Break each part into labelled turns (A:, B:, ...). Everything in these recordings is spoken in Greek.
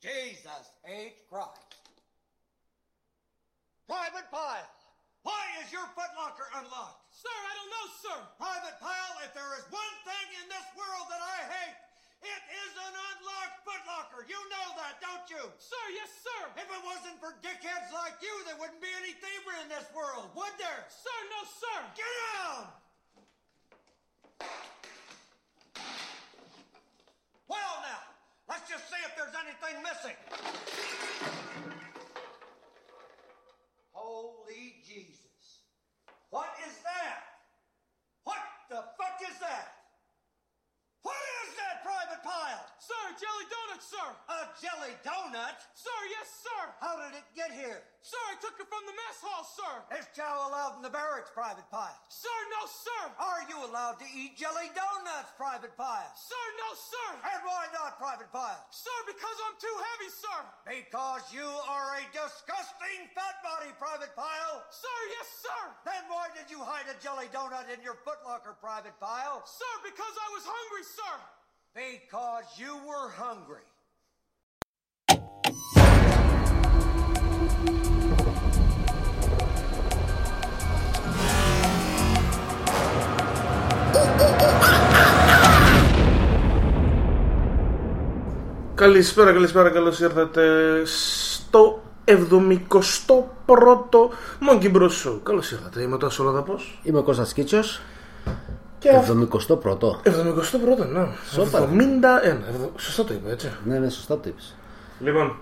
A: Jesus H. Christ. Private Pile, why is your footlocker unlocked?
B: Sir, I don't know, sir.
A: Private Pile, if there is one thing in this world that I hate, it is an unlocked footlocker. You know that, don't you?
B: Sir, yes, sir.
A: If it wasn't for dickheads like you, there wouldn't be any thievery in this world, would there?
B: Sir, no, sir.
A: Get down! Well, now, let's just see if there's anything missing. Holy Jesus. What is that? What the fuck is that? Pile?
B: Sir, jelly donut, sir.
A: A jelly donut?
B: Sir, yes, sir.
A: How did it get here?
B: Sir, I took it from the mess hall, sir.
A: Is chow allowed in the barracks, Private Pile?
B: Sir, no, sir.
A: Are you allowed to eat jelly donuts, Private Pile?
B: Sir, no, sir.
A: And why not, Private Pile?
B: Sir, because I'm too heavy, sir.
A: Because you are a disgusting fat body, Private Pile.
B: Sir, yes, sir.
A: Then why did you hide a jelly donut in your footlocker, Private Pile?
B: Sir, because I was hungry, sir.
A: Because you were hungry.
C: Καλησπέρα, καλησπέρα, καλώς ήρθατε στο 71ο Monkey Bros Show. Καλώς ήρθατε, είμαι ο Τάσος Λαδαπός.
D: Είμαι ο Κώστας Κίτσος.
C: Και
D: 71ο.
C: 71ο, ναι.
D: Σόπα.
C: 71. Ευδο- Σωστά το είπα, έτσι.
D: Ναι, ναι, σωστά το είπες.
C: Λοιπόν,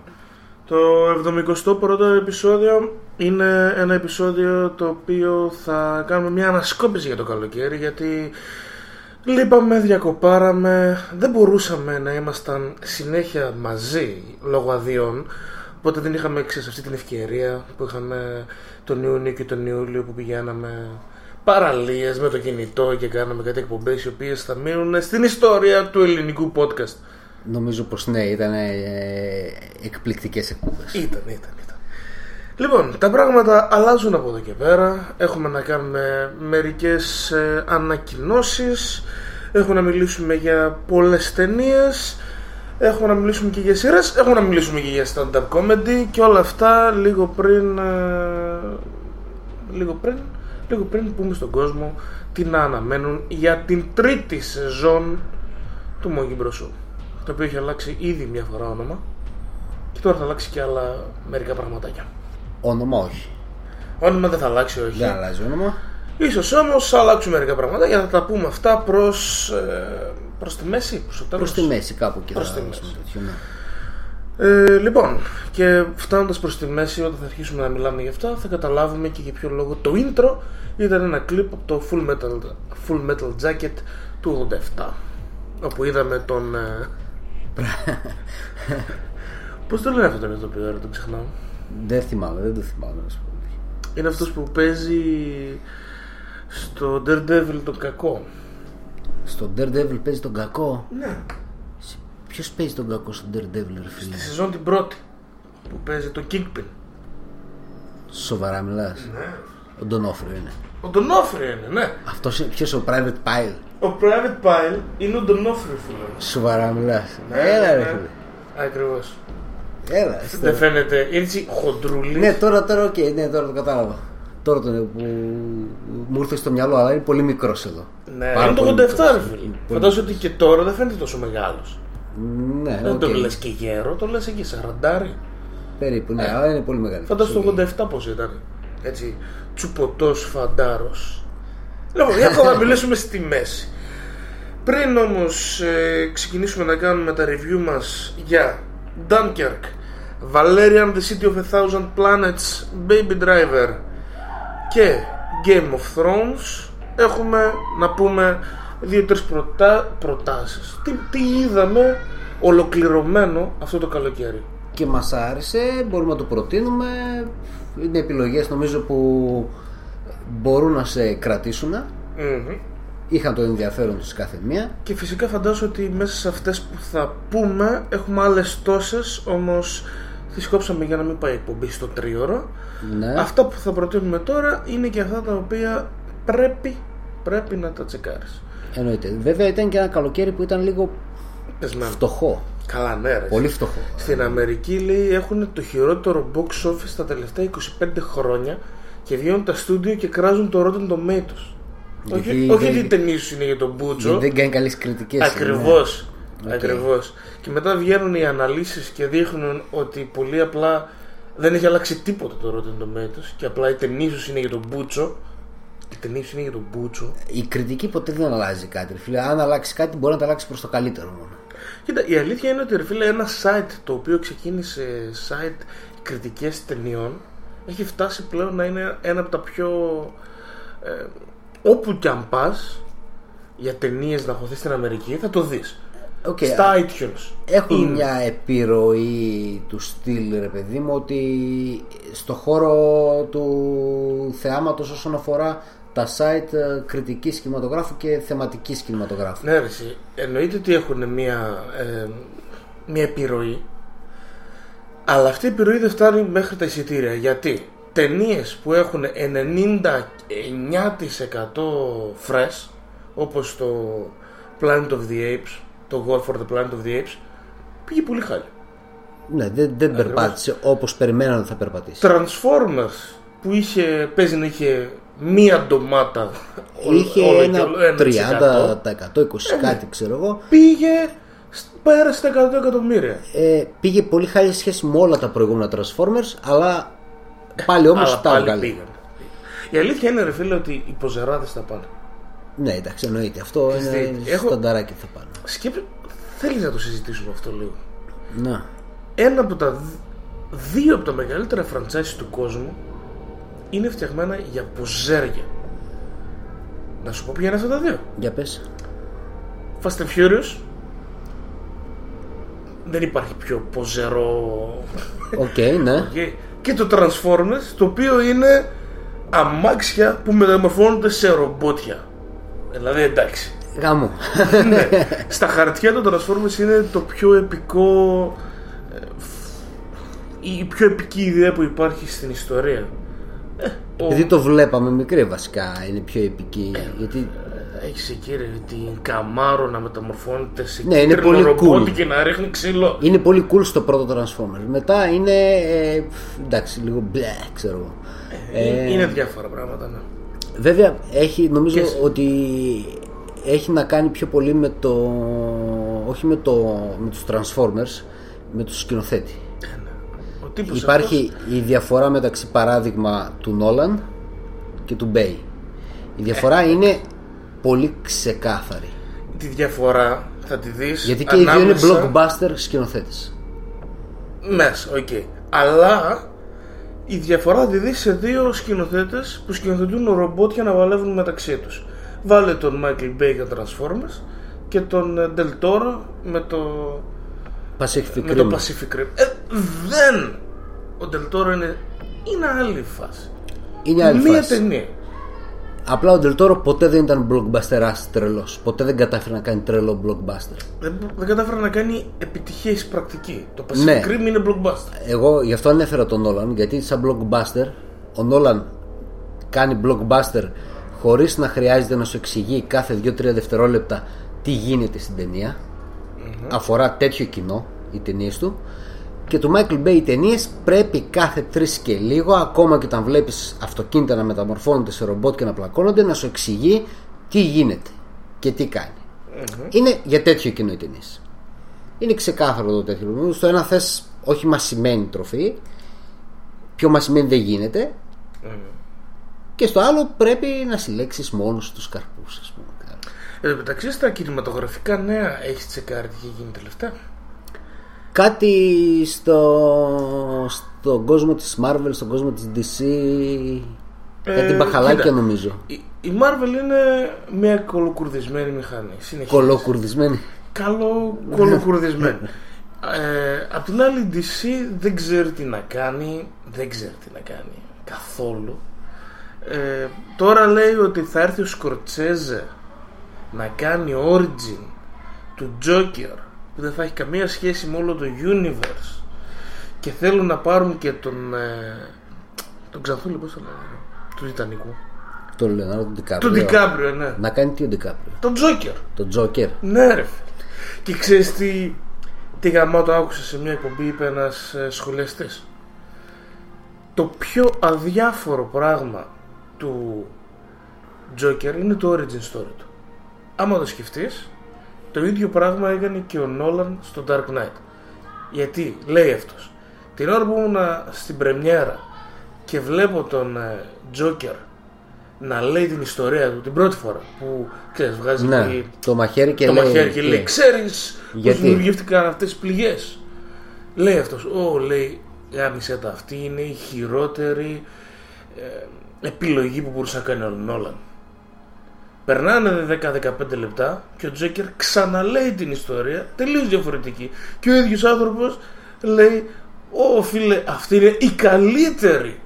C: το 71ο επεισόδιο είναι ένα επεισόδιο το οποίο θα κάνουμε μια ανασκόπηση για το καλοκαίρι γιατί λείπαμε, διακοπάραμε, δεν μπορούσαμε να ήμασταν συνέχεια μαζί λόγω αδειών οπότε δεν είχαμε ξέρεις, αυτή την ευκαιρία που είχαμε τον Ιούνιο και τον Ιούλιο που πηγαίναμε παραλίες με το κινητό και κάναμε κάτι εκπομπές οι οποίες θα μείνουν στην ιστορία του ελληνικού podcast.
D: Νομίζω πως ναι, ήταν ε, εκπληκτικές εκπομπές.
C: Ήταν, ήταν, ήταν. Λοιπόν, τα πράγματα αλλάζουν από εδώ και πέρα. Έχουμε να κάνουμε μερικές ε, ανακοινώσεις. Έχουμε να μιλήσουμε για πολλές ταινίες. Έχουμε να μιλήσουμε και για σειρές. Έχουμε να μιλήσουμε και για stand-up comedy. Και όλα αυτά λίγο πριν... ε, λίγο πριν... Λίγο πριν πούμε στον κόσμο τι να αναμένουν για την τρίτη σεζόν του Monkey Bros. Show, Το οποίο έχει αλλάξει ήδη μια φορά όνομα. Και τώρα θα αλλάξει και άλλα μερικά πραγματάκια.
D: Όνομα όχι.
C: Όνομα δεν θα αλλάξει, όχι.
D: Δεν αλλάζει όνομα.
C: Ίσως όμως θα αλλάξουν μερικά πραγματάκια. Θα τα πούμε αυτά προς, ε, προς τη μέση, προς το τέλος.
D: Προς τη μέση κάπου εκεί
C: Προς
D: θα
C: τη
D: δώσουμε
C: μέση.
D: Τέτοιο, ναι.
C: Ε, λοιπόν, και φτάνοντας προς τη μέση, όταν θα αρχίσουμε να μιλάμε γι' αυτά, θα καταλάβουμε και για ποιο λόγο το intro ήταν ένα κλιπ από το Full Metal, Full Metal Jacket του 87. Όπου είδαμε τον... Ε... Πώς το λένε αυτό τον ηθοποιό, ρε, τον ξεχνάω.
D: Δεν θυμάμαι, δεν το θυμάμαι. να σου πω.
C: Είναι αυτός που παίζει στο Daredevil τον κακό.
D: Στο Daredevil παίζει τον κακό;
C: Ναι.
D: Ποιο παίζει τον κακό στο Daredevil, ρε φίλε.
C: Στη σεζόν την πρώτη που παίζει το Kingpin.
D: Σοβαρά μιλάς.
C: Ναι.
D: Ο Ντονόφριο είναι.
C: Ο Ντονόφριο είναι, ναι.
D: Αυτός είναι ποιος ο Private Pile.
C: Ο Private Pile είναι ο Ντονόφριο, φίλε.
D: Σοβαρά μιλάς.
C: Ναι,
D: Έλα, ρε
C: ναι.
D: φίλε.
C: Ακριβώς.
D: Έλα.
C: Δεν φαίνεται έτσι χοντρούλης.
D: Ναι, τώρα, τώρα, οκ, ναι, τώρα το κατάλαβα. Τώρα το που μου ήρθε στο μυαλό, αλλά είναι πολύ μικρός εδώ.
C: Ναι,
D: Πάρα
C: είναι το
D: πολύ
C: 87,
D: μικρός.
C: ρε φίλε.
D: Πολύ-
C: Φαντάζομαι ότι και τώρα δεν φαίνεται τόσο μεγάλος.
D: Ναι,
C: Δεν
D: οκ.
C: το λες και γέρο, το λες εκεί σαραντάρι.
D: Περίπου, ναι, αλλά είναι πολύ μεγάλη.
C: Φαντάζομαι το 87 πώς ήταν. Έτσι, τσουπωτός φαντάρος. Λοιπόν, για να μιλήσουμε στη μέση. Πριν όμως ξεκινήσουμε να κάνουμε τα review μας για Dunkirk, Valerian the City of a Thousand Planets, Baby Driver και Game of Thrones, έχουμε να πούμε δύο-τρεις προτα... προτάσεις. Τι, τι είδαμε ολοκληρωμένο αυτό το καλοκαίρι.
D: Και μας άρεσε, μπορούμε να το προτείνουμε. Είναι επιλογές νομίζω που μπορούν να σε κρατήσουν.
C: Μμμ.
D: Είχαν το ενδιαφέρον τους κάθε μία.
C: Και φυσικά φαντάζομαι ότι μέσα σε αυτές που θα πούμε έχουμε άλλες τόσες, όμως τις κόψαμε για να μην πάει η εκπομπή στο τρίωρο.
D: Ναι.
C: Αυτά που θα προτείνουμε τώρα είναι και αυτά τα οποία πρέπει, πρέπει να τα τσεκάρεις.
D: Εννοείται. Βέβαια ήταν και ένα καλοκαίρι που ήταν λίγο
C: Πεσμένο.
D: φτωχό.
C: Καλά, ναι, ρε.
D: Πολύ φτωχό.
C: Στην Αμερική λέει έχουν το χειρότερο box office τα τελευταία 25 χρόνια και βγαίνουν τα στούντιο και κράζουν το Rotten Tomatoes.
D: Γιατί
C: όχι
D: δεν-
C: όχι γιατί οι ταινίες σου είναι για τον μπούτσο.
D: Δεν κάνει καλές κριτικές.
C: Ακριβώς.
D: Οκ.
C: Ακριβώς. Και μετά βγαίνουν οι αναλύσεις και δείχνουν ότι πολύ απλά δεν έχει αλλάξει τίποτα το Rotten Tomatoes και απλά η ταινία σου είναι για τον μπούτσο. Η ταινία σου είναι για τον μπούτσο.
D: Η κριτική ποτέ δεν αλλάζει κάτι. ρε Φίλε. Αν αλλάξει κάτι, μπορεί να τα αλλάξει προς το καλύτερο μόνο.
C: Κοίτα, η αλήθεια είναι ότι ρε φίλε, ένα site το οποίο ξεκίνησε site κριτικές ταινιών έχει φτάσει πλέον να είναι ένα από τα πιο ε, όπου κι αν πας για ταινίες να χωθείς στην Αμερική θα το δεις
D: Οκ,
C: στα iTunes
D: Έχουν
C: Είναι.
D: μια επιρροή του στυλ, ρε παιδί μου, ότι στο χώρο του θεάματος όσον αφορά τα site ε, κριτικής κινηματογράφου και θεματικής κινηματογράφου.
C: Ναι, ρε, εσύ, εννοείται ότι έχουν μια, ε, μια επιρροή, αλλά αυτή η επιρροή δεν φτάνει μέχρι τα εισιτήρια. Γιατί ταινίες που έχουν 99% fresh, όπως το Planet of the Apes, το War for the Planet of the Apes, πήγε πολύ χάλια.
D: Ναι, δεν, δεν περπάτησε όπως περιμέναν ότι θα περπατήσει.
C: Transformers που είχε, παίζει να είχε μία ντομάτα όλο-
D: Είχε
C: όλο
D: ένα
C: και όλο, 1%.
D: 30%, 20% κάτι ξέρω εγώ.
C: πήγε σ- πέρασε τα 100 εκατομμύρια.
D: Ε, πήγε πολύ χάλια σε σχέση με όλα τα προηγούμενα Transformers, αλλά πάλι όμως
C: Αλλά
D: τα
C: πάλι
D: έβγαλε.
C: πήγαν. Η αλήθεια είναι ρε φίλε ότι οι ποζεράδες θα πάνε.
D: Ναι, εντάξει, εννοείται. Αυτό είναι
C: δίκιο. Έχω-
D: στανταράκι θα πάνε.
C: Σκέψου, θέλεις να το συζητήσουμε αυτό λίγο;
D: Να.
C: Ένα από τα δ- δύο από τα μεγαλύτερα franchise του κόσμου είναι φτιαγμένα για ποζέρια. Να σου πω ποια είναι αυτά τα δύο.
D: Για πες.
C: Fast and Furious. Δεν υπάρχει πιο ποζερό
D: Οκ, ναι.
C: Και, και το Transformers, το οποίο είναι αμάξια που μεταμορφώνονται σε ρομπότια. Δηλαδή εντάξει.
D: Γαμώ.
C: ναι. Στα χαρτιά το Transformers είναι το πιο επικό. ε, φ- η πιο επική ιδέα που υπάρχει στην ιστορία. Ε, ο-
D: Επειδή το βλέπαμε μικρή βασικά είναι πιο επική.
C: Ε,
D: γιατί
C: Έχεις εκεί ρε την Καμάρο να μεταμορφώνεται σε
D: Ναι, είναι
C: κίτρινο
D: πολύ
C: ρομπότι
D: cool.
C: και να ρίχνει ξύλο.
D: είναι πολύ cool στο πρώτο Transformers. Μετά είναι. ε, φ, εντάξει, λίγο μπλε, ξέρω εγώ.
C: Ε, είναι διάφορα πράγματα, ναι.
D: Βέβαια, έχει, νομίζω
C: Και-
D: ότι έχει να κάνει πιο πολύ με το. Όχι με, το, με τους Transformers, με τους σκηνοθέτη.
C: Ο τύπος
D: Υπάρχει η διαφορά μεταξύ παράδειγμα του Νόλαν και του Μπέι. Η διαφορά
C: Ε,
D: είναι πολύ ξεκάθαρη.
C: αυτός, τη διαφορά θα τη δεις
D: Γιατί και οι δύο είναι
C: ανάμεσα-
D: blockbuster σκηνοθέτες.
C: Μέσα, οκ. Αλλά η διαφορά τη δεις σε δύο σκηνοθέτες που σκηνοθετούν ρομπότια να παλεύουν μεταξύ τους. Βάλε τον Michael Bay για Transformers και τον ε, Del Toro με το,
D: Pacific
C: με το
D: Rim.
C: Pacific Rim. Ε, δεν! Ο Del Toro είναι, είναι άλλη φάση.
D: Είναι άλλη
C: Μία
D: φάση.
C: ταινία.
D: Απλά ο Ντελτόρο ποτέ δεν ήταν blockbuster τρελός. Ποτέ δεν κατάφερε να κάνει τρελό blockbuster.
C: Δεν, δεν κατάφερε να κάνει επιτυχία πρακτική. Το Pacific
D: Ναι.
C: Rim είναι blockbuster.
D: Εγώ γι' αυτό ανέφερα τον Νόλαν γιατί σαν blockbuster ο Νόλαν κάνει blockbuster χωρίς να χρειάζεται να σου εξηγεί κάθε 2-3 δευτερόλεπτα τι γίνεται στην ταινια Αφορά τέτοιο κοινό οι ταινίες του. Και του Michael Bay οι ταινίες πρέπει κάθε τρεις και λίγο, ακόμα και όταν βλέπεις αυτοκίνητα να μεταμορφώνονται σε ρομπότ και να πλακώνονται, να σου εξηγεί τι γίνεται και τι κάνει. Είναι για τέτοιο κοινό οι ταινίες. Είναι ξεκάθαρο το τέτοιο. Στο ένα θες όχι μασημένη τροφή, πιο μασημένη δεν γίνεται. Και στο άλλο πρέπει να συλλέξεις μόνος τους καρπούς, ας πούμε.
C: Εν τω μεταξύ στα κινηματογραφικά νέα έχεις τσεκάρει τι έχει γίνει τελευταία;
D: Κάτι στο, στον κόσμο της Marvel, στον κόσμο της DC Κάτι
C: Ε,
D: μπαχαλάκια
C: κοίτα,
D: νομίζω
C: Η, η Marvel είναι μια κολοκουρδισμένη μηχανή. Συνεχίζεις.
D: Κολοκουρδισμένη
C: Καλό κολοκουρδισμένη. ε, απ' την άλλη η DC δεν ξέρει τι να κάνει. Δεν ξέρει τι να κάνει καθόλου. Ε, τώρα λέει ότι θα έρθει ο Σκορτσέζε να κάνει origin του Joker που δεν θα έχει καμία σχέση με όλο το universe. Και θέλουν να πάρουν και τον ε, τον Ξανθούλη πώς το λένε του Τιτανικού.
D: Το Leonardo
C: του
D: DiCaprio
C: DiCaprio ναι.
D: Να κάνει τι ο DiCaprio
C: τον Joker
D: Το Joker
C: ναι ρε φίλε. Και ξέρεις τι τι γαμάτο άκουσα σε μια εκπομπή είπε ένας ε, σχολιαστής το πιο αδιάφορο πράγμα του Joker είναι το origin story του άμα το σκεφτείς το ίδιο πράγμα έκανε και ο Νόλαν στο Dark Knight γιατί λέει αυτός την ώρα που ήμουν στην πρεμιέρα και βλέπω τον ε, Joker να λέει την ιστορία του την πρώτη φορά που ξέρεις βγάζει
D: Ναι,
C: και
D: το μαχαίρι και
C: το
D: λέει.
C: μαχαίρι και λέει
D: τι.
C: ξέρεις πώς
D: Γιατί;
C: δημιουργήθηκαν αυτές τις πληγές; Λέει αυτός ω λέει γάμισε τα αυτή είναι η χειρότερη ε, επιλογή που μπορούσε να κάνει ο Νόλαν Περνάνε 10-15 λεπτά και ο Τζέκερ ξαναλέει την ιστορία τελείως διαφορετική. Και ο ίδιος άνθρωπος λέει Ω φίλε αυτή είναι η καλύτερη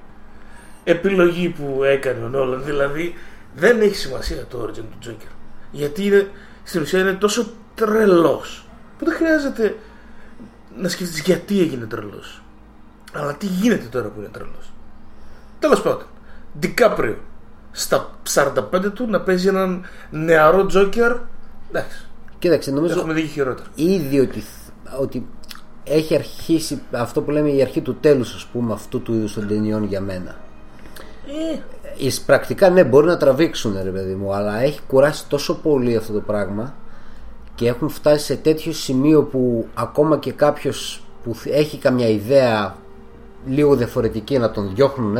C: επιλογή που έκανε ο Νόλαν δηλαδή δεν έχει σημασία το origin του Τζέκερ γιατί είναι, στην ουσία είναι τόσο τρελός που δεν χρειάζεται να σκεφτείς γιατί έγινε τρελός. Αλλά τι γίνεται τώρα που είναι τρελός. Τέλος πάντων Ντικάπριο στα 45 του να παίζει έναν νεαρό Τζόκερ. Εντάξει.
D: Κοίταξε, νομίζω
C: έχουμε δει και χειρότερα.
D: ήδη ότι, ότι έχει αρχίσει αυτό που λέμε η αρχή του τέλους ας πούμε αυτού του είδους των ταινιών για μένα.
C: ε,
D: Εις πρακτικά ναι μπορεί να τραβήξουν ρε παιδί μου αλλά έχει κουράσει τόσο πολύ αυτό το πράγμα και έχουν φτάσει σε τέτοιο σημείο που ακόμα και κάποιος που έχει καμιά ιδέα λίγο διαφορετική να τον διώχνουν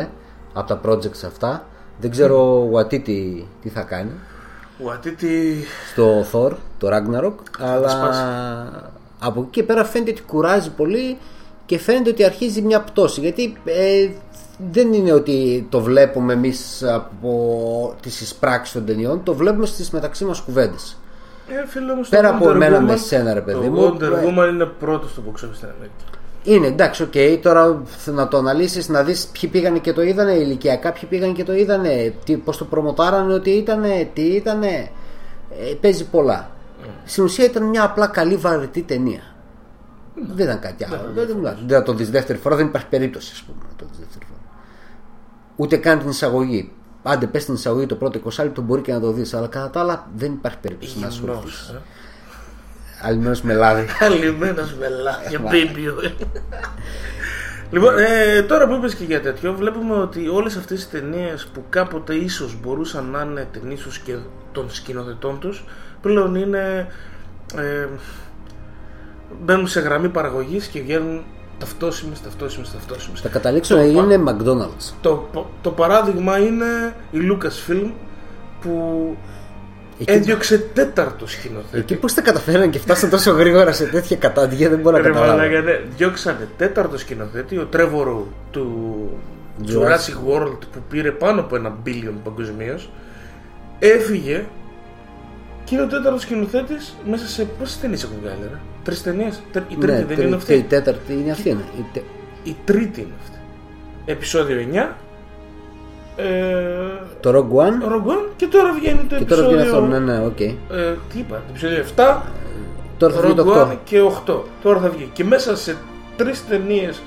D: από τα projects αυτά δεν ξέρω ο Watiti τι θα κάνει.
C: Ο Ατίτη
D: στο Thor, το Ragnarok. Αλλά
C: σπάσει.
D: από εκεί και πέρα φαίνεται ότι κουράζει πολύ και φαίνεται ότι αρχίζει μια πτώση. Γιατί ε, δεν είναι ότι το βλέπουμε εμείς από τις εισπράξεις των ταινιών το βλέπουμε στις μεταξύ μας κουβέντες.
C: Ε, φίλε όμως,
D: Πέρα
C: το
D: από
C: Wonder
D: εμένα
C: Woman-
D: με σένα, ρε παιδί
C: το
D: μου,
C: Wonder
D: ε,
C: Woman είναι πρώτος στο box office στην Αμερική
D: είναι εντάξει, οκ, τώρα να το αναλύσεις να δεις ποιοι πήγανε και το είδανε ηλικιακά, ποιοι πήγανε και το είδανε, τι, πώς το προμοτάρανε ότι ήτανε, τι ήτανε, ε, παίζει πολλά. Στην ουσία ήταν μια απλά καλή βαρετή ταινία. Δεν ήταν κάτι άλλο. Δεν, δεν, δεν θα το δεις δεύτερη φορά, δεν υπάρχει περίπτωση ας πούμε, να το δεις δεύτερη φορά. Ούτε καν την εισαγωγή. Άντε πες την εισαγωγή το πρώτο 20 λεπτό μπορεί και να το δεις, αλλά κατά τα άλλα δεν υπάρχει περίπτωση να σου
C: Γυμνός, ε.
D: Αλλημένος με λάδι.
C: Καλυμμένος με λάδια, baby. λοιπόν, ε, τώρα που είπες και για τέτοιο, βλέπουμε ότι όλες αυτές οι ταινίες που κάποτε ίσως μπορούσαν να είναι την ίσως και των σκηνοθετών τους, πλέον είναι... Ε, μπαίνουν σε γραμμή παραγωγής και βγαίνουν ταυτόσιμες, ταυτόσιμες, ταυτόσιμες.
D: Θα καταλήξω να είναι McDonald's.
C: Το, το παράδειγμα είναι η Lucasfilm που
D: Εκεί,
C: έδιωξε τέταρτο σκηνοθέτη.
D: εκεί πώς τα καταφέραν και φτάσαν τόσο γρήγορα σε τέτοια κατάντια δεν μπορώ να
C: Ρε
D: καταλάβω.
C: μαλάκα, ναι. Διώξανε τέταρτο σκηνοθέτη, ο Τρέβορο του
D: Jurassic.
C: Jurassic World που πήρε πάνω από ένα billion παγκοσμίως. Έφυγε και είναι ο τέταρτος σκηνοθέτης μέσα σε πόσες ταινίες έχουν βγάλει, ρε; Τρεις ταινίες; Η τρίτη
D: Ναι,
C: δεν
D: τρι-
C: είναι
D: Η
C: αυτή.
D: τέταρτη είναι αυτή. Είναι. Η τε-
C: Η τρίτη είναι αυτή. Επισόδιο 9. Ε,
D: Το Rogue One;
C: Rogue One και τώρα βγαίνει το
D: και τώρα
C: επεισόδιο.
D: βγαίνει αυτό. Ναι, ναι, οκ.
C: ε, τι είπα, το επεισόδιο 7.
D: Τώρα θα βγει το
C: Rogue
D: 8.
C: One και 8. Τώρα θα βγει. Και μέσα σε τρεις ταινίες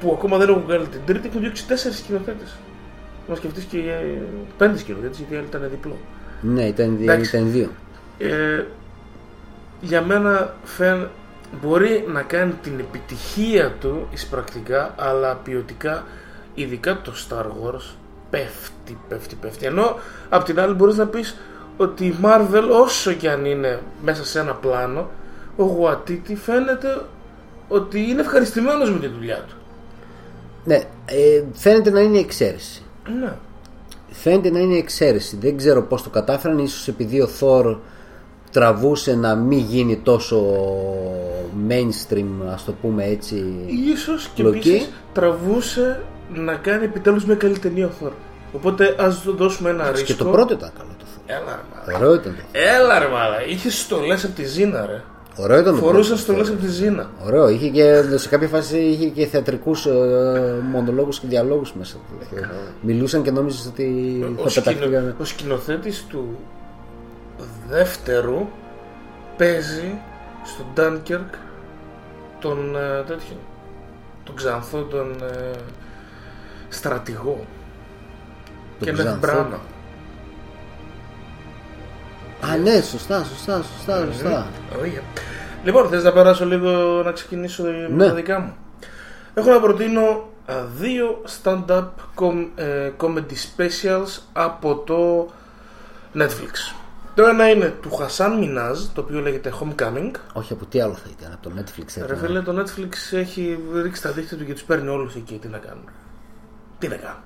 C: που ακόμα δεν έχουν βγάλει την τρίτη έχουν διώξει τέσσερις σκηνοθέτες. Να σκεφτείς και ε, πέντε σκηνοθέτες γιατί η άλλη ήταν διπλό.
D: Ναι, ήταν, δι-
C: Εντάξει.
D: ήταν δύο.
C: Ε, για μένα φαίν, μπορεί να κάνει την επιτυχία του εισπρακτικά αλλά ποιοτικά ειδικά το Star Wars πέφτει, πέφτει, πέφτει ενώ απ' την άλλη μπορείς να πεις ότι η Marvel όσο και αν είναι μέσα σε ένα πλάνο ο Γουατίτη φαίνεται ότι είναι ευχαριστημένος με τη δουλειά του
D: Ναι, ε, φαίνεται να είναι εξαίρεση.
C: ναι.
D: Φαίνεται να είναι εξαίρεση. Δεν ξέρω πώς το κατάφεραν. Ίσως επειδή ο Thor τραβούσε να μην γίνει τόσο mainstream, ας το πούμε έτσι.
C: Ίσως και
D: Λογική.
C: επίσης τραβούσε να κάνει επιτέλους μια καλή ταινία ο Thor οπότε ας του δώσουμε ένα ρίσκο
D: Και το πρώτο ήταν καλό το Thor.
C: Έλα ρε μάλα.
D: Ωραίο ήταν το
C: Έλα ρε μάλα. Είχες στολές από τη Ζήνα ρε.
D: Ωραίο ήταν το
C: Φορούσαν
D: πρώτο.
C: στολές από τη Ζήνα.
D: Ωραίο, είχε και σε κάποια φάση είχε και θεατρικούς ε, μονολόγους και διαλόγους μέσα. Μιλούσαν και νόμιζες ότι
C: Ο,
D: θα
C: σκηνο,
D: πεταχτήκαν.
C: ο σκηνοθέτης του δεύτερου παίζει στο Dunkirk τον ε, τέτοιο τον ξανθό τον ε, στρατηγό
D: Τον
C: και
D: Ξανθό.
C: Μπράνα
D: Α, ναι, σωστά, σωστά, σωστά, σωστά.
C: Oh, yeah. Λοιπόν, θες να περάσω λίγο να ξεκινήσω με
D: Ναι.
C: τα δικά μου; Έχω να προτείνω α, δύο stand-up com- ε, comedy specials από το Netflix. Το ένα είναι του Χασάν Μινάζ, το οποίο λέγεται Homecoming.
D: Όχι από τι άλλο θα ήταν, από το Netflix. θα
C: Ρε
D: ήταν.
C: φίλε, το Netflix έχει ρίξει τα δίχτυα του και τους παίρνει όλους εκεί. Τι να κάνουν; Τι να κάνουν;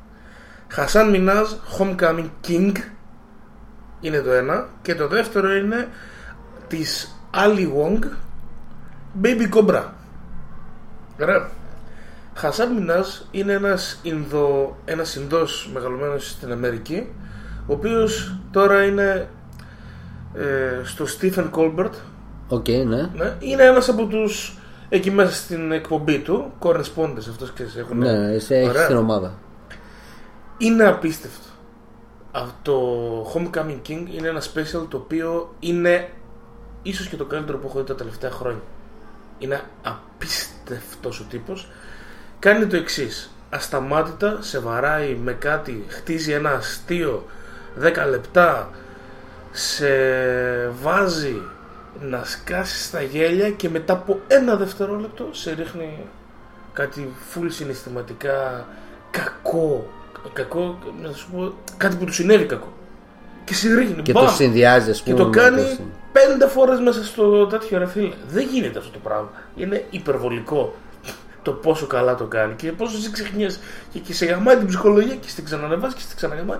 C: Χασάν Μινάζ, Homecoming King είναι το ένα. Και το δεύτερο είναι της Ali Wong, Baby Cobra. Ωραία. Χασάν Μινάζ είναι ένας, Ινδο, ένας Ινδός μεγαλωμένος στην Αμερική, ο οποίος τώρα είναι ε, στο Stephen Colbert,
D: Οκ, ναι.
C: ναι, είναι ένας από τους εκεί μέσα στην εκπομπή του, correspondents αυτός ξέρεις έχουν.
D: Ναι, σε έχει
C: Ωραία.
D: την ομάδα.
C: Είναι απίστευτο. Αυτό το Homecoming King είναι ένα special το οποίο είναι ίσως και το καλύτερο που έχω δει τα τελευταία χρόνια. Είναι απίστευτος ο τύπος. Κάνει το εξής. Ασταμάτητα σε βαράει με κάτι, χτίζει ένα αστείο 10 λεπτά, σε βάζει να σκάσει στα γέλια και μετά από ένα δευτερόλεπτο σε ρίχνει κάτι full συναισθηματικά κακό, κακό, να σου πω, κάτι που του συνέβη κακό. Και σε ρίχνει,
D: Και
C: μπαμ.
D: το συνδυάζει, ας
C: Και
D: πούμε.
C: το
D: με
C: κάνει
D: το-
C: πέντε φορές μέσα στο τέτοιο ρε φίλε. Δεν γίνεται αυτό το πράγμα. Είναι υπερβολικό το πόσο καλά το κάνει και πόσο σε ξεχνιέσαι και, και σε γαμάει την ψυχολογία και στην ξανανεβάζει και στην ξαναγαμάει.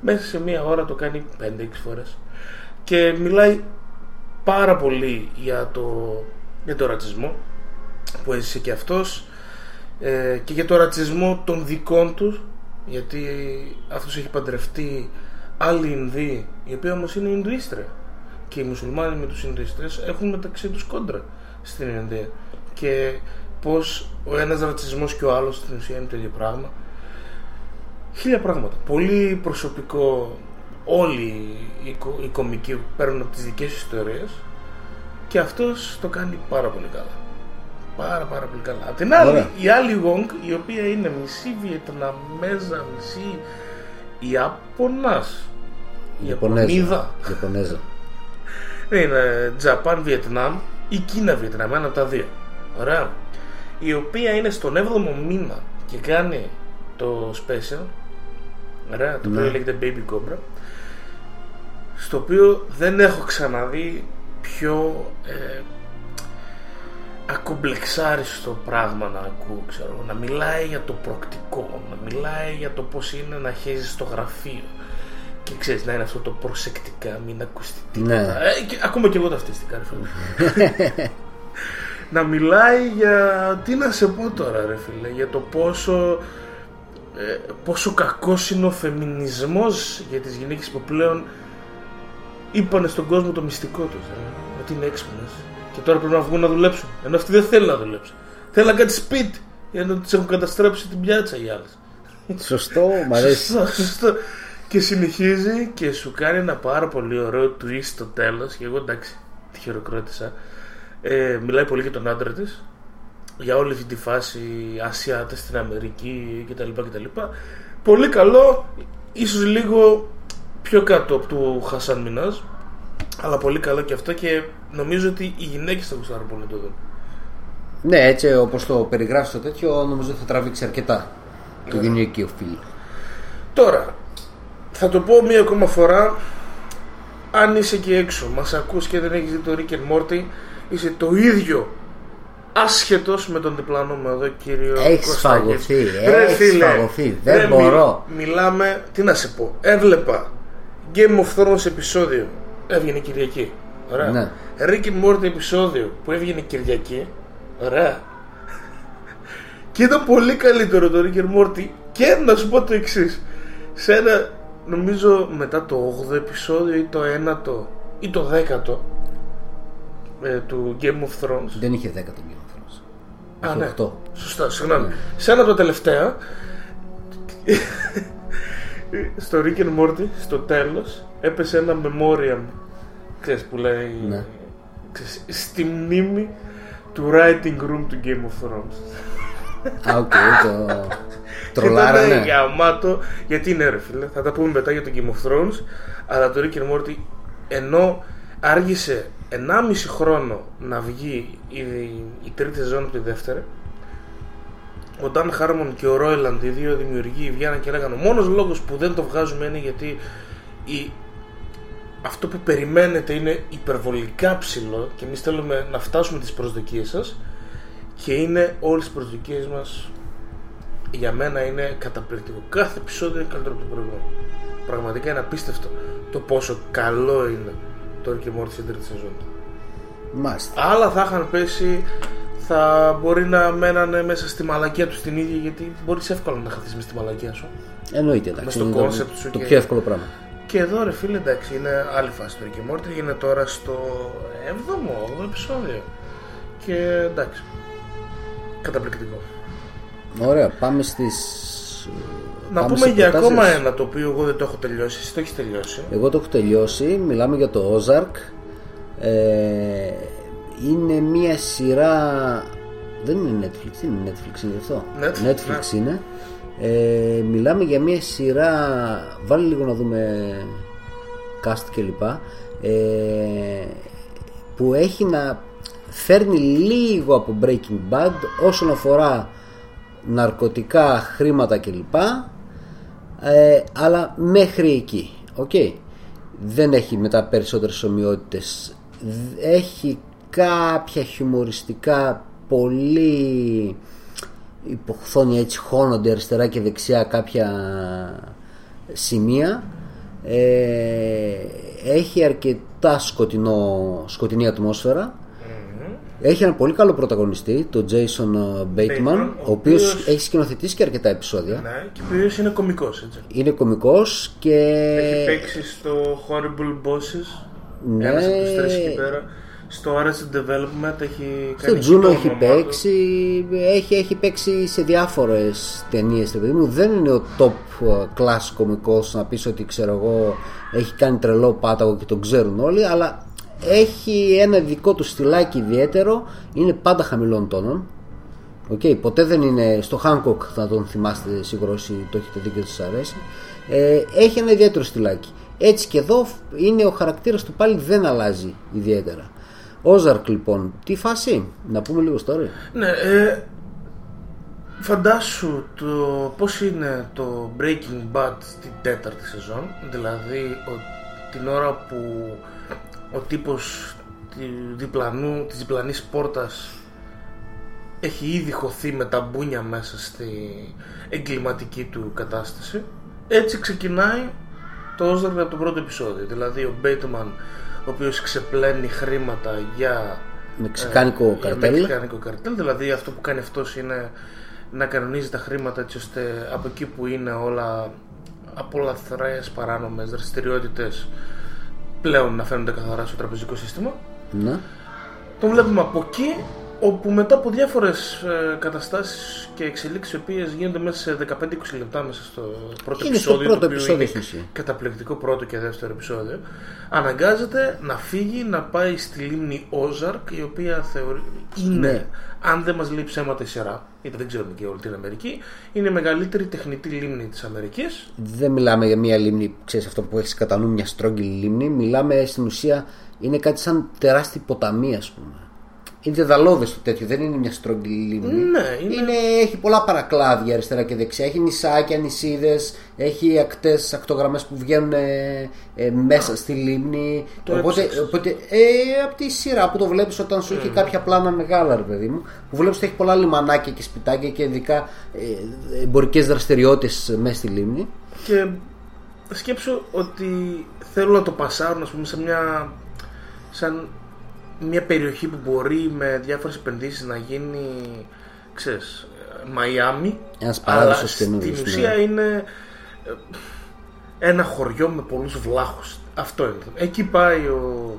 C: Μέσα σε μία ώρα το κάνει 5-6 φορές. Και μιλάει πάρα πολύ για το, για το ρατσισμό που έζησε και αυτός ε, και για το ρατσισμό των δικών τους γιατί αυτός έχει παντρευτεί άλλη Ινδοί η οποία όμως είναι Ινδουίστρια και οι μουσουλμάνοι με τους Ινδουίστρες έχουν μεταξύ τους κόντρα στην Ινδία. Και πως ο ένας ρατσισμός και ο άλλος στην ουσία είναι το ίδιο πράγμα. Χίλια πράγματα. Πολύ προσωπικό όλοι οι, κο- οι κομικοί παίρνουν από τις δικές τους ιστορίες. Και αυτός το κάνει πάρα πολύ καλά πάρα πάρα πολύ καλά απ' την άλλη
D: Ωραία.
C: η άλλη Wong η οποία είναι μισή Βιετναμέζα μισή Ιαπωνάς
D: Ιαπωνέζα.
C: Ιαπωνίδα
D: Ιαπωνέζα.
C: ναι, είναι Τζαπάν, Βιετνάμ ή Κίνα, Βιετνάμ, ένα από τα δύο. Ωραία. Η οποία είναι στον 7ο μήνα και κάνει το special. Ωραία, το
D: Ναι.
C: οποίο λέγεται Baby Cobra. Στο οποίο δεν έχω ξαναδεί πιο ε, ακομπλεξάριστο πράγμα να ακούω, ξέρω. Να μιλάει για το προκτικό, να μιλάει για το πώς είναι να χέζεις στο γραφείο. Και ξέρεις, να είναι αυτό το προσεκτικά, μην ακουστεί τίποτα.
D: Ναι.
C: Ε, και, ακόμα και εγώ ταυτίστηκα, ρε φίλε. να μιλάει για. Τι να σε πω τώρα, ρε φίλε, για το πόσο. Ε, πόσο κακός είναι ο φεμινισμός για τις γυναίκες που πλέον είπανε στον κόσμο το μυστικό τους ε, ότι είναι έξυπνες και τώρα πρέπει να βγουν να δουλέψουν ενώ αυτοί δεν θέλουν να δουλέψουν θέλουν να κάτι σπίτι ενώ τις έχουν καταστρέψει την πιάτσα οι άλλες
D: Σωστό, μ' αρέσει.
C: Σωστό, σωστό. Και συνεχίζει και σου κάνει ένα πάρα πολύ ωραίο twist στο τέλος. Και εγώ εντάξει, τη χειροκρότησα. Ε, μιλάει πολύ για τον άντρα της. Για όλη αυτή τη φάση Ασιάτες στην Αμερική κτλ. κτλ. Πολύ καλό, ίσως λίγο πιο κάτω από του Χασάν Μινάζ. Αλλά πολύ καλό και αυτό και νομίζω ότι οι γυναίκες θα γουστάρουν πολύ να το δουν.
D: Ναι, έτσι όπως το περιγράφεις το τέτοιο, νομίζω θα τραβήξει αρκετά το γυναικείο φίλος.
C: Τώρα, θα το πω μία ακόμα φορά. Αν είσαι εκεί έξω, μας ακούς και δεν έχεις δει το Rick and Morty, είσαι το ίδιο άσχετος με τον διπλανό μου εδώ κύριο
D: Έχεις
C: Κωστάκη.
D: φαγωθεί,
C: Ρε
D: έχεις
C: φίλε,
D: φαγωθεί, δεν
C: ρε,
D: μπορώ.
C: μιλάμε, τι να σε πω, έβλεπα Game of Thrones επεισόδιο, έβγαινε Κυριακή. Ωραία.
D: Ναι.
C: Rick and Morty επεισόδιο που έβγαινε Κυριακή. Ωραία. Και ήταν πολύ καλύτερο το Rick and Morty. Και να σου πω το εξής. Σε ένα, νομίζω μετά το 8ο επεισόδιο ή το 9ο ή το 10ο ε, του Game of Thrones.
D: Δεν είχε 10 το Game of Thrones.
C: Α,
D: Είχε
C: ναι.
D: 8.
C: Σωστά, συγγνώμη. Σε ένα από τα τελευταία, στο Rick and Morty, στο τέλος, έπεσε ένα memoriam, ξέρεις που λέει,
D: Ναι.
C: ξέρεις, στη μνήμη του writing room του Game of Thrones.
D: Α, οκ, το.
C: Και ήταν
D: Τρολάρανε.
C: γαμάτο, γιατί είναι ρε φίλε, θα τα πούμε μετά για το Game of Thrones, αλλά το Rick and Morty, ενώ άργησε 1,5 χρόνο να βγει η, η τρίτη σεζόν από τη δεύτερη. Ο Νταν Χάρμον και ο Ρόιλαντ, οι δύο δημιουργοί, βγαίναν και λέγανε: Ο μόνος λόγος που δεν το βγάζουμε είναι γιατί η, αυτό που περιμένετε είναι υπερβολικά ψηλό και εμείς θέλουμε να φτάσουμε τις προσδοκίες σας και είναι όλες τις προσδοκίες μας για μένα είναι καταπληκτικό. Κάθε επεισόδιο είναι καλύτερο από το προηγούμενο. Πραγματικά είναι απίστευτο το πόσο καλό είναι το Rick and Morty στην τρίτη σεζόν.
D: Μάλιστα.
C: Άλλα θα είχαν πέσει, θα μπορεί να μένανε μέσα στη μαλακία τους την ίδια γιατί μπορείς εύκολα να χαθείς μες στη μαλακία σου.
D: Εννοείται εντάξει.
C: στο
D: είναι το-
C: concept σου
D: το
C: και-
D: πιο εύκολο πράγμα.
C: Και εδώ ρε φίλε εντάξει είναι άλλη φάση το Rick and Morty είναι τώρα στο 7ο, 8ο επεισόδιο. Και εντάξει. Καταπληκτικό.
D: Ωραία, πάμε στις...
C: Να
D: πάμε
C: πούμε
D: σε
C: για
D: προτάσεις.
C: ακόμα ένα το οποίο εγώ δεν το έχω τελειώσει. Εσύ το έχεις τελειώσει.
D: Εγώ το έχω τελειώσει, μιλάμε για το Ozark. Ε, είναι μια σειρά... Δεν είναι Netflix, δεν είναι Netflix, είναι αυτό;
C: Netflix,
D: Netflix είναι. Ε, μιλάμε για μια σειρά... Βάλε λίγο να δούμε cast κλπ. Ε, που έχει να φέρνει λίγο από Breaking Bad όσον αφορά ναρκωτικά, χρήματα κλπ. Ε, αλλά μέχρι εκεί. Οκ. Δεν έχει μετά περισσότερες ομοιότητες. Δ- Έχει κάποια χιουμοριστικά πολύ υποχθόνια έτσι χώνονται αριστερά και δεξιά κάποια σημεία ε, έχει αρκετά σκοτεινό, σκοτεινή ατμόσφαιρα έχει ένα πολύ καλό πρωταγωνιστή τον Jason Bateman,
C: Bateman,
D: ο οποίος
C: ο οποίος-
D: έχει σκηνοθετήσει και αρκετά επεισόδια
C: Ναι, και ο οποίος είναι κωμικός έτσι.
D: είναι κωμικός και
C: Έχει παίξει στο Horrible Bosses.
D: Ναι.
C: Ένας από τους τρεις εκεί πέρα. Στο Arrested Development έχει
D: στο
C: κάνει
D: Τζούνο
C: το
D: έχει
C: όνομά του.
D: παίξει έχει, έχει παίξει σε διάφορες ταινίες ρε παιδί μου. Δεν είναι ο top uh, class κωμικός να πεις ότι ξέρω εγώ έχει κάνει τρελό πάταγο και τον ξέρουν όλοι αλλά έχει ένα δικό του στυλάκι ιδιαίτερο. Είναι πάντα χαμηλών τόνων. Οκ, ποτέ δεν είναι στο Hancock θα τον θυμάστε σίγουρα όσοι το έχετε δει και σας αρέσει. Ε, έχει ένα ιδιαίτερο στυλάκι. Έτσι και εδώ είναι ο χαρακτήρας του πάλι δεν αλλάζει ιδιαίτερα Ozark λοιπόν, τι φάση, να πούμε λίγο story.
C: Ναι, ε, φαντάσου το πώς είναι το Breaking Bad στην τέταρτη σεζόν δηλαδή ο, την ώρα που ο τύπος του διπλανού, της διπλανής πόρτας έχει ήδη χωθεί με τα μπούνια μέσα στη εγκληματική του κατάσταση έτσι ξεκινάει το Ozark από το πρώτο επεισόδιο δηλαδή ο Bateman ο οποίος ξεπλένει χρήματα για
D: Μεξικάνικο
C: ε,
D: καρτέλ.
C: Μεξικάνικο καρτέλ. Δηλαδή αυτό που κάνει αυτός είναι να κανονίζει τα χρήματα έτσι ώστε από εκεί που είναι όλα από λαθρές παράνομες δραστηριότητες πλέον να φαίνονται καθαρά στο τραπεζικό σύστημα.
D: Ναι.
C: Τον βλέπουμε από εκεί όπου μετά από διάφορες ε, καταστάσεις και εξελίξεις οι οποίες γίνονται μέσα σε 15-20 λεπτά μέσα στο πρώτο
D: Είναι στο
C: επεισόδιο
D: πρώτο
C: το οποίο
D: επεισόδιο
C: είναι
D: στην ουσία.
C: καταπληκτικό πρώτο και δεύτερο επεισόδιο αναγκάζεται να φύγει να πάει στη λίμνη Όζαρκ η οποία θεωρεί είναι
D: Ναι.
C: αν δεν μας λέει ψέματα η σειρά γιατί δεν ξέρουμε και όλη την Αμερική είναι η μεγαλύτερη τεχνητή λίμνη της Αμερικής
D: Δεν μιλάμε για μια λίμνη, ξέρεις αυτό που έχεις κατά νου, μια στρόγγυλη λίμνη. Μιλάμε στην ουσία, είναι κάτι σαν τεράστια ποταμί ας πούμε. Είναι δεδαλώδες το τέτοιο, δεν είναι μια στρογγυλή λίμνη.
C: Ναι, είναι-
D: έχει πολλά παρακλάδια αριστερά και δεξιά. Έχει νησάκια, νησίδες, έχει ακτές, ακτογραμμές που βγαίνουν ε, ε, μέσα στη λίμνη.
C: Το
D: οπότε,
C: έψαξες.
D: οπότε ε, από τη σειρά που το βλέπεις όταν σου έχει κάποια πλάνα μεγάλα, ρε παιδί μου, που βλέπεις ότι έχει πολλά λιμανάκια και σπιτάκια και ειδικά ε, εμπορικές δραστηριότητες μέσα στη λίμνη.
C: Και σκέψου ότι θέλουν να το πασάρουν ας πούμε, σε μια, σαν μια περιοχή που μπορεί με διάφορες επενδύσεις να γίνει ξέρεις, Μαϊάμι
D: Ένας
C: αλλά
D: παράδοσος
C: στην
D: καινούριος, ναι.
C: ουσία είναι ε, ένα χωριό με πολλούς βλάχους αυτό είναι εκεί πάει ο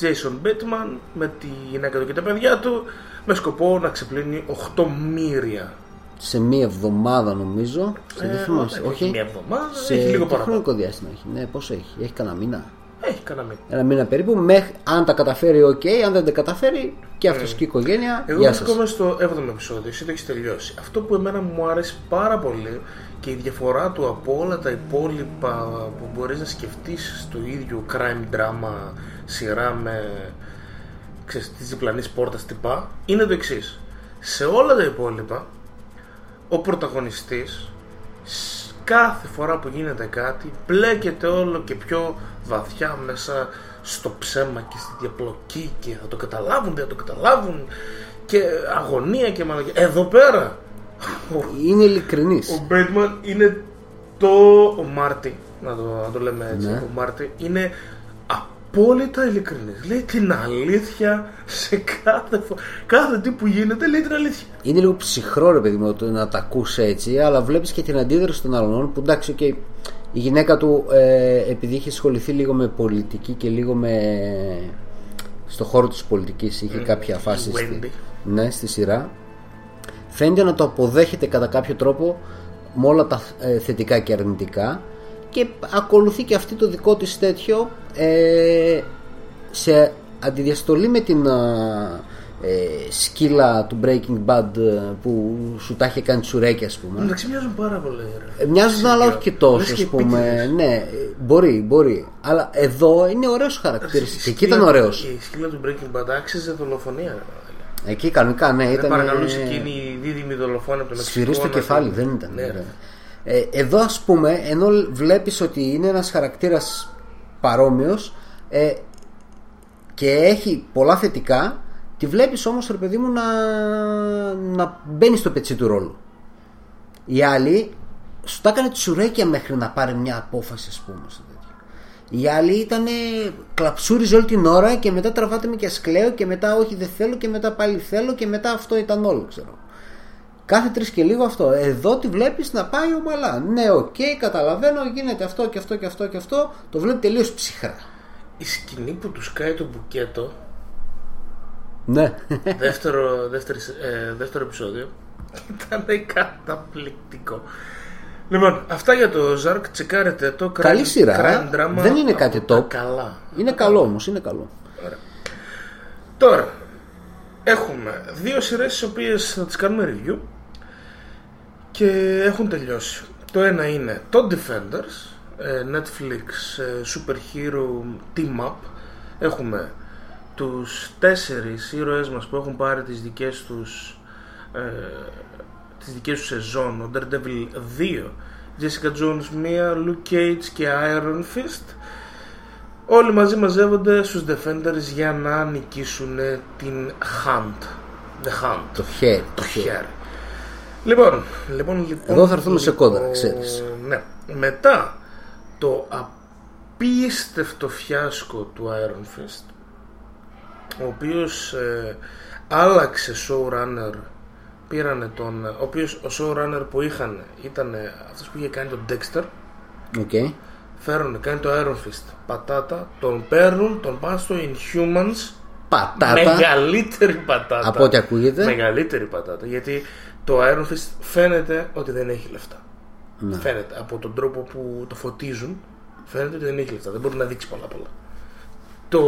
C: Jason Bateman με τη γυναίκα του και τα παιδιά του με σκοπό να ξεπλύνει 8 μύρια
D: σε μία εβδομάδα νομίζω. Σε
C: Ε,
D: δεν θυμάσαι,
C: όχι,
D: όχι.
C: μία εβδομάδα,
D: σε
C: έχει λίγο
D: τι
C: παραπάνω.
D: χρονικό διάστημα έχει. Ναι, πόσο έχει. Έχει κανένα μήνα;
C: Έχει κανένα μήνα
D: Ένα μήνα περίπου. Μέχρι, αν τα καταφέρει, οκ. Αν δεν τα καταφέρει, και αυτός και η οικογένεια.
C: Εγώ
D: Γεια σας.
C: βρίσκομαι στο 7ο επεισόδιο, εσύ το έχεις τελειώσει. Αυτό που εμένα μου άρεσε πάρα πολύ και η διαφορά του από όλα τα υπόλοιπα που μπορείς να σκεφτείς στο ίδιο crime drama σειρά με ξέρεις, της διπλανής πόρτας τυπά είναι το εξής. Σε όλα τα υπόλοιπα ο πρωταγωνιστής σ- κάθε φορά που γίνεται κάτι μπλέκεται όλο και πιο βαθιά μέσα στο ψέμα και στη διαπλοκή και θα το καταλάβουν, δεν θα το καταλάβουν και αγωνία και μαλακία. Εδώ πέρα ο,
D: Είναι ειλικρινής.
C: ο Bateman είναι το ο Μάρτι, να το, να το λέμε έτσι,
D: Ναι.
C: ο Μάρτι είναι απόλυτα ειλικρινής. Λέει την αλήθεια σε κάθε, φο- κάθε τι που γίνεται λέει την αλήθεια.
D: Είναι λίγο ψυχρό ρε παιδί μου το να τα ακούς έτσι, αλλά βλέπεις και την αντίδραση των άλλων που εντάξει, οκ, η γυναίκα του ε, επειδή είχε ασχοληθεί λίγο με πολιτική και λίγο με. στο χώρο της πολιτικής είχε κάποια φάση στη,
C: Wendy.
D: ναι, στη σειρά. Φαίνεται να το αποδέχεται κατά κάποιο τρόπο με όλα τα ε, θετικά και αρνητικά και ακολουθεί και αυτή το δικό της τέτοιο ε, σε αντιδιαστολή με την α, ε, σκύλα του Breaking Bad ε, που σου τα είχε κάνει τσουρέκια ας πούμε
C: Εντάξει, μοιάζουν πάρα πολύ. Ρε.
D: ε, Μοιάζουν αλλά όχι και
C: Λες
D: τόσο
C: και
D: ας πούμε
C: επίτηδες.
D: ναι, ε, μπορεί, μπορεί αλλά εδώ είναι ωραίος χαρακτήρας
C: Η
D: και εκεί
C: σκύλα-
D: ήταν ωραίος
C: Η σκύλα του Breaking Bad άξιζε δολοφονία. Ρε, μαλάκα.
D: εκεί κανονικά ναι
C: Δεν
D: ήταν
C: παρακαλούσε εκείνη η δίδυμη δολοφόνη από τον Μεξικό.
D: Σφυρί στο
C: να
D: κεφάλι,
C: την-
D: δεν ήταν.
C: Ναι, ρε.
D: Ε, εδώ ας πούμε, ενώ βλέπεις ότι είναι ένας χαρακτήρας παρόμοιος ε, και έχει πολλά θετικά, τη βλέπεις όμως ρε παιδί μου να, να μπαίνει στο πετσί του ρόλου. Η άλλη σου τα έκανε τσουρέκια μέχρι να πάρει μια απόφαση ας πούμε. στο τέτοιο. Η άλλη ήταν κλαψούριζε όλη την ώρα και μετά τραβάτε με κι ας κλαίω και μετά όχι δεν θέλω και μετά πάλι θέλω και μετά αυτό ήταν όλο ξέρω. Κάθε τρεις και λίγο αυτό. Εδώ τη βλέπεις να πάει ομαλά. Ναι, οκ, καταλαβαίνω, γίνεται αυτό και αυτό και αυτό και αυτό. Το βλέπει τελείως ψυχρά.
C: Η σκηνή που τους σκάει το μπουκέτο,
D: Ναι.
C: δεύτερο, δεύτερη, ε, δεύτερο επεισόδιο, ήταν καταπληκτικό. Λοιπόν, αυτά για το Ζαρκ, τσεκάρετε το.
D: Καλή
C: crime-
D: σειρά.
C: crime drama
D: Δεν είναι
C: από
D: κάτι
C: τα
D: top.
C: Καλά.
D: είναι καλό όμως, είναι καλό.
C: Τώρα, έχουμε δύο σειρές τις οποίες θα τις κάνουμε review και έχουν τελειώσει. Το ένα είναι το Defenders, ε, Netflix ε, Super Hero Team Up. Έχουμε τους τέσσερις ήρωές μας που έχουν πάρει τις δικές τους ε, τις δικές τους σεζόν. Ο Daredevil 2, Jessica Jones 1, Luke Cage και Iron Fist. Όλοι μαζί μαζεύονται στους Defenders για να νικήσουν την Hunt. The Hunt.
D: Το χέρι.
C: Το χέρι. Λοιπόν, λοιπόν, λοιπόν.
D: Εδώ θα έρθουμε σε
C: λοιπόν,
D: κόντρα, ξέρεις.
C: Ναι. Μετά το απίστευτο φιάσκο του Iron Fist, ο οποίος ε, άλλαξε showrunner, πήρανε τον, ο οποίος ο showrunner που είχαν ήταν ε, αυτός που είχε κάνει τον Dexter,
D: Οκ.
C: φέρουν, κάνει το Iron Fist, πατάτα, τον παίρνουν, τον πάνε στο Inhumans,
D: Πατάτα.
C: Μεγαλύτερη πατάτα.
D: Από ό,τι ακούγεται.
C: Μεγαλύτερη πατάτα. Γιατί το Iron Fist φαίνεται ότι δεν έχει λεφτά.
D: Ναι.
C: Φαίνεται από τον τρόπο που το φωτίζουν. Φαίνεται ότι δεν έχει λεφτά. Δεν μπορεί να δείξει πολλά πολλά. Το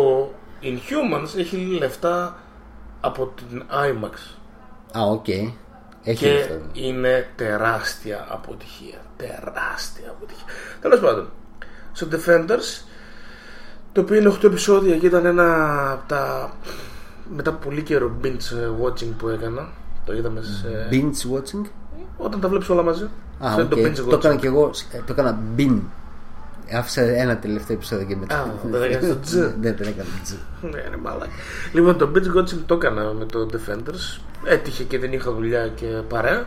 C: Inhumans έχει λεφτά από την IMAX.
D: Α, οκ. Έχει
C: Και
D: λεφτά.
C: είναι τεράστια αποτυχία. Τεράστια αποτυχία. Τέλος πάντων, στο Defenders, το οποίο είναι 8 επεισόδια και ήταν ένα από τα. μετά από πολύ καιρό binge watching που έκανα. Το είδαμε σε.
D: Binge watching;
C: Όταν τα βλέπεις όλα μαζί.
D: Α,
C: Αυτό
D: οκ.
C: είναι το binge
D: Το έκανα
C: watching.
D: κι εγώ. ε, Το έκανα binge. Άφησα ένα τελευταίο επεισόδιο και μετά.
C: Α, δεν έκανες το τζ.
D: Ναι, δεν έκανα τζ.
C: Ναι, ρε μαλάκα. Λοιπόν, το binge watching το έκανα με το Defenders. Έτυχε και δεν είχα δουλειά και παρέα.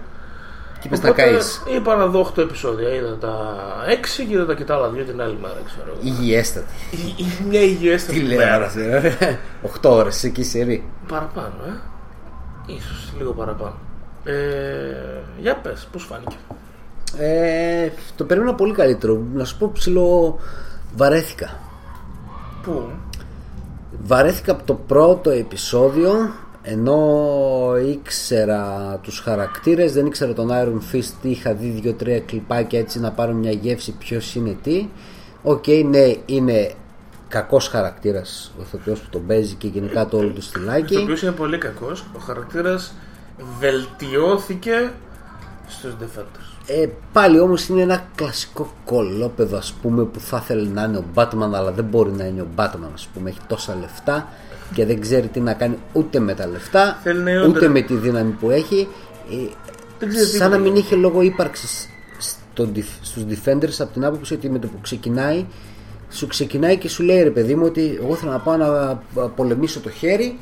D: Και είπες να
C: Οπότε
D: καείς.
C: Είπα να δω 8 επεισόδια. Είδα τα 6 και είδα τα και τα άλλα δύο την άλλη μέρα, ξέρω.
D: Υγιέστατη.
C: Η- η- Μια υγιέστατη μέρα.
D: Τηλεόραση. ε. 8 ώρες εκεί σερί.
C: Παραπάνω, ε. Ίσως λίγο παραπάνω. Ε, για πες, πώς φάνηκε.
D: Ε, το περίμενα πολύ καλύτερο. Να σου πω ψιλοβαρέθηκα.
C: Πού;
D: Βαρέθηκα από το πρώτο επεισόδιο ενώ ήξερα τους χαρακτήρες δεν ήξερα τον Iron Fist είχα δει δύο-τρία κλιπάκια έτσι να πάρω μια γεύση ποιος είναι τι οκ ναι είναι κακός χαρακτήρας ο ηθοποιός που τον παίζει και γενικά το όλο του
C: Το
D: στυλάκι
C: οποίο είναι πολύ κακός. Ο χαρακτήρας βελτιώθηκε στους Defenders.
D: Ε, πάλι όμως είναι ένα κλασικό κολόπεδο ας πούμε που θα ήθελε να είναι ο Batman αλλά δεν μπορεί να είναι ο Batman ας πούμε έχει τόσα λεφτά και δεν ξέρει τι να κάνει ούτε με τα λεφτά
C: Θέλει να είναι
D: ούτε
C: under-
D: με τη δύναμη που έχει ε,
C: Δεν ξέρει
D: σαν να
C: τίποτα.
D: μην είχε λόγο ύπαρξης στο, def- στους Defenders από την άποψη ότι με το που ξεκινάει σου ξεκινάει και σου λέει ρε παιδί μου ότι εγώ θέλω να πάω να πολεμήσω το χέρι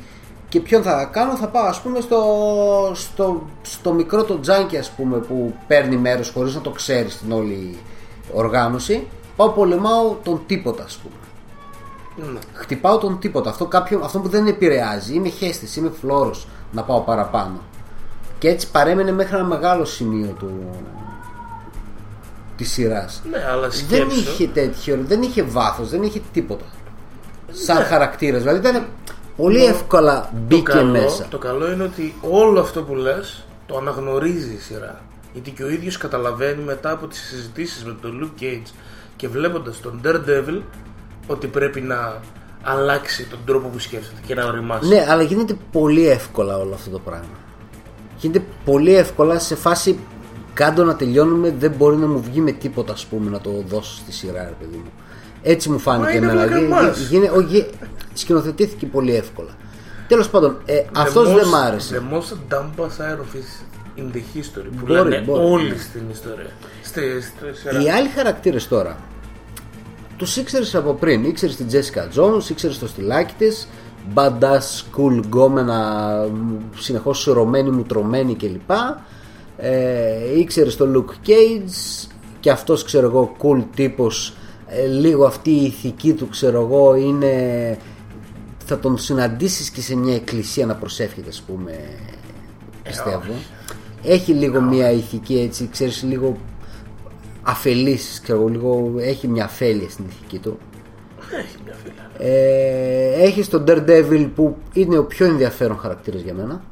D: και ποιον θα κάνω θα πάω ας πούμε στο, στο, στο μικρό το τζάνκι ας πούμε που παίρνει μέρος χωρίς να το ξέρεις στην όλη οργάνωση πάω πολεμάω τον τίποτα ας πούμε
C: Ναι.
D: χτυπάω τον τίποτα αυτό, κάποιο, αυτό που δεν επηρεάζει είμαι χέστης, είμαι φλόρος να πάω παραπάνω και έτσι παρέμενε μέχρι ένα μεγάλο σημείο του, της σειράς
C: Ναι, αλλά
D: δεν
C: σκέψου.
D: είχε τέτοιο, δεν είχε βάθος, δεν είχε τίποτα. Σαν χαρακτήρας. Δηλαδή ήταν πολύ εύκολα
C: το
D: μπήκε
C: καλό,
D: μέσα.
C: το καλό είναι ότι όλο αυτό που λες το αναγνωρίζει η σειρά. Γιατί και ο ίδιος καταλαβαίνει μετά από τις συζητήσεις με τον Luke Cage και βλέποντας τον Daredevil ότι πρέπει να αλλάξει τον τρόπο που σκέφτεται και να οριμάσει.
D: Ναι, αλλά γίνεται πολύ εύκολα όλο αυτό το πράγμα. Γίνεται πολύ εύκολα σε φάση κάντο να τελειώνουμε, δεν μπορεί να μου βγει με τίποτα, ας πούμε, να το δώσω στη σειρά, ρε παιδί μου. Έτσι μου φάνηκε
C: Μα είναι
D: εμένα.
C: black and
D: Γι-
C: white.
D: γι- γίνε- όχι, γι- σκηνοθετήθηκε πολύ εύκολα. Τέλος πάντων, ε,
C: The
D: αυτός
C: most-
D: δεν μ' άρεσε.
C: The most dumb iron fist in the history που
D: Μπορεί,
C: λένε
D: μπορεί.
C: όλοι στην ιστορία. Στη, στη σειρά.
D: Οι άλλοι χαρακτήρες τώρα τους ήξερες από πριν. Ήξερες την Τζέσικα Jones, ήξερες το στυλάκι της, badass, cool, γκόμενα, συνεχώς σειρωμένη, μουτρωμένη κλπ. Ε, ήξερες τον Luke Cage και αυτός ξέρω εγώ cool τύπος ε, λίγο αυτή η ηθική του ξέρω εγώ είναι θα τον συναντήσεις και σε μια εκκλησία να προσεύχεται ας πούμε πιστεύω έχει λίγο μια ηθική έτσι ξέρεις λίγο αφελής ξέρω εγώ, λίγο έχει μια αφέλεια στην ηθική του
C: Έχει μια φίλα.
D: ε, έχει τον Daredevil που είναι ο πιο ενδιαφέρον χαρακτήρας για μένα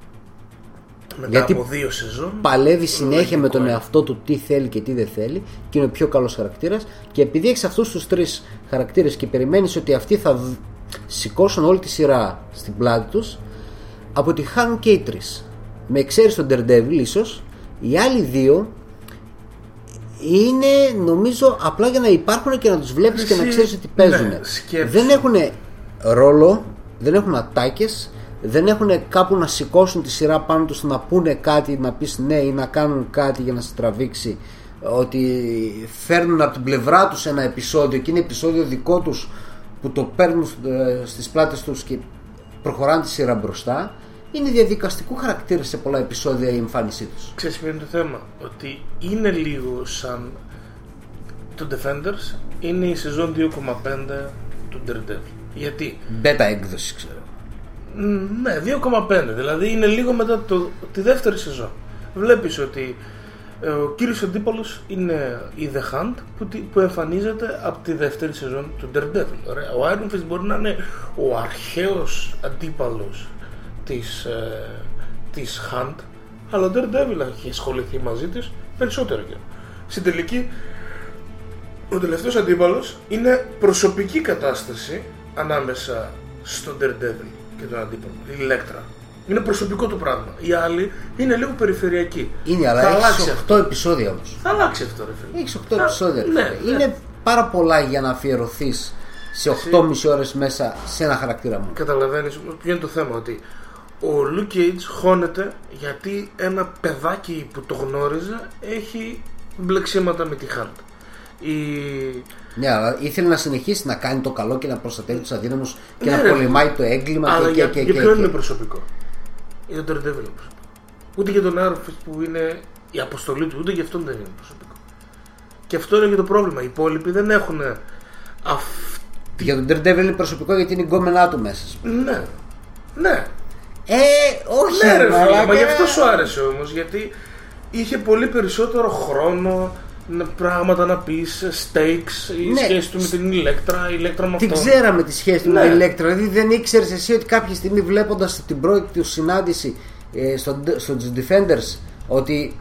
C: Μετά
D: γιατί
C: από δύο σεζόν.
D: παλεύει συνέχεια με τον
C: είναι.
D: εαυτό του τι θέλει και τι δεν θέλει και είναι ο πιο καλός χαρακτήρας και επειδή έχεις αυτούς τους τρεις χαρακτήρες και περιμένεις ότι αυτοί θα δ- σηκώσουν όλη τη σειρά στην πλάτη τους αποτυχάνουν και οι τρεις με εξαίρεση τον Daredevil ίσως οι άλλοι δύο είναι νομίζω απλά για να υπάρχουν και να τους βλέπεις και να
C: Εσύ-
D: ξέρεις ότι παίζουν
C: ναι, σκέψου.
D: δεν έχουν ρόλο δεν έχουν ατάκες δεν έχουν κάπου να σηκώσουν τη σειρά πάνω τους να πούνε κάτι να πεις ναι ή να κάνουν κάτι για να σε τραβήξει. Ότι φέρνουν από την πλευρά τους ένα επεισόδιο και είναι επεισόδιο δικό τους που το παίρνουν ε, στις πλάτες τους και προχωράνε τη σειρά μπροστά είναι διαδικαστικού χαρακτήρα σε πολλά επεισόδια η εμφάνισή τους
C: Ξέρεις ποιο είναι το θέμα; Ότι είναι λίγο σαν το Defenders είναι η σεζόν 2,5 του Daredevil. Γιατί;
D: Μπέτα έκδοση ξέρω
C: Μ, Ναι, 2,5. Δηλαδή είναι λίγο μετά το, τη δεύτερη σεζόν. Βλέπεις ότι ε, ο κύριος αντίπαλος είναι η The Hunt που, τη- που εμφανίζεται από τη δεύτερη σεζόν του Daredevil. Ωραία. Ο Iron Fist μπορεί να είναι ο αρχαίος αντίπαλος της, ε, της Hunt αλλά ο Daredevil έχει ασχοληθεί μαζί της περισσότερο καιρό. Στην τελική ο τελευταίος αντίπαλος είναι προσωπική κατάσταση ανάμεσα στον Daredevil και τον αντίπαλο, η Ηλέκτρα. Είναι προσωπικό του πράγμα. Οι άλλοι είναι λίγο περιφερειακοί.
D: είναι αλλά
C: θα
D: έχεις
C: αλλάξει αυτό.
D: 8 επεισόδια όμως
C: Θα αλλάξει αυτό, ρε φίλε.
D: Έχεις 8
C: Θα-
D: επεισόδια. ρε
C: Ναι,
D: φίλε.
C: ναι.
D: Είναι πάρα πολλά για να αφιερωθείς σε 8,5 ώρες μέσα σε ένα χαρακτήρα μου.
C: Καταλαβαίνεις ποιο είναι το θέμα, ότι ο Luke Cage χώνεται γιατί ένα παιδάκι που το γνώριζε έχει μπλεξίματα με τη Hunt. Η...
D: Ναι, αλλά ήθελε να συνεχίσει να κάνει το καλό και να προστατεύει τους αδύναμους και
C: Ναι,
D: να
C: ρε.
D: πολεμάει το έγκλημα
C: Αλλά
D: και,
C: για,
D: και, και,
C: για
D: και,
C: ποιον
D: και.
C: είναι προσωπικό; Για τον Daredevil είναι προσωπικό. Ούτε για τον Iron Fist που είναι η αποστολή του, ούτε για αυτόν δεν είναι προσωπικό. Και αυτό είναι και το πρόβλημα. Οι υπόλοιποι δεν έχουν αυτή.
D: Για τον Daredevil είναι προσωπικό γιατί είναι η γκόμενά του μέσα. ας πούμε.
C: Ναι. Ναι.
D: Ε, όχι,
C: Ναι, ρε φίλε,
D: μαλάκα.
C: μα γι' αυτό σου άρεσε όμως. Γιατί είχε πολύ περισσότερο χρόνο να- πράγματα να πεις, stakes, η
D: Ναι.
C: σχέση του με την Ηλέκτρα, η Ηλέκτρα με
D: Την
C: αυτόν.
D: ξέραμε τη σχέση του
C: Ναι.
D: με την Ηλέκτρα. Δηλαδή δεν ήξερες εσύ ότι κάποια στιγμή βλέποντας την πρώτη του συνάντηση ε, στο, στο Defenders ότι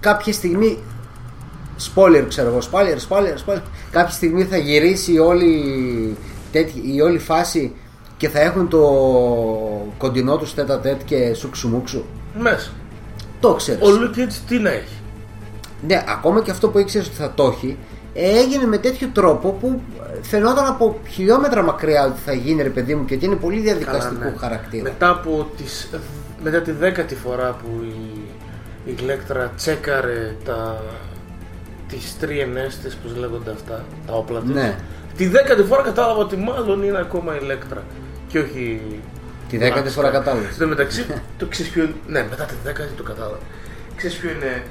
D: κάποια στιγμή. Spoiler, ξέρω εγώ. Spoiler, spoiler, spoiler. Κάποια στιγμή θα γυρίσει η όλη, τέτοι- η όλη φάση και θα έχουν το κοντινό τους τέτα τέτ και σουξουμούξου.
C: Μέσα.
D: Το ξέρεις.
C: Ο Luke Cage τι να έχει;
D: Ναι, ακόμα και αυτό που ήξερες ότι θα το έχει, έγινε με τέτοιο τρόπο που φαινόταν από χιλιόμετρα μακριά ότι θα γίνει ρε παιδί μου και ότι είναι πολύ διαδικαστικού
C: Καλά, ναι.
D: χαρακτήρα.
C: Μετά από τις, μετά τη δέκατη φορά που η, η Ηλέκτρα τσέκαρε τα, τις τριενές της, πώς λέγονται αυτά, τα όπλα της.
D: Ναι.
C: Τη δέκατη φορά κατάλαβα ότι μάλλον είναι ακόμα ηλέκτρα και όχι...
D: Τη δέκατη
C: Max
D: φορά
C: Sky.
D: κατάλαβες.
C: Στο μεταξύ, το ξέρεις ποιο είναι- Ναι, μετά τη δέκατη το κατάλαβα. Ξέρεις ποιο είναι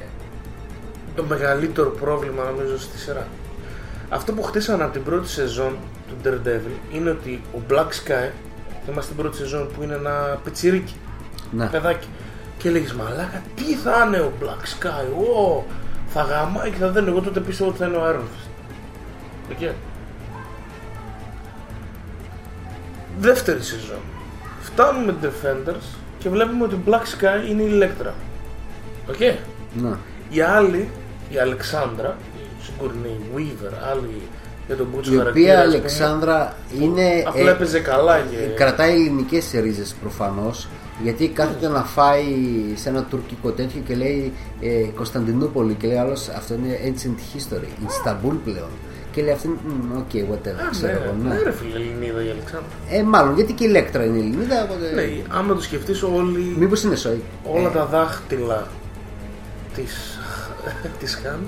C: το μεγαλύτερο πρόβλημα νομίζω στη σειρά. Αυτό που χτίσανε από την πρώτη σεζόν του Daredevil είναι ότι ο Black Sky, θυμάστε την πρώτη σεζόν που είναι ένα πιτσιρίκι,
D: Ναι.
C: παιδάκι. Και λέγεις μαλάκα τι θα είναι ο Black Sky, ω, θα γαμάει και θα δεν εγώ τότε πίστευα ότι θα είναι ο Iron Fist. Οκ. Δεύτερη σεζόν. Φτάνουμε Defenders και βλέπουμε ότι ο Black Sky είναι η Electra. Οκ.
D: Ναι.
C: Η άλλη, η Αλεξάνδρα, η συγκουρνή Weaver, άλλη για τον Μπούτσο
D: Η
C: χαρακτήρα,
D: οποία
C: ας πούμε,
D: Αλεξάνδρα είναι.
C: Απλά
D: ε,
C: έπαιζε καλά και...
D: Κρατάει ελληνικές ρίζε προφανώς. Γιατί κάθεται να φάει σε ένα τουρκικό τέτοιο και λέει ε, Κωνσταντινούπολη και λέει άλλος αυτό είναι ancient history, Ισταμπούλ πλέον. Και λέει αυτή, «Μμ, οκ, whatever,
C: Α,
D: ξέρω εγώ.
C: ναι,
D: Ναι.
C: ναι, ρε φίλε, Ελληνίδα η Αλεξάνδρα.
D: Ε, μάλλον γιατί και η Ηλέκτρα είναι Ελληνίδα, οπότε.
C: Ναι, άμα το σκεφτείς όλοι,
D: Μήπως είναι σοϊ.
C: όλα τα δάχτυλα της, της Hand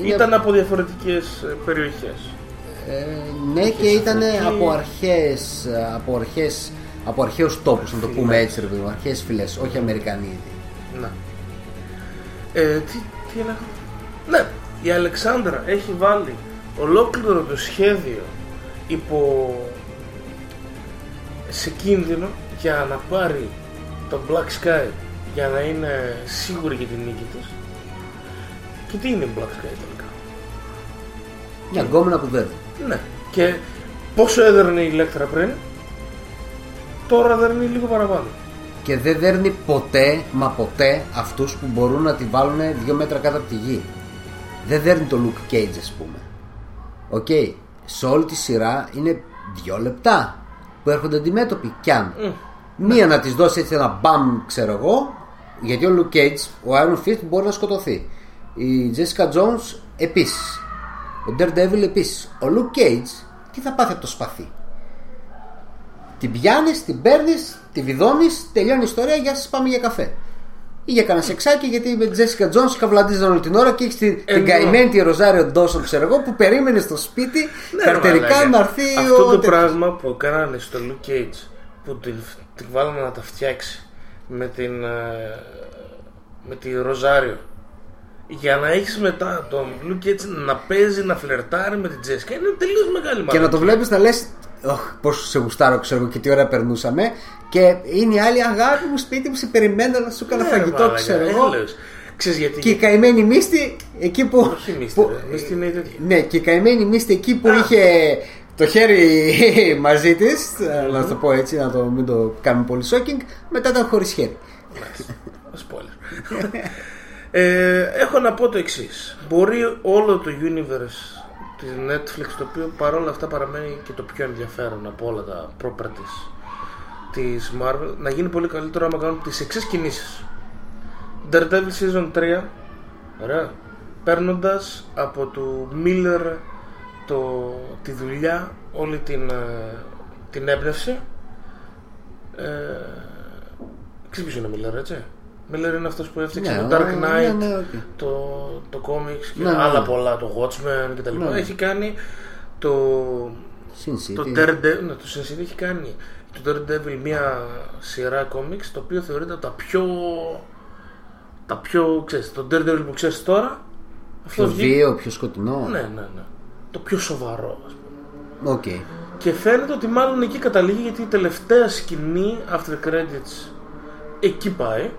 D: Είναι-
C: ήταν από διαφορετικές ε, περιοχές.
D: Ε, ναι, και ήταν
C: εκεί.
D: από αρχές, από αρχές, από αρχαίους τόπους, να το πούμε έτσι, ρε παιδί μου, αρχαίες φυλές, όχι Αμερικανοί.
C: Να. Ε, τι, τι έλεγα. Ναι, η Αλεξάνδρα έχει βάλει ολόκληρο το σχέδιο υπό σε κίνδυνο για να πάρει τον Black Sky για να είναι σίγουρη για την νίκη της. Και τι είναι η Black Sky τελικά;
D: Μια γκόμενα που δεν.
C: Ναι. Και πόσο έδερνε η Ηλέκτρα πριν, τώρα δέρνει λίγο παραπάνω.
D: Και δεν δέρνει ποτέ, μα ποτέ, αυτούς που μπορούν να τη βάλουν δύο μέτρα κάτω από τη γη. Δεν δέρνει το Luke Cage, ας πούμε. Οκ. Σε όλη τη σειρά είναι δύο λεπτά που έρχονται αντιμέτωποι κι αν. Μία να της δώσει έτσι ένα μπαμ, ξέρω εγώ, γιατί ο Luke Cage, ο Iron Fist μπορεί να σκοτωθεί. Η Jessica Jones επίσης. Ο Daredevil επίσης. Ο Luke Cage, τι θα πάθει από το σπαθί; Την πιάνεις, την παίρνεις, τη βιδώνεις, τελειώνει η ιστορία, γεια σας πάμε για καφέ. Ή για κανένα σεξάκι, γιατί με τη Τζέσικα Τζόνς καβλαντίζαν όλη την ώρα και έχει την, την
C: Ενώ-
D: καημένη τη Ροζάριο Ντόσον, ξέρω εγώ, που περίμενε στο σπίτι
C: Ναι,
D: καρτερικά
C: μαλάκα.
D: να έρθει
C: Αυτό
D: ο.
C: το
D: τέτοιος.
C: πράγμα που κάνανε στο Luke Cage που την, την βάλανε να τα φτιάξει με την ε, με τη Ροζάριο για να έχεις μετά τον Luke Cage να παίζει να φλερτάρει με την Τζέσικα είναι τελείως μεγάλη
D: Και να το
C: μαλακία.
D: βλέπεις να λες, Ωχ, πόσο σε γουστάρω, ξέρω εγώ και τι ώρα περνούσαμε. Και είναι η άλλη αγάπη μου, σπίτι μου, σε περιμένω να σου έκανα
C: Ναι,
D: φαγητό,
C: μαλάκα,
D: ξέρω εγώ.
C: έλεος. Ξέρεις γιατί
D: Και η καημένη μύστη εκεί που.
C: Όχι μίστη,
D: που-
C: ρε. Μίστη είναι η τέτοια.
D: Ναι, και η καημένη μύστη εκεί που είχε το χέρι μαζί της, να το πω έτσι, να το, μην το κάνουμε πολύ shocking, μετά ήταν χωρίς χέρι.
C: Spoiler. ε, έχω να πω το εξής. Μπορεί όλο το universe της Netflix, το οποίο παρόλα αυτά παραμένει και το πιο ενδιαφέρον από όλα τα properties της Marvel, να γίνει πολύ καλύτερο άμα κάνουν τις εξής κινήσεις. Daredevil Season 3, ωραία, παίρνοντας από του Miller το, τη δουλειά, όλη την, ε, την έμπνευση, ε, Ξέρεις ποιος είναι ο Miller, έτσι; Miller είναι αυτός που έφτιαξε
D: Ναι,
C: το Dark
D: ναι,
C: Knight,
D: ναι, οκ.
C: το, το comics και
D: Ναι, ναι,
C: άλλα
D: ναι.
C: πολλά, το Watchmen κτλ.
D: Ναι.
C: Έχει κάνει το,
D: Sin
C: το
D: City.
C: Daredevil, ναι, το Sin City έχει κάνει το Daredevil μια σειρά comics το οποίο θεωρείται από τα πιο τα πιο, ξέρεις, το Daredevil που ξέρεις τώρα αυτός
D: Πιο
C: βγήκε-
D: βίαιο, πιο σκοτεινό.
C: ναι, ναι, ναι. Το πιο σοβαρό, ας πούμε.
D: Οκ.
C: Και φαίνεται ότι μάλλον εκεί καταλήγει γιατί η τελευταία σκηνή after credits εκεί πάει.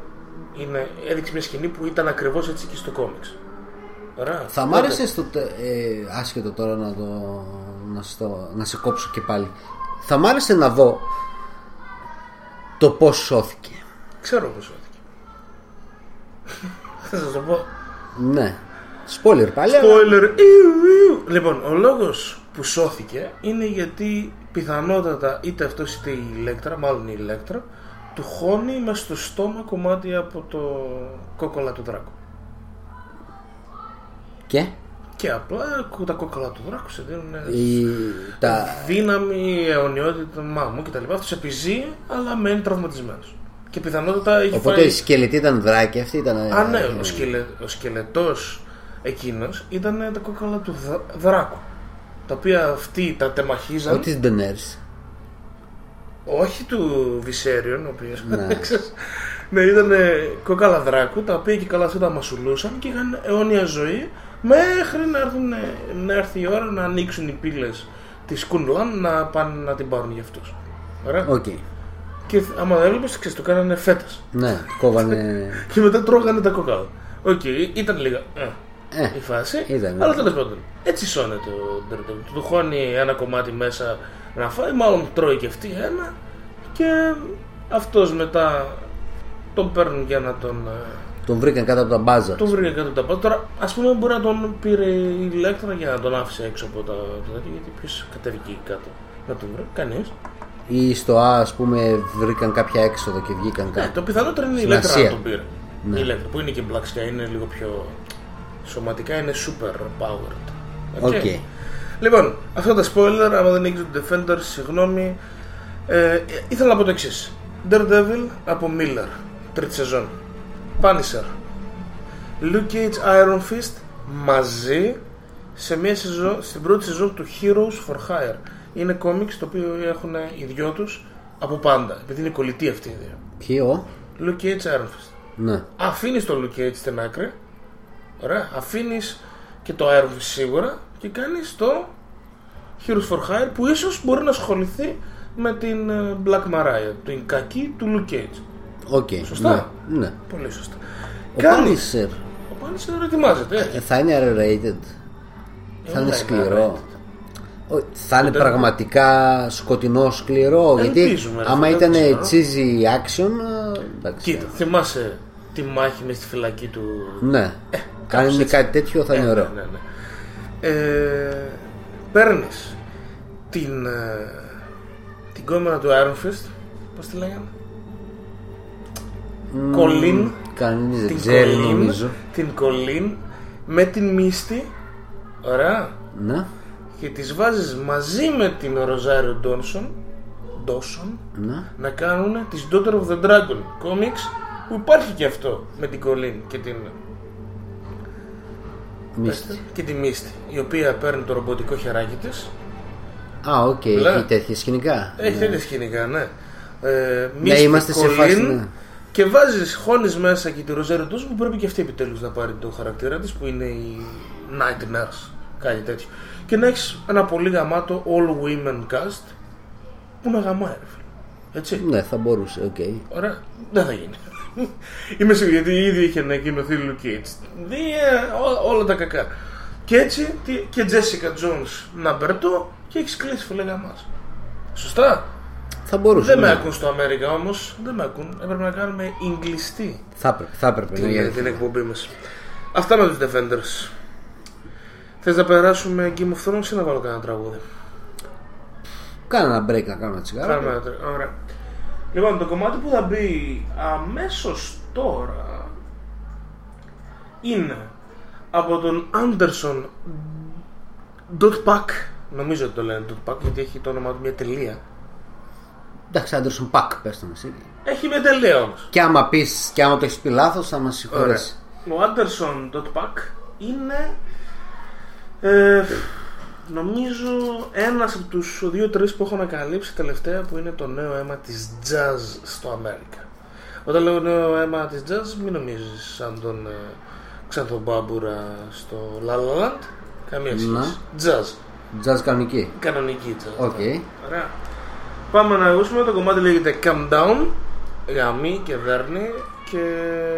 C: Είναι, έδειξε μια σκηνή που ήταν ακριβώς έτσι και στο κόμιξ. Ωραία.
D: Θα μ'
C: Τότε-
D: άρεσε στο. τε- Ε, άσχετο τώρα να, το, να, στο, να σε κόψω και πάλι. Θα μ' άρεσε να δω το πώς σώθηκε.
C: Ξέρω πώς σώθηκε. Θα σας το πω.
D: Ναι. Spoiler πάλι. αλλά-
C: Spoiler. Ιου, ιου. Λοιπόν, ο λόγος που σώθηκε είναι γιατί πιθανότατα είτε αυτός είτε η Ηλέκτρα, μάλλον η Ηλέκτρα, του χώνει μέσα στο στόμα κομμάτι από το κόκκολα του δράκου.
D: Και;
C: Και απλά τα κόκκαλα του δράκου σε δίνουν
D: η, τα,
C: δύναμη, αιωνιότητα, μάμου κτλ. Αυτός επιζεί, αλλά μένει τραυματισμένος. Και πιθανότατα έχει
D: οπότε
C: φάει.
D: η σκελετή ήταν δράκη αυτή ήταν.
C: Α, ναι, ο, σκελε... ο σκελετός εκείνος ήταν τα κόκκαλα του δ- δράκου. Τα οποία αυτοί τα τεμαχίζαν.
D: Ό,τι της Daenerys.
C: Όχι του Βυσέριον, ο οποίος
D: Ναι.
C: ξέρεις, ναι, ήταν κόκκαλα δράκου, τα οποία και καλά αυτά τα μασουλούσαν και είχαν αιώνια ζωή μέχρι να, έρθουν, να έρθει η ώρα να ανοίξουν οι πύλες της K'un-Lun να πάνε να την πάρουν για αυτούς. Ωραία.
D: Οκ.
C: Και άμα έβλεπες, ξέρεις, το κάνανε φέτας.
D: Ναι, κόβανε.
C: Και μετά τρώγανε τα κόκκαλα. Οκ, ήταν λίγα. Ε,
D: Ε,
C: η φάση.
D: Ήταν,
C: αλλά
D: ναι.
C: τέλος πάντων. Έτσι σώζεται ο Daredevil. Του χώνει ένα κομμάτι μέσα να φάει, μάλλον τρώει και αυτή ένα. Και αυτός μετά τον παίρνουν για να τον. ε,
D: τον βρήκαν κάτω από τα μπάζα.
C: Τον βρήκε κάτω από τα πάντα. Τώρα, ας πούμε, μπορεί να τον πήρε η Ηλέκτρα για να τον άφησε έξω από τα τα τέτοια. Γιατί ποιος κατέβηκε εκεί κάτω να τον βρει. Κανείς.
D: Ή στο Α, ας πούμε, βρήκαν κάποια έξοδο και βγήκαν
C: Ναι,
D: κάτω.
C: το πιθανότερο είναι η
D: Στην
C: Ηλέκτρα να
D: Ασία.
C: τον πήρε.
D: Ναι.
C: Η Ηλέκτρα που είναι και Black Sky είναι λίγο πιο. Σωματικά είναι super powered.
D: Οκ.
C: Λοιπόν, αυτά τα spoiler, άμα δεν έχεις το Defender, συγγνώμη. Ε, ήθελα να πω το εξής. Daredevil από Miller, τρίτη σεζόν. Punisher. Luke Cage Iron Fist μαζί σε μια σεζόν, στην πρώτη σεζόν του Heroes for Hire. Είναι κόμιξ το οποίο έχουν οι δυο τους από πάντα, επειδή είναι κολλητοί αυτοί οι δύο.
D: Ποιο;
C: Luke Cage Iron Fist.
D: Ναι.
C: Αφήνεις το Luke Cage στην άκρη. Ωραία. Αφήνεις και το Iron Fist σίγουρα και κάνεις το Heroes for Hire που ίσως μπορεί να ασχοληθεί με την ε, Black Mariah, την κακή του Luke Cage.
D: OK.
C: Σωστά;
D: Ναι. ναι.
C: Πολύ σωστά.
D: Ο
C: Κάνει.
D: Punisher
C: Ο Punisher ετοιμάζεται.
D: ε, θα είναι R-rated. Θα είναι
C: ναι,
D: σκληρό. Ω, Θα είναι πραγματικά σκοτεινό σκληρό. Γιατί
C: Ελπίζουμε, ρε
D: άμα
C: φίλε,
D: ήταν
C: δεν ξέρω.
D: cheesy action. ε, εντάξει.
C: Κοίτα, θυμάσαι τη μάχη με στη φυλακή του.
D: Ναι. Αν είναι κάτι τέτοιο θα είναι
C: Ε,
D: ωραίο.
C: Ναι, ναι, ναι. Ε, Παίρνεις την, ε, την κόμμενα του Iron Fist. Πώς τη λέγανε; Κολίν.
D: Κανείς δεν
C: Την
D: ξέρει
C: Κολίν.
D: νομίζω.
C: Την Κολίν με την Μίστη. Ωραία.
D: Ναι.
C: Και τις βάζεις μαζί με την Ροζάριο Ντόνσον Ντόσον
D: Ναι.
C: να κάνουν τις Daughter of the Dragon comics που υπάρχει και αυτό με την Colleen και την,
D: Misty.
C: και τη Misty η οποία παίρνει το ρομποτικό χεράκι της
D: Α, οκ.
C: Λέ.
D: Έχει τέτοια σκηνικά.
C: έχει τέτοια σκηνικά ναι ε,
D: Ναι,
C: Misty,
D: είμαστε σε
C: Colleen,
D: φάση, ναι.
C: και βάζεις χώνεις μέσα και τη Rosario Dawson που πρέπει και αυτή επιτέλους να πάρει το χαρακτήρα της που είναι η Night Nurse κάτι τέτοιο και να έχεις ένα πολύ γαμάτο all women cast που να γαμάει ρε φίλε. έτσι
D: Ναι, θα μπορούσε, οκ.
C: Ωραία, δεν θα γίνει. Είμαι σίγουρη γιατί ήδη είχε ανακοινωθεί η Luke Cage. Δι, ε, ό- όλα τα κακά. Και έτσι τι- και Jessica Jones να μπερτώ και έχεις κλείσει φίλε μας. Σωστά.
D: Θα μπορούσε.
C: Δεν με
D: ναι.
C: ακούν στο Αμέρικα όμως. Δεν με ακούν. Έπρεπε να κάνουμε εγκλειστή
D: Θα έπρεπε, θα έπρεπε ναι,
C: την,
D: για-
C: την εκπομπή μας. Αυτά με τους Defenders. Θες να περάσουμε Game of Thrones ή να βάλω κανένα τραγούδι;
D: Κάνε ένα break να κάνουμε τσιγάρα.
C: Κάνουμε ένα τρε- Ωραία. Λοιπόν, το κομμάτι που θα μπει αμέσως τώρα είναι από τον Anderson Dot Pack. Νομίζω ότι το λένε Dot Pack γιατί έχει το όνομα του μια τελεία.
D: Εντάξει, Άντερσον Πακ, πες το εσύ.
C: Έχει μια τελεία όμως.
D: Και άμα πεις, και άμα το έχεις πει λάθος, θα μας
C: Ωραία.
D: συγχωρέσει.
C: Ο Anderson Dot Pack είναι ε, νομίζω ένας από τους δύο-τρεις που έχω ανακαλύψει τελευταία που είναι το νέο αίμα της jazz στο Αμέρικα. Όταν λέω νέο αίμα της jazz μην νομίζεις σαν τον ε, Ξανθομπάμπουρα στο La La Land. Καμία σχέση. Jazz.
D: Jazz κανονική.
C: Κανονική jazz.
D: OK.
C: Ωραία. Πάμε να ακούσουμε το κομμάτι λέγεται Calm Down. Γαμί και δέρνει. Και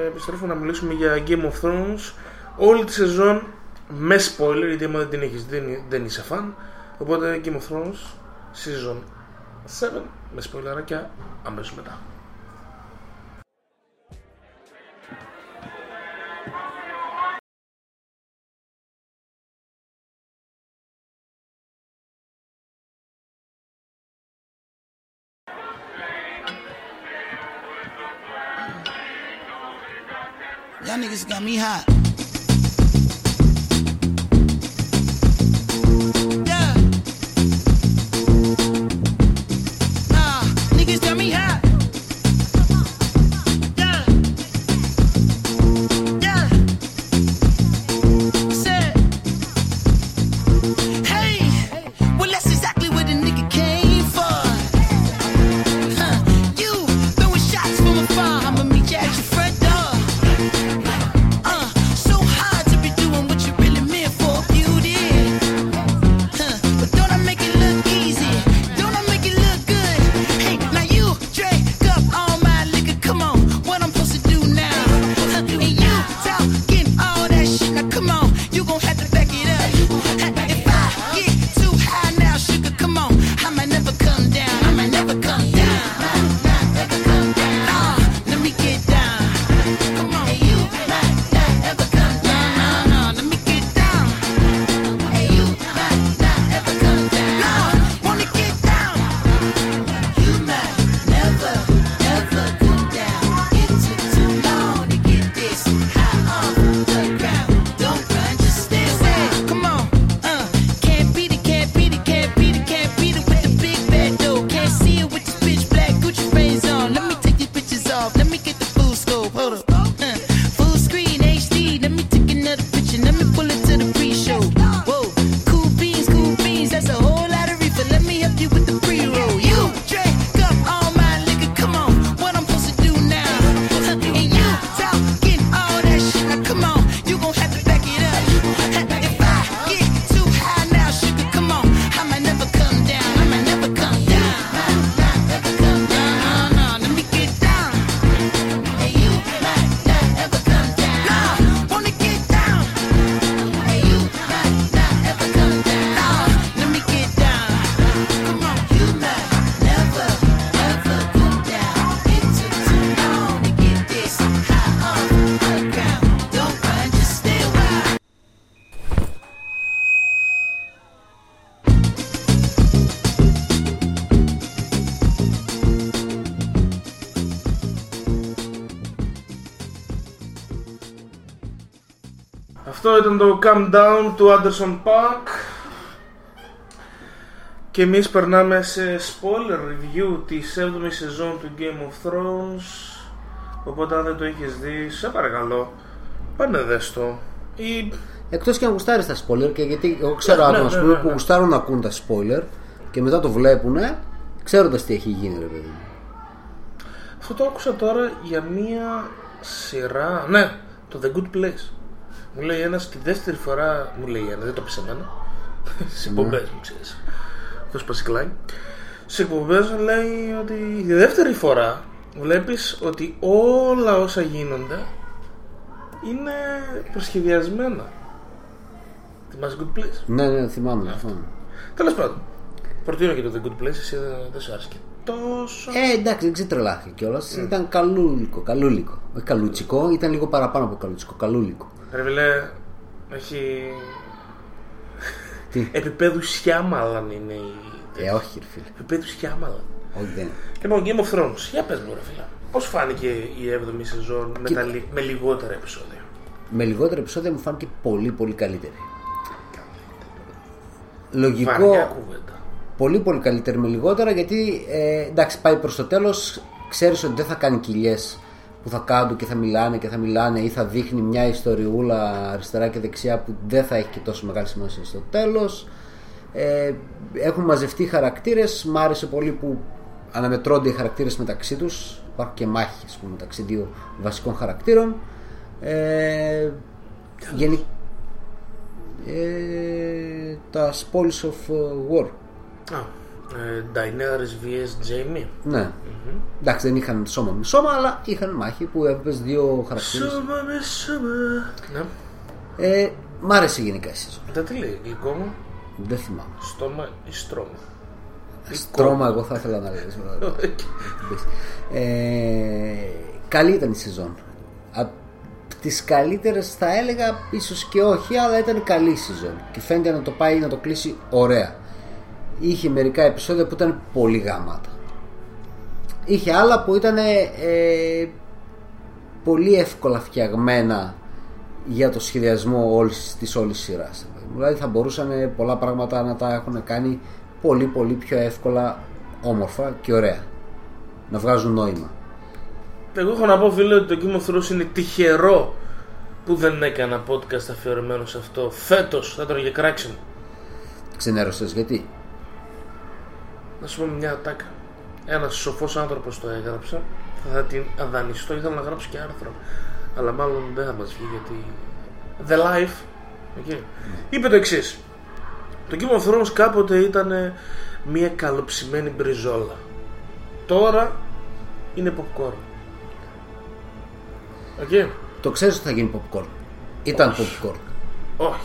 C: επιστρέφουμε να μιλήσουμε για Game of Thrones. Όλη τη σεζόν με spoiler, γιατί άμα δεν την έχεις δεν, δεν είσαι φαν. Οπότε Game of Thrones season 7 με spoilerάκια αμέσως μετά.
E: Y'all niggas got me hot.
C: Αυτό ήταν το Calm Down του Anderson Park. Και εμείς περνάμε σε spoiler review της 7ης σεζόν του Game of Thrones. Οπότε αν δεν το έχεις δει, σε παρακαλώ, πάνε δες το. Ή
D: Εκτός και αν γουστάρεις τα spoiler, και γιατί εγώ ξέρω
C: Ναι,
D: άτομα
C: ναι,
D: ας
C: ναι,
D: πούμε,
C: ναι,
D: που
C: ναι.
D: γουστάρουν να ακούν τα spoiler και μετά το βλέπουν ξέροντας τι έχει γίνει, ρε παιδί μου.
C: Αυτό το άκουσα τώρα για μία σειρά. Ναι, το The Good Place. Μου λέει ένας τη δεύτερη φορά. Μου λέει ένα, δεν το πεις σε μένα. Σε εκπομπές μου ξέρεις. Αυτός πασικλάει. Σε εκπομπές λέει ότι τη δεύτερη φορά βλέπεις ότι όλα όσα γίνονται είναι προσχεδιασμένα. Θυμάσαι Good Place;
D: Ναι, ναι, θυμάμαι. θυμάμαι.
C: Τέλος πάντων. Προτείνω και το The Good Place, εσύ δεν, δεν σου άρεσε και τόσο.
D: Ε, εντάξει, δεν ξετρελάθηκε κιόλας. Ήταν καλούλικο, καλούλικο. Όχι καλούτσικο, ήταν λίγο παραπάνω από καλούτσικο. Καλούλικο.
C: Ρε φιλέ, έχει...
D: Τι;
C: Επιπέδου Σιάμαλαν είναι η...
D: Ε, όχι, ρε φίλε.
C: Επιπέδου Σιάμαλαν.
D: Όχι, δεν.
C: Λοιπόν, Game of Thrones, για πες μου ρε φίλε. Πώς φάνηκε η 7η σεζόν με, τα, λι- με λιγότερα επεισόδια;
D: Με λιγότερα επεισόδια μου φάνηκε πολύ, πολύ καλύτερη.
C: Βαριά
D: Λογικό,
C: κουβέντα.
D: πολύ πολύ καλύτερη με λιγότερα γιατί ε, εντάξει πάει προς το τέλος ξέρεις ότι δεν θα κάνει κοιλιές που θα κάνουν και θα μιλάνε και θα μιλάνε ή θα δείχνει μια ιστοριούλα αριστερά και δεξιά που δεν θα έχει και τόσο μεγάλη σημασία στο τέλος. Ε, έχουν μαζευτεί χαρακτήρες. Μ' άρεσε πολύ που αναμετρώνται οι χαρακτήρες μεταξύ τους. Υπάρχουν και μάχες ας πούμε, μεταξύ δύο βασικών χαρακτήρων. Ε, γενι- ε, τα spoils of uh, war.
C: Α, ε, Daenerys vs Jamie.
D: ναι. Εντάξει, δεν είχαν σώμα με σώμα, αλλά είχαν μάχη που έπαιζε δύο χαρακτήρες.
C: Σώμα με σώμα. Ναι.
D: Ε, μ' άρεσε γενικά η σεζόν.
C: Μετά τι λέει, γλυκό μου,
D: Δεν θυμάμαι.
C: στόμα ή στρώμα.
D: Στρώμα, εγώ θα ήθελα να λέω. ε, καλή ήταν η σεζόν. Από τις καλύτερες θα έλεγα ίσως και όχι, αλλά ήταν καλή η σεζόν. Και φαίνεται να το πάει να το κλείσει ωραία. Είχε μερικά επεισόδια που ήταν πολύ γαμάτα. Είχε άλλα που ήταν ε, πολύ εύκολα φτιαγμένα για το σχεδιασμό όλης της όλης σειράς. Δηλαδή θα μπορούσαν πολλά πράγματα να τα έχουν κάνει πολύ πολύ πιο εύκολα όμορφα και ωραία. Να βγάζουν νόημα.
C: Εγώ έχω να πω φίλε ότι το Game of Thrones είναι τυχερό που δεν έκανα podcast αφιερωμένο σε αυτό. Φέτος θα τον είχε κράξει μου.
D: Ξενέρωσες γιατί;
C: Να σου πω μια τάκα. Ένας σοφός άνθρωπος το έγραψε. Θα την αδανιστώ. Ήθελα να γράψω και άρθρο. Αλλά μάλλον δεν θα μας βγει γιατί. The Life. Okay. Είπε το εξής. Το Game of Thrones κάποτε ήταν μια καλοψημένη μπριζόλα. Τώρα είναι popcorn. OK.
D: Το ξέρεις ότι θα γίνει popcorn. Ήταν popcorn.
C: Όχι.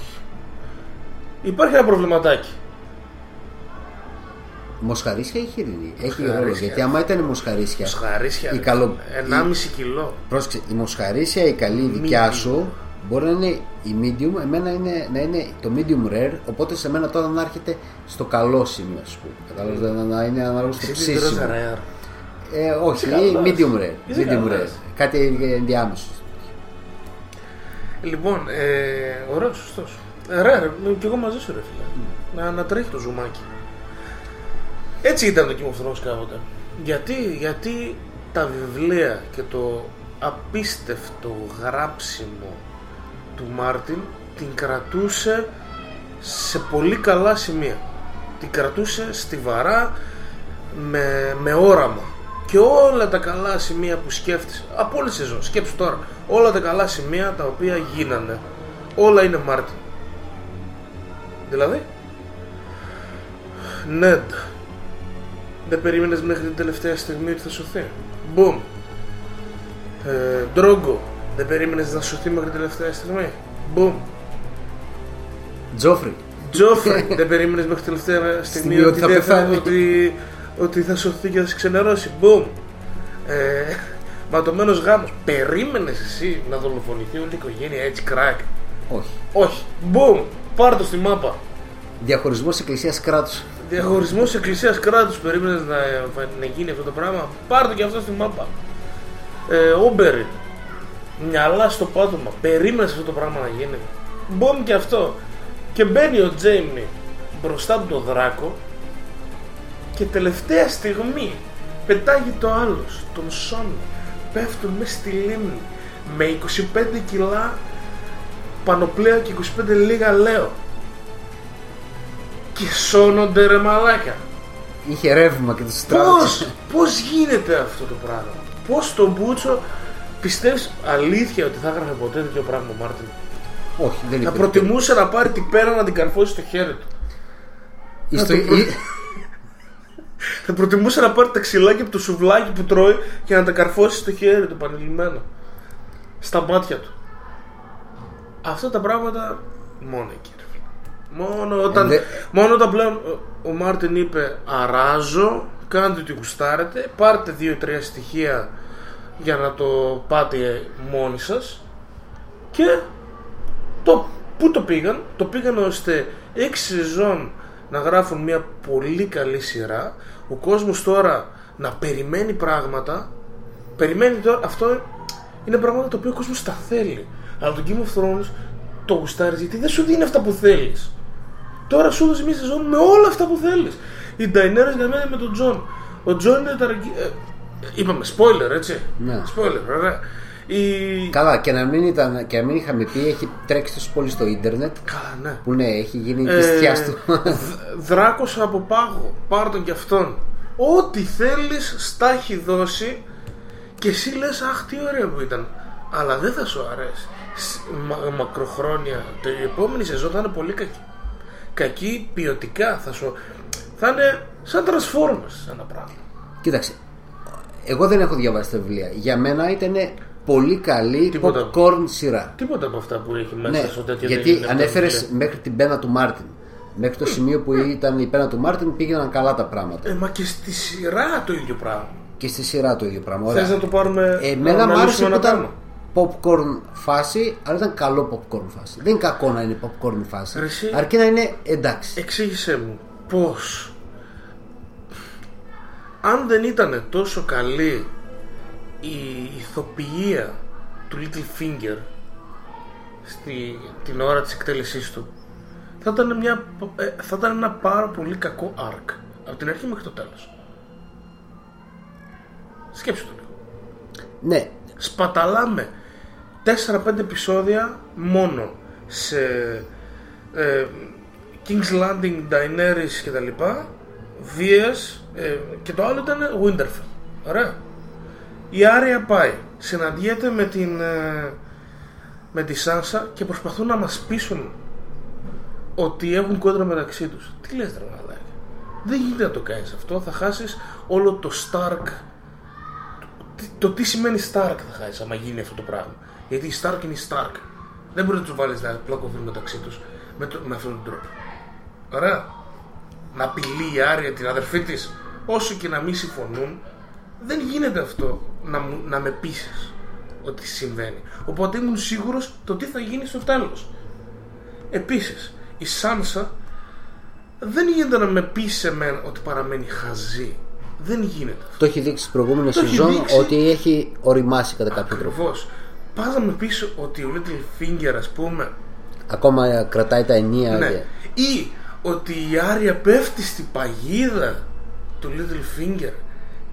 C: Υπάρχει ένα προβληματάκι.
D: Μοσχαρίσια ή χοιρινή; Έχει
C: Μοσχαρίσια.
D: ρόλο. Γιατί άμα ήταν μοσχαρίσια.
C: Μοσχαρίσια.
D: Η καλο-
C: 1,5 κιλό.
D: Πρόσεξε, η μοσχαρίσια η καλή δικιά
C: Medium.
D: σου μπορεί να είναι η medium, εμένα είναι, να είναι το medium rare, οπότε σε μένα τώρα να έρχεται στο καλό σημείο, ας πούμε. Κατάλαβες, να, να είναι ανάλογος στο
C: Εσύ την τρως
D: ψήσιμο.
C: rare.
D: Ε, όχι,
C: Είσαι καλός.
D: medium rare.
C: Είσαι
D: Medium
C: καλός.
D: rare. Κάτι ενδιάμεσο.
C: Λοιπόν, ε, ωραίος, σωστός. Ε, ρε, ρε, κι εγώ μαζί σου, ρε φίλε. Να, να τρέχει το ζουμάκι. Έτσι ήταν το Game of Thrones κάποτε. Γιατί, γιατί τα βιβλία και το απίστευτο γράψιμο του Μάρτιν την κρατούσε σε πολύ καλά σημεία. Την κρατούσε στιβαρά με, με όραμα. Και όλα τα καλά σημεία που σκέφτεσαι, από όλη τη σεζόν, σκέψου τώρα, όλα τα καλά σημεία τα οποία γίνανε, όλα είναι Μάρτιν. Δηλαδή, Νέντ, δεν περίμενες μέχρι την τελευταία στιγμή ότι θα σωθεί; Μπούμ. Ε, Ντρόγκο, δεν περίμενες να σωθεί μέχρι την τελευταία στιγμή; Μπούμ.
D: Τζόφρι.
C: Τζόφρι, δεν περίμενες μέχρι την τελευταία στιγμή
D: Στιγμή
C: ότι,
D: ότι θα
C: δεν θα,
D: πεθάνει.
C: ότι, ότι θα σωθεί και θα σε ξενερώσει; Μπούμ. Ε, ματωμένος γάμος. Περίμενες εσύ να δολοφονηθεί όλη η οικογένεια έτσι κράκ.
D: Όχι.
C: Όχι. Μπούμ. Πάρ' το στη μάπα.
D: Διαχωρισμός εκκλησίας κράτους.
C: Διαχωρισμός εκκλησίας κράτους. Περίμενες να, να γίνει αυτό το πράγμα. Πάρ' το και αυτό στη μάπα. Ε, Όμπεριν. Μυαλά στο πάτωμα. Περίμενες αυτό το πράγμα να γίνει. Μπομ και αυτό. Και μπαίνει ο Τζέιμι μπροστά από τον δράκο και τελευταία στιγμή πετάγει το άλλος, τον Σόν. Πέφτουν μέσα στη λίμνη με 25 κιλά πανοπλέα και 25 λίγα λέω. Και σώνονται ρε μαλάκα.
D: Είχε ρεύμα και τους τράβηξε.
C: Πώς, πώς γίνεται αυτό το πράγμα; Πώς τον Μπούτσο πιστεύεις αλήθεια ότι θα έγραφε ποτέ τέτοιο πράγμα ο Μάρτιν;
D: Όχι, δεν
C: Θα
D: είπε.
C: προτιμούσε να πάρει την πέρα να την καρφώσει στο χέρι του.
D: Η στο-
C: το προ-
D: η-
C: Θα προτιμούσε να πάρει τα ξυλάκια από το σουβλάκι που τρώει και να τα καρφώσει στο χέρι του πανελειμμένο. Στα μάτια του. Αυτά τα πράγματα μόνο εκεί. Ρε φίλε. Μόνο όταν,
D: δε-
C: μόνο όταν πλέον ο- ο Μάρτιν είπε αράζω, κάντε ό,τι γουστάρετε, πάρτε δύο-τρία στοιχεία για να το πάτε μόνοι σας και το, πού το πήγαν, το πήγαν ώστε 6 σεζόν να γράφουν μια πολύ καλή σειρά. Ο κόσμος τώρα να περιμένει πράγματα. Περιμένει τώρα, αυτό είναι πράγματα τα οποία ο κόσμος τα θέλει. Αλλά το Game of Thrones το γουστάρεις γιατί δεν σου δίνει αυτά που θέλεις. Τώρα σου έδωσε μια σεζόν με όλα αυτά που θέλεις. Η Daenerys για μένα με τον Τζον. Ο Τζον είναι Ταργκάρι... ε, είπαμε, spoiler έτσι.
D: Ναι.
C: Spoiler, ωραία. Η...
D: Καλά, και να μην, ήταν, και να μην είχαμε πει, έχει τρέξει τόσο πολύ στο ίντερνετ
C: Καλά, ναι.
D: που ναι, έχει γίνει
C: Ε,
D: τη στιά του.
C: δ- Δράκος από πάγο. Πάρ' τον κι αυτόν. Ό,τι θέλεις στα έχει δώσει και εσύ λες αχ τι ωραίο που ήταν. Αλλά δεν θα σου αρέσει. Σ- Μα, μακροχρόνια. Το η επόμενη σεζόν θα είναι πολύ κακή. Κακή ποιοτικά θα σου... Θα είναι σαν Transformers ένα πράγμα.
D: Κοίταξε, εγώ δεν έχω διαβάσει τα βιβλία. Για μένα ήταν πολύ καλή
C: Τίποτα.
D: popcorn σειρά.
C: Τίποτα από αυτά που έχει μέσα
D: Ναι,
C: στο τέτοιο δεν
D: γιατί
C: είναι
D: ανέφερες
C: αυτά που
D: μέχρι την πένα του Μάρτιν. Μέχρι το σημείο που ήταν η πένα του Μάρτιν πήγαιναν καλά τα πράγματα.
C: λέει. Ε, μα και στη σειρά το ίδιο πράγμα.
D: Και στη σειρά το ίδιο πράγμα.
C: Θες
D: Ωραία.
C: να το πάρουμε...
D: Εμένα
C: να
D: μου άρεσε
C: αναλύσουμε
D: που
C: ένα
D: ήταν
C: πράγμα;
D: Popcorn φάση, αλλά ήταν καλό popcorn φάση. Δεν είναι κακό να είναι popcorn φάση.
C: Ρε εσύ.
D: Αρκεί να είναι εντάξει.
C: Εξήγησέ μου πώς αν δεν ήταν τόσο καλή η ηθοποιία του Little Finger στη, την ώρα της εκτέλεσής του θα ήταν, μια, ε, θα ήταν ένα πάρα πολύ κακό arc από την αρχή μέχρι το τέλος σκέψου το λίγο
D: Ναι,
C: σπαταλάμε 4-5 επεισόδια μόνο σε ε, King's Landing, Daenerys και τα λοιπά βίες ε, και το άλλο ήταν Winterfell. Ωραία. Η Άρια πάει συναντιέται με την ε, με τη Σάνσα και προσπαθούν να μας πείσουν ότι έχουν κόντρα μεταξύ τους. Τι λες ρε μαλάκα; Δεν γίνεται να το κάνεις αυτό. Θα χάσεις όλο το Stark. Τι- το τι σημαίνει Stark θα χάσεις άμα γίνει αυτό το πράγμα; Γιατί η Stark είναι η Stark. Δεν μπορεί να τους βάλεις να πλακωθούν μεταξύ τους με, το- με αυτόν τον τρόπο. Ωραία. Να απειλεί η Άρια την αδερφή της, όσο και να μην συμφωνούν, δεν γίνεται αυτό να, μου- να με πείσεις ότι συμβαίνει. Οπότε ήμουν σίγουρος το τι θα γίνει στο τέλος. Επίσης, η Σάνσα δεν γίνεται να με πει σε μένα ότι παραμένει χαζή. Δεν γίνεται αυτό.
D: το έχει δείξει στις προηγούμενες
C: Το έχει
D: σεζόν
C: δείξει.
D: ότι έχει οριμάσει κατά κάποιο τρόπο.
C: Ακριβώ. Πας να με πεις ότι ο Little Finger, ας πούμε,
D: Ακόμα κρατάει τα ενία.
C: ναι,
D: και-
C: ή ότι η Άρια πέφτει στην παγίδα του Little Finger,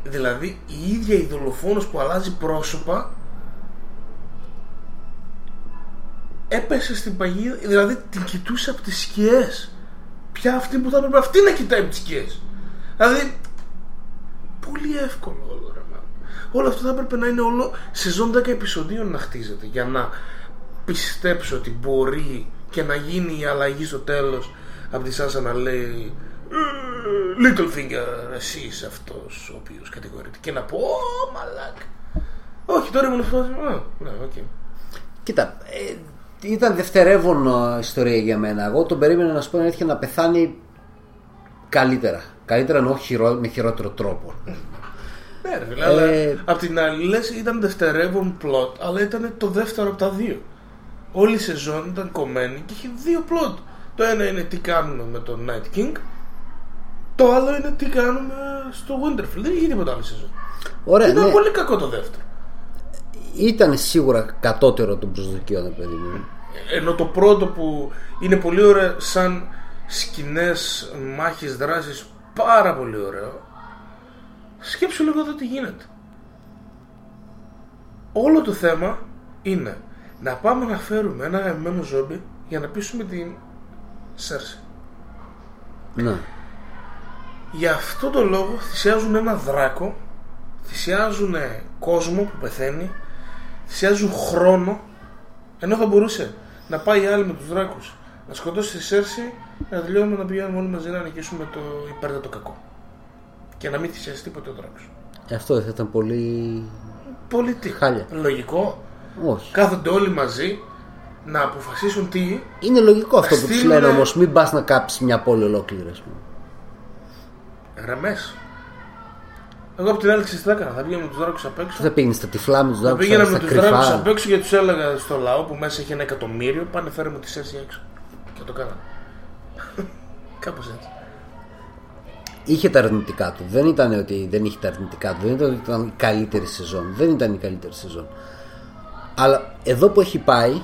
C: δηλαδή η ίδια η δολοφόνος που αλλάζει πρόσωπα, έπεσε στην παγίδα, δηλαδή την κοιτούσε από τις σκιές. Πια αυτή που θα έπρεπε αυτή να κοιτάει από τις σκιές. Δηλαδή, πολύ εύκολο όλο ρε μάνα. Όλο αυτό θα έπρεπε να είναι όλο σεζόν 10 επεισοδίων να χτίζεται για να πιστέψω ότι μπορεί και να γίνει η αλλαγή στο τέλος από τη Σάνσα να λέει «Ε, Littlefinger εσύ είσαι αυτός ο οποίος κατηγορείται και να πω «Ω μαλάκα». Όχι, τώρα ήμουν αυτός. Ναι, οκ.
D: Κοίτα, ε, ήταν δευτερεύον ε, ιστορία για μένα. Εγώ τον περίμενα να σου πω να έτυχε να πεθάνει καλύτερα. Καλύτερα εννοώ χειρό, με χειρότερο τρόπο.
C: Ναι, ρε φίλε, αλλά
D: Ε,
C: απ' την άλλη λες ήταν δευτερεύον plot, αλλά ήταν το δεύτερο από τα δύο. Όλη η σεζόν ήταν κομμένη και είχε δύο plot. Το ένα είναι τι κάνουμε με τον Night King, το άλλο είναι τι κάνουμε στο Winterfell. Δεν είχε τίποτα άλλο σεζόν.
D: Ωραία,
C: Ήταν
D: ναι.
C: πολύ κακό το δεύτερο.
D: ήταν σίγουρα κατώτερο των προσδοκιών, ρε παιδί μου.
C: Ενώ το πρώτο που είναι πολύ ωραίο σαν σκηνές μάχης δράσης πάρα πολύ ωραίο σκέψου λίγο εδώ τι γίνεται. Όλο το θέμα είναι να πάμε να φέρουμε ένα γαμμένο ζόμπι για να πείσουμε την Σέρση.
D: Ναι.
C: για αυτό το λόγο θυσιάζουν ένα δράκο θυσιάζουν κόσμο που πεθαίνει θυσιάζουν χρόνο ενώ θα μπορούσε να πάει άλλη με τους δράκους να σκοτώσει τη Σέρση να τελειώνουμε να πηγαίνουμε όλοι μαζί να νικήσουμε το υπέρτατο κακό και να μην θυσιάσει τίποτε ο δράκος
D: Ε, Αυτό δεν θα ήταν πολύ.
C: πολύ τι
D: Χάλια.
C: λογικό
D: Όχι.
C: κάθονται όλοι μαζί να αποφασίσουν τι
D: Είναι λογικό αυτό που τους
C: στείλουνε-
D: λένε όμως. Μην πας να κάψεις μια πόλη ολόκληρη, ας πούμε.
C: γραμμές εγώ από την άλλη ξέρεις τι θα έκανα θα πήγαινα με τους δράκους απ' έξω
D: Θα πήγαινες στα τυφλά με τους
C: Θα
D: δράκους,
C: πήγαινα
D: στα
C: με τους δράκους
D: κρυφά.
C: απ' έξω και τους έλεγα στο λαό που μέσα έχει ένα εκατομμύριο πάνε φέρε μου τη Σέρση έξω. Και το κάνα. Κάπως έτσι.
D: Είχε τα αρνητικά του. Δεν ήταν ότι δεν είχε τα αρνητικά του. Δεν ήταν ότι ήταν η καλύτερη σεζόν. Δεν ήταν η καλύτερη σεζόν. Αλλά εδώ που έχει πάει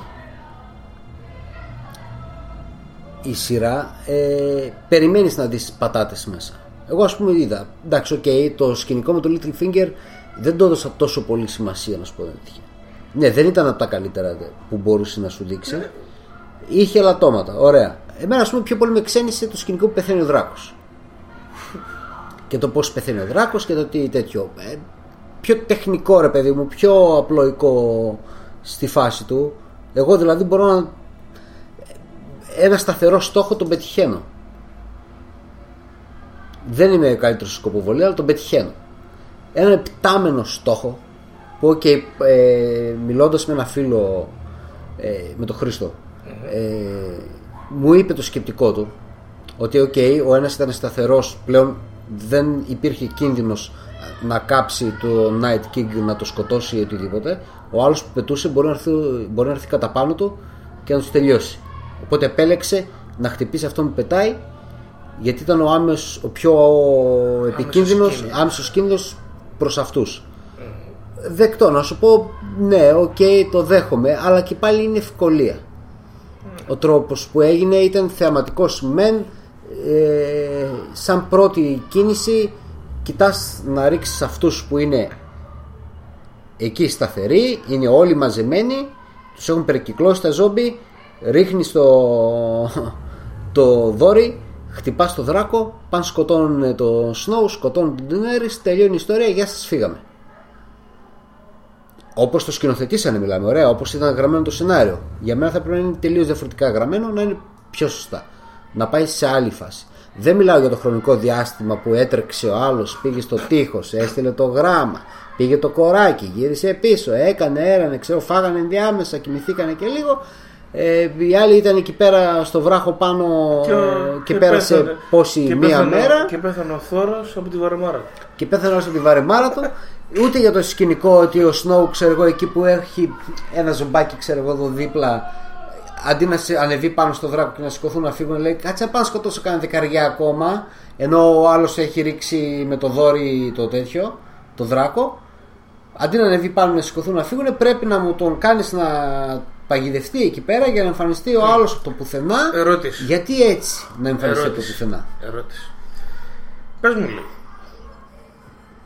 D: η σειρά ε, περιμένεις να δεις πατάτες μέσα. Εγώ ας πούμε είδα. Εντάξει, οκ, το σκηνικό με το Littlefinger δεν το έδωσα τόσο πολύ σημασία να σου πω την αλήθεια. Ναι, δεν ήταν από τα καλύτερα δε, που μπορούσε να σου δείξει. Είχε ελαττώματα, ωραία. Εμένα ας πούμε πιο πολύ με ξένισε το σκηνικό που πεθαίνει ο Δράκος και το πώς πεθαίνει ο δράκος και το τι τέτοιο. Ε, πιο τεχνικό ρε παιδί μου πιο απλοϊκό στη φάση του. Εγώ δηλαδή μπορώ να ένα σταθερό στόχο τον πετυχαίνω. Δεν είμαι ο καλύτερος στη σκοποβολή αλλά τον πετυχαίνω. Ένα ιπτάμενο στόχο που ok, ε, μιλώντας με ένα φίλο ε, με τον Χρήστο ε, μου είπε το σκεπτικό του ότι οκ, ο ένας ήταν σταθερός πλέον δεν υπήρχε κίνδυνος να κάψει το Night King να το σκοτώσει ή οτιδήποτε. Ο άλλος που πετούσε μπορεί να έρθει, μπορεί να έρθει κατά πάνω του και να του τελειώσει. Οπότε επέλεξε να χτυπήσει αυτόν που πετάει γιατί ήταν ο, άμεσος, ο πιο επικίνδυνος
C: κίνδυνος.
D: άμεσος κίνδυνος προς αυτούς. Δεκτό να σου πω ναι οκ το δέχομαι αλλά και πάλι είναι ευκολία. Ο τρόπος που έγινε ήταν θεαματικός μεν ε, σαν πρώτη κίνηση κοιτάς να ρίξεις αυτούς που είναι εκεί σταθεροί είναι όλοι μαζεμένοι τους έχουν περικυκλώσει τα ζόμπι ρίχνεις το, το δόρυ χτυπάς το δράκο πάνε σκοτώνουν το Snow σκοτώνουν τον Daenerys τελειώνει η ιστορία γεια σας φύγαμε Όπως το σκηνοθετήσανε, μιλάμε. Ωραία, όπως ήταν γραμμένο το σενάριο. Για μένα θα πρέπει να είναι τελείως διαφορετικά γραμμένο, να είναι πιο σωστά. Να πάει σε άλλη φάση. Δεν μιλάω για το χρονικό διάστημα που έτρεξε ο άλλος, πήγε στο τείχος, έστειλε το γράμμα, πήγε το κοράκι, γύρισε πίσω, έκανε, έρανε, ξέρω, φάγανε ενδιάμεσα, κοιμηθήκανε και λίγο. Ε, οι άλλοι ήταν εκεί πέρα στο βράχο πάνω και, πέρασε
C: πέθανε-
D: πόση
C: και
D: μία
C: πέθανε-
D: μέρα
C: Και πέθανε ο Θόρος από τη βαρεμάρα.
D: και πέθανε όλος από τη βαρεμάρα του. Ούτε για το σκηνικό ότι ο Σνόου, ξέρω εγώ, εκεί που έχει ένα ζομπάκι, ξέρω εγώ, εδώ δίπλα, αντί να σε- ανεβεί πάνω στο δράκο και να σηκωθούν να φύγουν, λέει Κάτσε να πάω να σκοτώσω κανένα δεκαριά ακόμα. Ενώ ο άλλος έχει ρίξει με το δόρυ το τέτοιο, το δράκο. Αντί να ανεβεί πάνω να σηκωθούν να φύγουν, πρέπει να μου τον κάνεις να παγιδευτεί εκεί πέρα για να εμφανιστεί ο άλλος από το πουθενά.
C: Ερώτηση.
D: Γιατί έτσι να εμφανιστεί από το
C: Ερώτηση.
D: πουθενά;
C: Ερώτηση. Πες μου λίγο.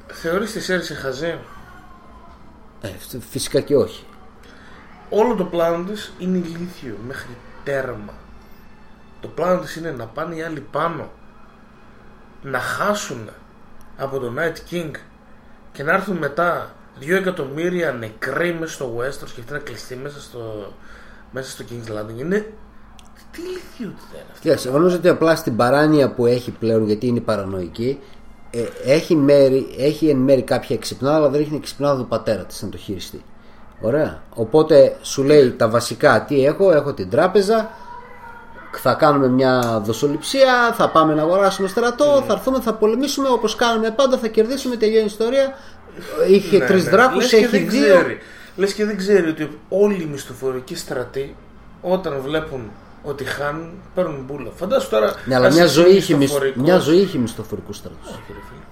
C: Θεωρείς τη Σέρση χαζή;
D: Ε, φυσικά και όχι.
C: Όλο το πλάνο της είναι ηλίθιο μέχρι τέρμα. Το πλάνο της είναι να πάνε οι άλλοι πάνω να χάσουν από το Night King και να έρθουν μετά δύο εκατομμύρια νεκροί μέσα στο Westeros και αυτή να κλειστεί μέσα στο, μέσα στο King's Landing. Είναι. Τι ηλικιότητα είναι αυτή.
D: Κοίταξε, εγώ νομίζω ότι απλά στην παράνοια που έχει πλέον, γιατί είναι παρανοϊκή, ε, έχει, μέρη, έχει εν μέρη κάποια εξυπνάδα, αλλά δεν έχει την εξυπνάδα του πατέρα της να το χειριστεί. Ωραία. Οπότε σου λέει τα βασικά τι έχω, έχω την τράπεζα, θα κάνουμε μια δοσοληψία, θα πάμε να αγοράσουμε στρατό, θα έρθουμε, θα πολεμήσουμε όπως κάναμε πάντα, θα κερδίσουμε, τελειώνει η ιστορία. Είχε
C: Ναι,
D: τρεις
C: ναι.
D: δράκους,
C: Λες και
D: έχει
C: δεν
D: δύο.
C: Ξέρει. Λες και δεν ξέρει ότι όλοι οι μισθοφορικοί στρατοί όταν βλέπουν ότι χάνουν παίρνουν μπούλα. Φαντάσου τώρα.
D: Ναι, αλλά
C: ας
D: μια
C: είσαι
D: ζωή, είχε, μισ-
C: μισθοφορικός.
D: μια ζωή είχε μισθοφορικούς στρατούς.
C: Όχι, ρε φίλε.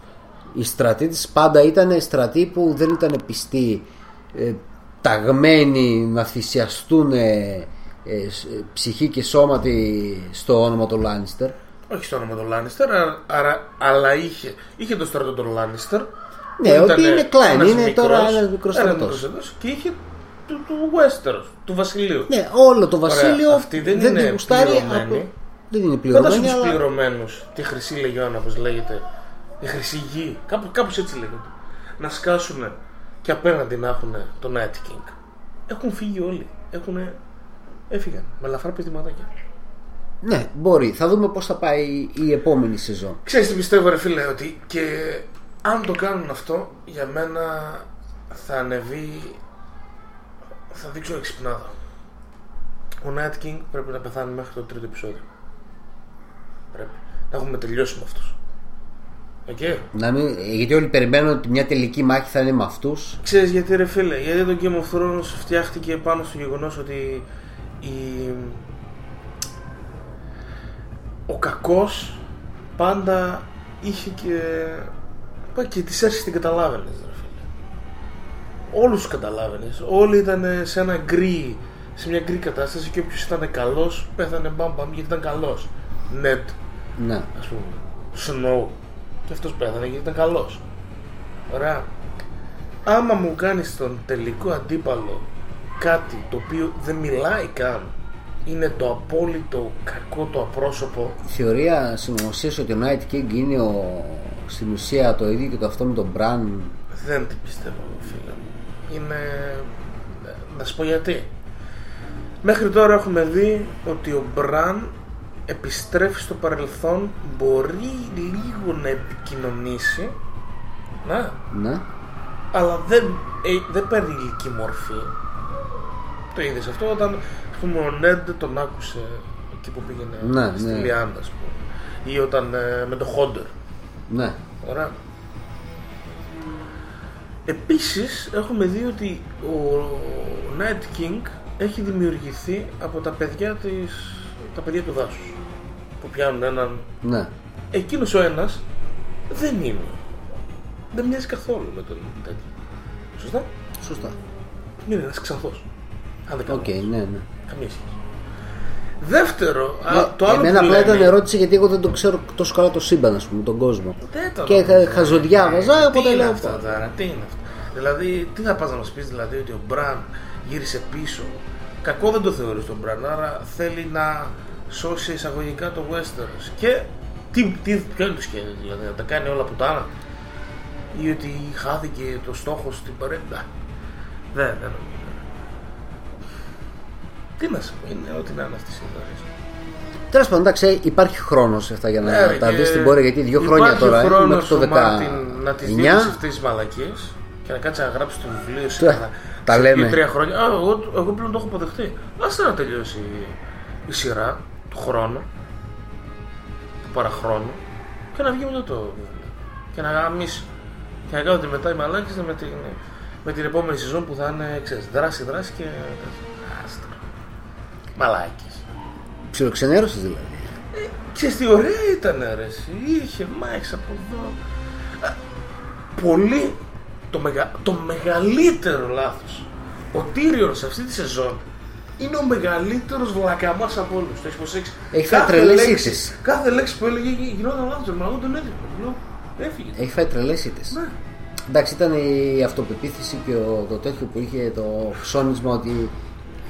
D: Οι στρατοί της πάντα ήταν στρατοί που δεν ήταν πιστοί ε, ταγμένοι να θυσιαστούν ε, ε, σ- ε, ψυχή και σώμα τη- στο όνομα του Λάνιστερ.
C: Όχι στο όνομα του Λάνιστερ, α- άρα- αλλά είχε, είχε το στρατό του Λάνιστερ.
D: Ναι,
C: που
D: ότι
C: ήταν
D: είναι Klein,
C: ένας
D: είναι τώρα ένας μικρός
C: ένας
D: στρατός.
C: μικρός στρατός Και είχε του, του Westeros, του Βασιλείου.
D: Ναι, όλο το βασίλειο
C: αυτή δεν είναι
D: τη γουστάρει.
C: πληρωμένη.
D: απλό- Δεν είναι
C: Φαντάσου
D: πληρωμένη,
C: του
D: αλλά
C: πληρωμένους, τη Χρυσή Λεγιώνα, όπως λέγεται, η Χρυσή Γη, κάπου, κάπως έτσι λέγεται, να σκάσουν και απέναντι να έχουν τον Night King. Έχουν φύγει όλοι. Έχουν... Έφυγαν με ελαφρά πηδηματάκια.
D: ναι, μπορεί. Θα δούμε πώς θα πάει η επόμενη σεζόν.
C: Ξέρεις τι πιστεύω ρε φίλε ότι και αν το κάνουν αυτό για μένα θα ανεβεί θα δείξω εξυπνάδα. Ο Night King πρέπει να πεθάνει μέχρι το τρίτο επεισόδιο. Πρέπει. Να έχουμε τελειώσει με αυτούς. Οκ.
D: Να μην, γιατί όλοι περιμένουν ότι μια τελική μάχη θα είναι με αυτούς
C: Ξέρεις γιατί ρε φίλε, γιατί το Game of Thrones φτιάχτηκε πάνω στο γεγονός ότι η... ο κακός πάντα είχε και... Πά και τις έρσεις την καταλάβαινες ρε φίλε. Όλους τους καταλάβαινες. Όλοι ήταν σε ένα γκρι, σε μια γκρι κατάσταση και όποιος ήταν καλός πέθανε μπαμ μπαμ γιατί ήταν καλός. Ned
D: Ναι.
C: ας πούμε, Snow. Και αυτός πέθανε γιατί ήταν καλός. Ωραία. Άμα μου κάνεις τον τελικό αντίπαλο κάτι το οποίο δεν μιλάει καν, είναι το απόλυτο κακό το απρόσωπο,
D: Η θεωρία συνωμοσίας ότι ο Night King είναι ο, στην ουσία το ίδιο και το αυτό με τον Μπραν.
C: δεν την πιστεύω φίλε μου. Είναι... Να σου πω γιατί. Μέχρι τώρα έχουμε δει ότι ο Μπραν επιστρέφει στο παρελθόν, μπορεί λίγο να επικοινωνήσει, να,
D: Ναι.
C: αλλά δεν, ε, δεν παίρνει ηλική μορφή. Το είδες αυτό όταν ας πούμε, ο Νέντ τον άκουσε εκεί που πήγαινε
D: Ναι,
C: στη
D: ναι.
C: Λιάντα, ας πούμε. Ή όταν ε, με το Χόντερ.
D: Ναι.
C: Ωραία. Επίσης έχουμε δει ότι ο Night King έχει δημιουργηθεί από τα παιδιά της, τα παιδιά του δάσους που πιάνουν έναν
D: Ναι.
C: εκείνος ο ένας δεν είναι δεν μοιάζει καθόλου με τον τέτοιο σωστά;
D: Σωστά.
C: είναι ένας ξανθός αν δεν κάνω
D: Οκ,
C: λάθος.
D: ναι, ναι.
C: καμία σχέση δεύτερο α,
D: Ναι,
C: το άλλο
D: εμένα
C: που
D: απλά ήταν
C: λένε-
D: ερώτηση γιατί εγώ δεν το ξέρω τόσο καλά το σύμπαν, ας πούμε, τον κόσμο.
C: Δεν το
D: Και
C: νομίζω.
D: χα- χαζοδιάβαζα,
C: Τι
D: οπότε
C: είναι
D: λέω.
C: αυτά τώρα, τι είναι αυτά. Δηλαδή, τι θα πας να μας πεις δηλαδή ότι ο Μπραν γύρισε πίσω. Κακό δεν το θεωρείς τον Μπραν, άρα θέλει να σώσει εισαγωγικά το Westeros. Και τι, τι, ποιο είναι το σχέδιο δηλαδή, να τα κάνει όλα πουτάνα. Ή ότι χάθηκε το στόχος στην παρέντα. Δεν, δεν νομίζω. Τι να σου πω, είναι ό,τι να είναι αυτή η ιστορία.
D: Τέλος πάντων, εντάξει, υπάρχει χρόνος αυτά για να
C: Ναι,
D: τα
C: και
D: δεις στην πορεία γιατί δύο χρόνια
C: υπάρχει
D: τώρα είναι
C: χρόνος
D: μέχρι το
C: ο Μάρτιν να τις δείξει
D: 19.
C: αυτές τις μαλακίες και να κάτσει να γράψει το βιβλίο σε,
D: Τα-
C: κανένα-
D: τα
C: σε
D: λέμε.
C: δύο-τρία χρόνια. Α, εγώ, εγώ πλέον το έχω αποδεχτεί. Άστε να τελειώσει η, η σειρά του χρόνου, του παραχρόνου και να βγει μετά το βιβλίο. Και να γαμίσει. Και να κάνετε μετά οι μαλάκες με την, με την επόμενη σεζόν που θα είναι ξέρεις, δράση, δράση και τέτοια. Άστα. Μαλάκες.
D: Ψιλοξενέρωσες δηλαδή.
C: Ξέρεις τι ωραία ήταν ρε εσύ. Είχε μάχες από εδώ. Α, Πολύ το, μεγα... το μεγαλύτερο λάθος. Ο Τύριον σε αυτή τη σεζόν είναι ο μεγαλύτερος βλακαμάς από όλους. Το έχεις προσέξει.
D: Έχει φάει
C: Κάθε
D: τρελές
C: λέξη-
D: ήττες.
C: Κάθε λέξη που έλεγε γι- γινόταν λάθος. Μα εγώ τον έδιωχα. Λέω, Έφυγε.
D: Έχει φάει τρελές ήττες.
C: Ναι.
D: Εντάξει, ήταν η αυτοπεποίθηση και ο, το τέτοιο που είχε το ψώνισμα ότι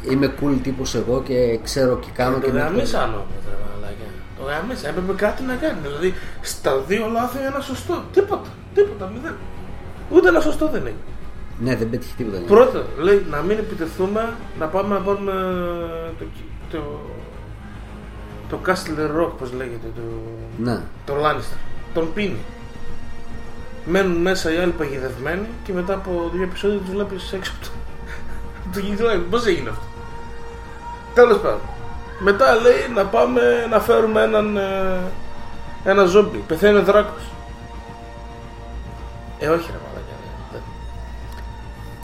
D: είμαι cool τύπος εγώ και ξέρω και κάνω και
C: Το
D: με-
C: γαμίσαν όμως ρε μαλάκια. Το γαμίσαν. Έπρεπε κάτι να κάνει. Δηλαδή στα δύο λάθη ένας σωστό. Τίποτα. Τίποτα. Μηδέν. Ούτε ένα σωστό δεν έγινε.
D: Ναι, δεν πέτυχε τίποτα.
C: Πρώτον, λέει να μην επιτεθούμε, να πάμε να πάρουμε το, το, το Castle Rock, πώς λέγεται, το,
D: Ναι.
C: το Lannister. Τον πίνει. Μένουν μέσα οι άλλοι παγιδευμένοι και μετά από δύο επεισόδια τους βλέπεις έξω από το, το γυαλί. Πώς έγινε αυτό; Τέλος πάντων. Μετά λέει να πάμε να φέρουμε έναν, ε, ένα ζόμπι. Πεθαίνει ο δράκος. Ε, όχι ρε μαλακιά. δεν-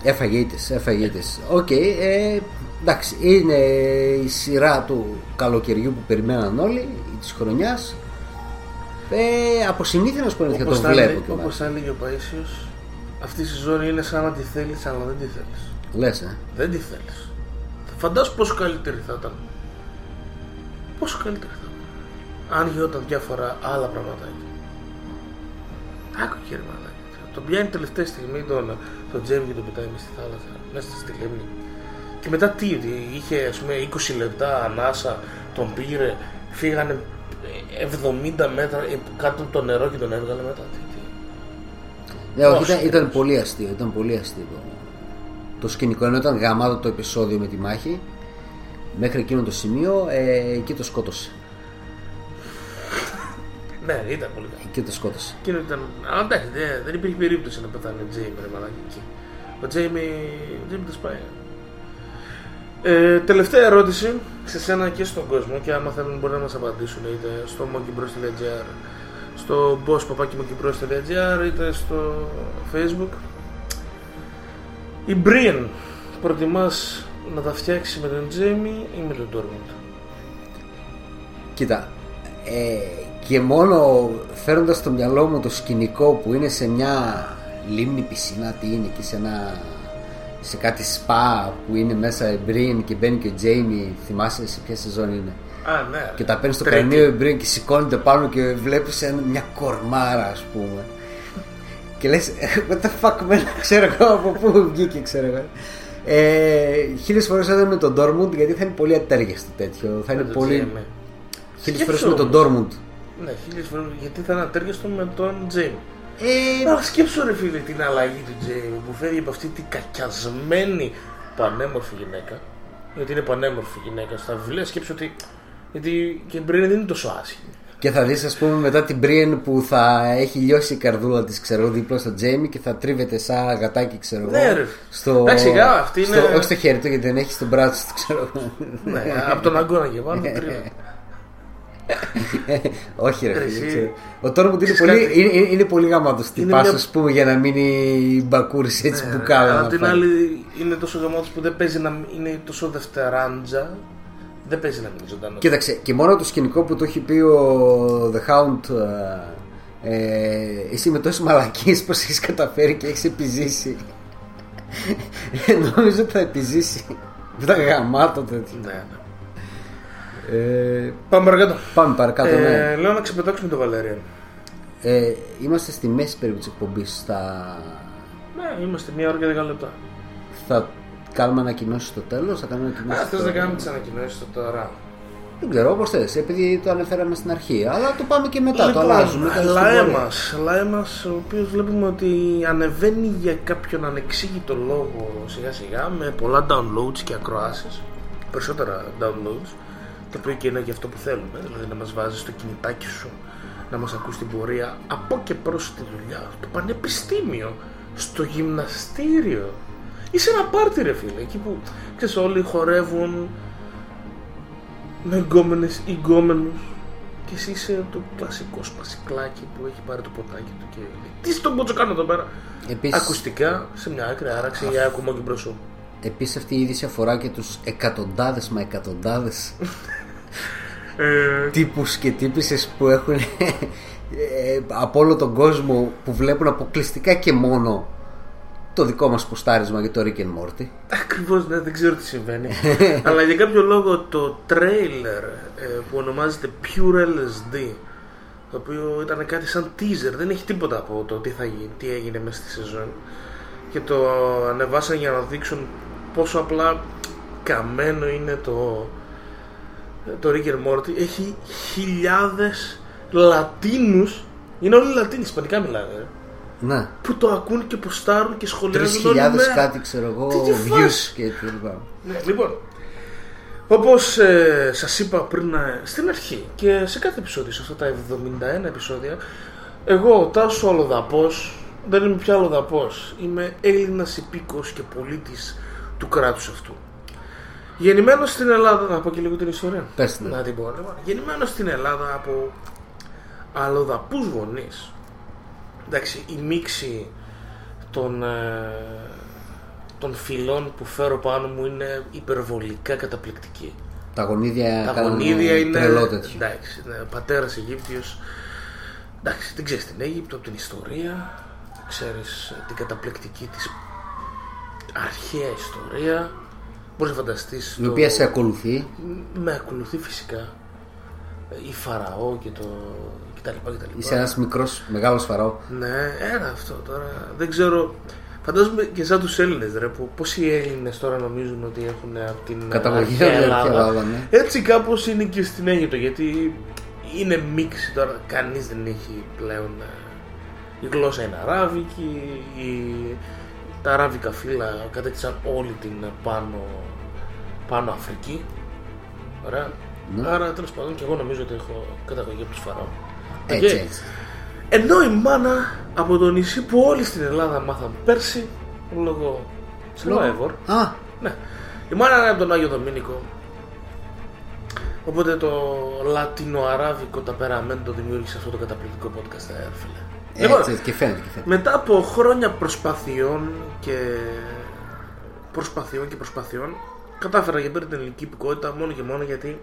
D: Έφαγε ήττες, έφαγε ήττες. Οκ, ε, εντάξει, είναι η σειρά του καλοκαιριού που περιμέναν όλοι, της χρονιάς. Ε, από συνήθεια να σου πω αλήθεια, το
C: Όπως θα
D: βλέπω
C: έλεγε-
D: και
C: Όπως θα έλεγε ο Παΐσιος, αυτή η σεζόν είναι σαν να τη θέλεις αλλά δεν τη θέλεις.
D: Λες, ε.
C: Δεν τη θέλεις. Φαντάσου πόσο καλύτερη θα ήταν. Πόσο καλύτερη θα ήταν. Αν γινόταν διάφορα άλλα πραγματάκια. Άκου κύριε μαλάκι. Τον πιάνει τελευταία στιγμή τον, τον Τζέμι και τον πετάει μες στη θάλασσα, μέσα στη λίμνη. Και μετά τι, ότι είχε ας πούμε 20 λεπτά ανάσα, τον πήρε, φύγανε 70 μέτρα ε, κάτω από το νερό και τον έβγαλε μετά. Τι, τι.
D: Ναι, όχι,
C: Πώς,
D: ήταν, ήταν
C: τέλος.
D: πολύ αστείο. Ήταν πολύ αστείο το, το σκηνικό. Ενώ ήταν γαμάτο το επεισόδιο με τη μάχη, μέχρι εκείνο το σημείο ε, εκεί το σκότωσε.
C: Ναι, ήταν πολύ καλό.
D: Εκεί το σκότωσε.
C: Εκείνο ήταν. Αλλά εντάξει, δεν, δεν υπήρχε περίπτωση να πεθάνει ο Τζέιμι, ρε μαλάκι εκεί. Ο Τζέιμι. Ο Τζέιμι τα σπάει. Ε, τελευταία ερώτηση σε σένα και στον κόσμο και άμα θέλουν μπορεί να μας απαντήσουν είτε στο monkeybros.gr στο boss.monkeybros.gr είτε στο facebook η Brian προτιμάς να τα φτιάξει με τον Τζέιμι ή με τον Dortmund
D: Κοίτα, ε, και μόνο φέροντας στο μυαλό μου το σκηνικό που είναι σε μια λίμνη πισίνα, τι είναι εκεί σε ένα σε κάτι σπα που είναι μέσα η Μπριν και μπαίνει και ο Τζέιμι, θυμάσαι σε ποια σεζόν είναι;
C: Α, ναι.
D: Και τα παίρνεις στο
C: Τρίτη.
D: κρανίο η Μπριν και σηκώνεται πάνω και βλέπεις ένα- μια κορμάρα ας πούμε. Και λες, what the fuck man, ξέρω εγώ από πού βγήκε ξέρω εγώ. Ε, χίλιες φορές θα ήταν με τον Dortmund γιατί θα είναι πολύ ατέριαστο τέτοιο. Θα είναι
C: Με τον
D: πολύ...
C: Τζέιμι.
D: Χίλιες φορές
C: Σκέψου
D: με τον
C: όμως.
D: Dortmund.
C: Ναι, χίλιες φορές γιατί θα είναι ατέριαστο με τον Τζέιμι.
D: Ε,
C: Αλλά σκέψου ρε φίλε την αλλαγή του Τζέιμι που φέρει από αυτή την κακιασμένη πανέμορφη γυναίκα. Γιατί είναι πανέμορφη γυναίκα στα βιβλία. Σκέψου ότι. Γιατί και η Μπρίνε δεν είναι τόσο άσχημη.
D: Και θα δεις ας πούμε μετά την Brienne που θα έχει λιώσει η καρδούλα της ξέρω εγώ, δίπλα στο Τζέιμι και θα τρίβεται σαν γατάκι ξέρω εγώ
C: Ναι, ρε.
D: στο,
C: Εντάξει, σιγά, αυτή
D: στο,
C: είναι-
D: όχι στο χέρι του γιατί δεν έχει στο μπράτσο του ξέρω εγώ.
C: ναι, από τον αγκώνα και πάνω τρίβεται.
D: όχι ρε
C: Ρε,
D: φίλε,
C: εσύ.
D: ξέρω. Ο Τόρμουντ είναι,
C: Ξέρεις
D: πολύ,
C: κάτι.
D: είναι, είναι, είναι πολύ γαμάτος τυπάς
C: μια-
D: ας πούμε για να μείνει μπακούρης έτσι μπουκάλα
C: Αλλά
D: να
C: απ' την
D: φάει.
C: άλλη είναι τόσο γαμάτος που δεν παίζει να είναι τόσο δευτεράντζα. Δεν παίζει να μείνει ζωντανός.
D: Κοίταξε, και μόνο το σκηνικό που το έχει πει ο The Hound ε, ε, εσύ με τόσες μαλακίες πως έχεις καταφέρει και έχεις επιζήσει Ε, Νομίζω ότι θα επιζήσει Ήταν γαμάτο τέτοιο
C: Ναι, ναι.
D: Ε,
C: Πάμε παρακάτω.
D: Πάμε παρακάτω ναι.
C: Ε, λέω να ξεπετάξουμε τον Βαλέριαν.
D: ε, Είμαστε στη μέση περίπου της εκπομπής στα...
C: Ναι, είμαστε μία ώρα και δέκα λεπτά.
D: Θα κάνουμε ανακοινώσεις στο τέλος Θα κάνουμε
C: Α,
D: ανακοινώσεις
C: θες
D: στο...
C: να κάνουμε τις ανακοινώσεις το τώρα.
D: Δεν ξέρω όπως θες Επειδή το αναφέραμε στην αρχή Αλλά το πάμε και μετά Το αλλάζουμε τέλος στην
C: Λαέ
D: πορεία.
C: μας, Λαέ μας, ο οποίος βλέπουμε ότι ανεβαίνει για κάποιον ανεξήγητο λόγο σιγά σιγά με πολλά downloads και ακροάσεις περισσότερα downloads το οποίο και είναι και αυτό που θέλουμε δηλαδή να μας βάζεις στο κινητάκι σου να μας ακούς την πορεία από και προς τη δουλειά το πανεπιστήμιο στο γυμναστήριο. Ή σε ένα πάρτι ρε φίλε εκεί που ξέρεις όλοι χορεύουν με γκόμενες ή γκόμενους. Και εσύ είσαι το κλασικό σπασικλάκι που έχει πάρει το ποτάκι του και λέει Τι στον πότσο κάνω εδώ πέρα;
D: Επίσης-
C: Ακουστικά σε μια άκρη άραξη για άκουμα και μπροσό
D: Επίσης αυτή η είδηση αφορά και τους εκατοντάδες μα εκατοντάδες
C: ε,
D: τύπους και τύπισσες που έχουν ε, από όλο τον κόσμο που βλέπουν αποκλειστικά και μόνο το δικό μας ποστάρισμα για το Rick and Morty.
C: Ακριβώς ναι, δεν ξέρω τι συμβαίνει Αλλά για κάποιο λόγο το τρέιλερ ε, που ονομάζεται Pure LSD το οποίο ήταν κάτι σαν teaser, δεν έχει τίποτα από το τι, θα γίνει, τι έγινε μέσα στη σεζόν και το ανεβάσαν για να δείξουν πόσο απλά καμένο είναι το, το Rick and Morty έχει χιλιάδες Λατίνους είναι όλοι Λατίνοι, ισπανικά μιλάνε ε,
D: Να,
C: που το ακούν και ποστάρουν και
D: τρεις
C: σχολιάζουν όλη
D: χιλιάδες
C: μέρα.
D: κάτι ξέρω εγώ
C: Τι τη
D: views
C: φάση.
D: και τέτοια.
C: Ναι, λοιπόν, όπως ε, σας είπα πριν ε, στην αρχή και σε κάθε επεισόδιο, σε αυτά τα 71 επεισόδια, εγώ ο Τάσος ο Αλλοδαπός, δεν είμαι πια Αλλοδαπός, είμαι Έλληνας υπήκος και πολίτης του κράτους αυτού. Γεννημένος στην Ελλάδα, να πω και λίγο την ιστορία.
D: Πες την.
C: Να την πω. Λοιπόν, γεννημένος στην Ελλάδα από αλλοδαπούς γονείς. Εντάξει, η μίξη των, ε, των φυλών που φέρω πάνω μου είναι υπερβολικά καταπληκτική.
D: Τα γονίδια
C: Τα
D: κάνουν
C: γονίδια είναι.
D: τρελό τέτοιο.
C: Εντάξει, ναι, πατέρας Αιγύπτιος. Εντάξει, την ξέρεις την Αίγυπτο από την ιστορία. Ξέρεις την καταπληκτική της αρχαία ιστορία. Μπορεί να φανταστείς.
D: Η οποία σε ακολουθεί.
C: Με ακολουθεί φυσικά. Η Φαραώ και το. κτλ. κτλ.
D: Είσαι ένας μικρός, μεγάλος φαραώ.
C: Ναι, ένα αυτό τώρα. Δεν ξέρω. Φαντάζομαι και σαν τους Έλληνες, ρε. Που πόσοι Έλληνες τώρα νομίζουν ότι έχουν από την
D: Καταγωγή
C: αρχαία
D: από την
C: Ελλάδα.
D: αρχαία Ελλάδα, ναι.
C: Έτσι κάπως είναι και στην Αίγυπτο. Γιατί είναι μίξη τώρα. Κανείς δεν έχει πλέον. ε, Η γλώσσα είναι αράβικη. Η... Τα αράβικα φύλλα κατέκτησαν όλη την πάνω, πάνω Αφρική. Ωραία.
D: Ναι.
C: Άρα τέλος πάντων και εγώ νομίζω ότι έχω καταγωγή από τους Φαραώ.
D: Έτσι,
C: Οκ.
D: έτσι.
C: Ενώ η μάνα από το νησί που όλοι στην Ελλάδα μάθαν πέρσι, λόγω Survivor.
D: Α,
C: Ναι. Η μάνα είναι από τον Άγιο Δομήνικο. Οπότε το λατινοαράβικο ταπεραμέντο δημιούργησε αυτό το καταπληκτικό podcast, ε, φίλε. Λοιπόν,
D: έτσι, έτσι, και φαίνεται. Και φαίνεται.
C: μετά από χρόνια προσπαθειών και προσπαθειών και προσπαθειών κατάφερα και πέρα την ελληνική υπηκότητα μόνο και μόνο γιατί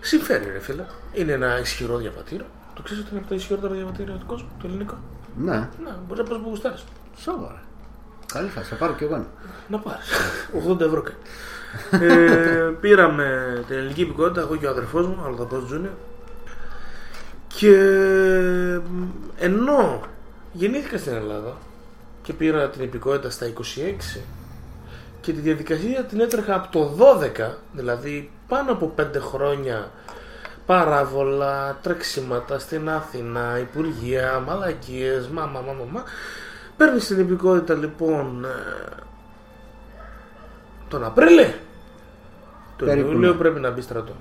C: συμφέρει ρε φίλε. Είναι ένα ισχυρό διαβατήριο. Το ξέρεις ότι είναι από τα ισχυρότερα διαβατήρια του κόσμου, το ελληνικό;
D: Ναι,
C: Ναι, μπορείς να πας που γουστάρεις.
D: σοβαρά. Καλή θα σε πάρω κι εγώ. ένα.
C: Να πάρεις. 80 ευρώ κάτι. ε, πήραμε την ελληνική υπηκότητα, εγώ και ο αδερφός μου, αλλά θα πω Junior. Και μ, ενώ γεννήθηκα στην Ελλάδα και πήρα την υπηκότητα στα 26 και τη διαδικασία την έτρεχα από το 12, δηλαδή πάνω από 5 χρόνια παράβολα, τρεξίματα στην Αθήνα, υπουργεία, μαλακίες, μα, μα, μα, μα, μα. Παίρνεις την υπηκότητα λοιπόν ε, τον Απρίλιο. Τον
D: Περίπου,
C: Ιούλιο
D: ναι.
C: πρέπει να μπεις στρατό.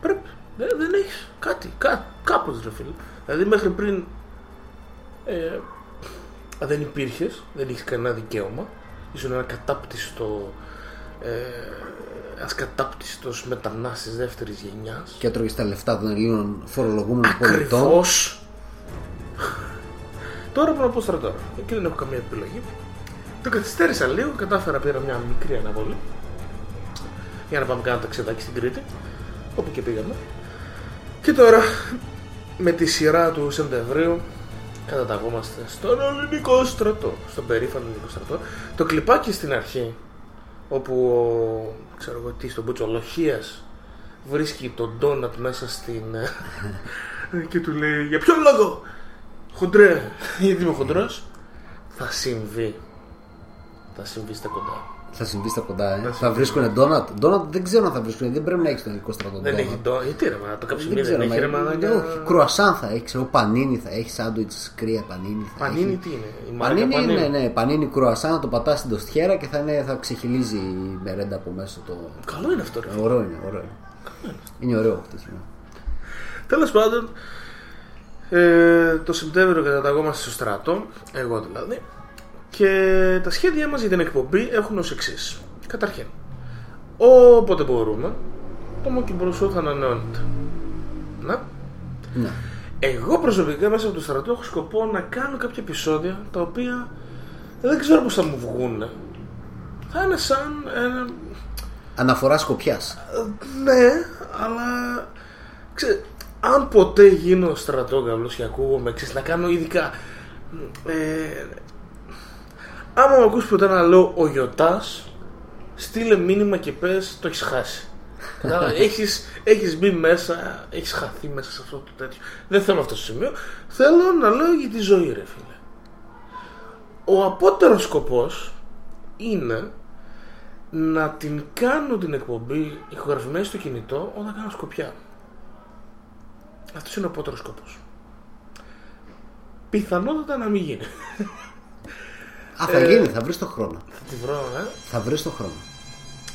C: Πρέπει. Δεν, δεν έχεις κάτι. Κά, κάπως ρε φίλε. Δηλαδή μέχρι πριν ε, δεν υπήρχες, δεν είχε κανένα δικαίωμα. Ήσουν ένα κατάπτυστο ε, ένας κατάπτυστος μετανάστης δεύτερης γενιάς
D: Και έτρωγες τα λεφτά των Ελλήνων φορολογούμενων πολιτών.
C: Ακριβώς Τώρα πάω να πω στρατό και δεν έχω καμία επιλογή Το καθυστέρησα λίγο, κατάφερα πήρα μια μικρή αναβολή Για να πάμε κάνα ταξιδάκι στην Κρήτη Όπου και πήγαμε Και τώρα με τη σειρά του Σεπτεμβρίου καταταγόμαστε στον ελληνικό στρατό Στον περήφανο ελληνικό στρατό Το κλιπάκι στην αρχή Όπου ο, ξέρω εγώ τι, στον Μπουτσολοχίας βρίσκει τον ντόνατ μέσα στην. ε, και του λέει Για ποιο λόγο! Χοντρέ! Γιατί είμαι χοντρός. Θα συμβεί. Θα συμβεί στα κοντά.
D: Θα συμβεί στα κοντά, ε.
C: Θα
D: Θα βρίσκουν ντόνατ. Ντόνατ δεν ξέρω αν θα βρίσκουν. Δεν πρέπει να έχεις τον ελληνικό στρατό.
C: Δεν
D: ντόνατ.
C: έχει ντόνατ. Γιατί ρε, μα το καψιμί
D: Δεν
C: δεν,
D: ξέρω,
C: έχει ρε,
D: μα-
C: μαλάκα.
D: όχι, κρουασάν θα έχεις, ξέρω, πανίνι θα έχεις, σάντουιτς κρύα πανίνι θα
C: Πανίνι
D: έχεις.
C: τι είναι, η μάρκα
D: Πανίνι,
C: Πανίνι.
D: ναι, ναι, πανίνι κρουασάν, το πατάς στην τοστιέρα και θα, είναι, θα ξεχυλίζει η μερέντα από μέσα το.
C: Καλό είναι αυτό, ρε.
D: Ωραίο είναι, ωραίο είναι. Είναι ωραίο αυτό. ναι.
C: Τέλος πάντων, ε, το Σεπτέμβριο καταταγόμαστε στο στρατό, εγώ δηλαδή, και τα σχέδιά μας για την εκπομπή έχουν ως εξής. Καταρχήν, όποτε μπορούμε, το Μόκι θα ανανεώνεται. Να.
D: Ναι.
C: Εγώ προσωπικά μέσα από το στρατό έχω σκοπό να κάνω κάποια επεισόδια τα οποία δεν ξέρω πώς θα μου βγουν. Θα είναι σαν ένα
D: Αναφορά σκοπιάς.
C: ναι, αλλά ξέρε, αν ποτέ γίνω στρατόγκαυλος και ακούγομαι, ξέρεις, να κάνω ειδικά ε, άμα με ακούσει ποτέ να λέω ο Γιωτάς στείλε μήνυμα και πες το έχεις χάσει Κατάλαβες, έχεις, έχεις μπει μέσα, έχεις χαθεί μέσα σε αυτό το τέτοιο. Δεν θέλω αυτό το σημείο. Θέλω να λέω για τη ζωή, ρε φίλε. Ο απότερος σκοπός είναι να την κάνω την εκπομπή ηχογραφημένη στο κινητό όταν κάνω σκοπιά. Αυτός είναι ο απότερος σκοπός. Πιθανότατα να μην γίνει.
D: Α, θα
C: Ε,
D: γίνει, θα βρεις το χρόνο.
C: Θα τη βρω, ε.
D: Θα βρεις το χρόνο.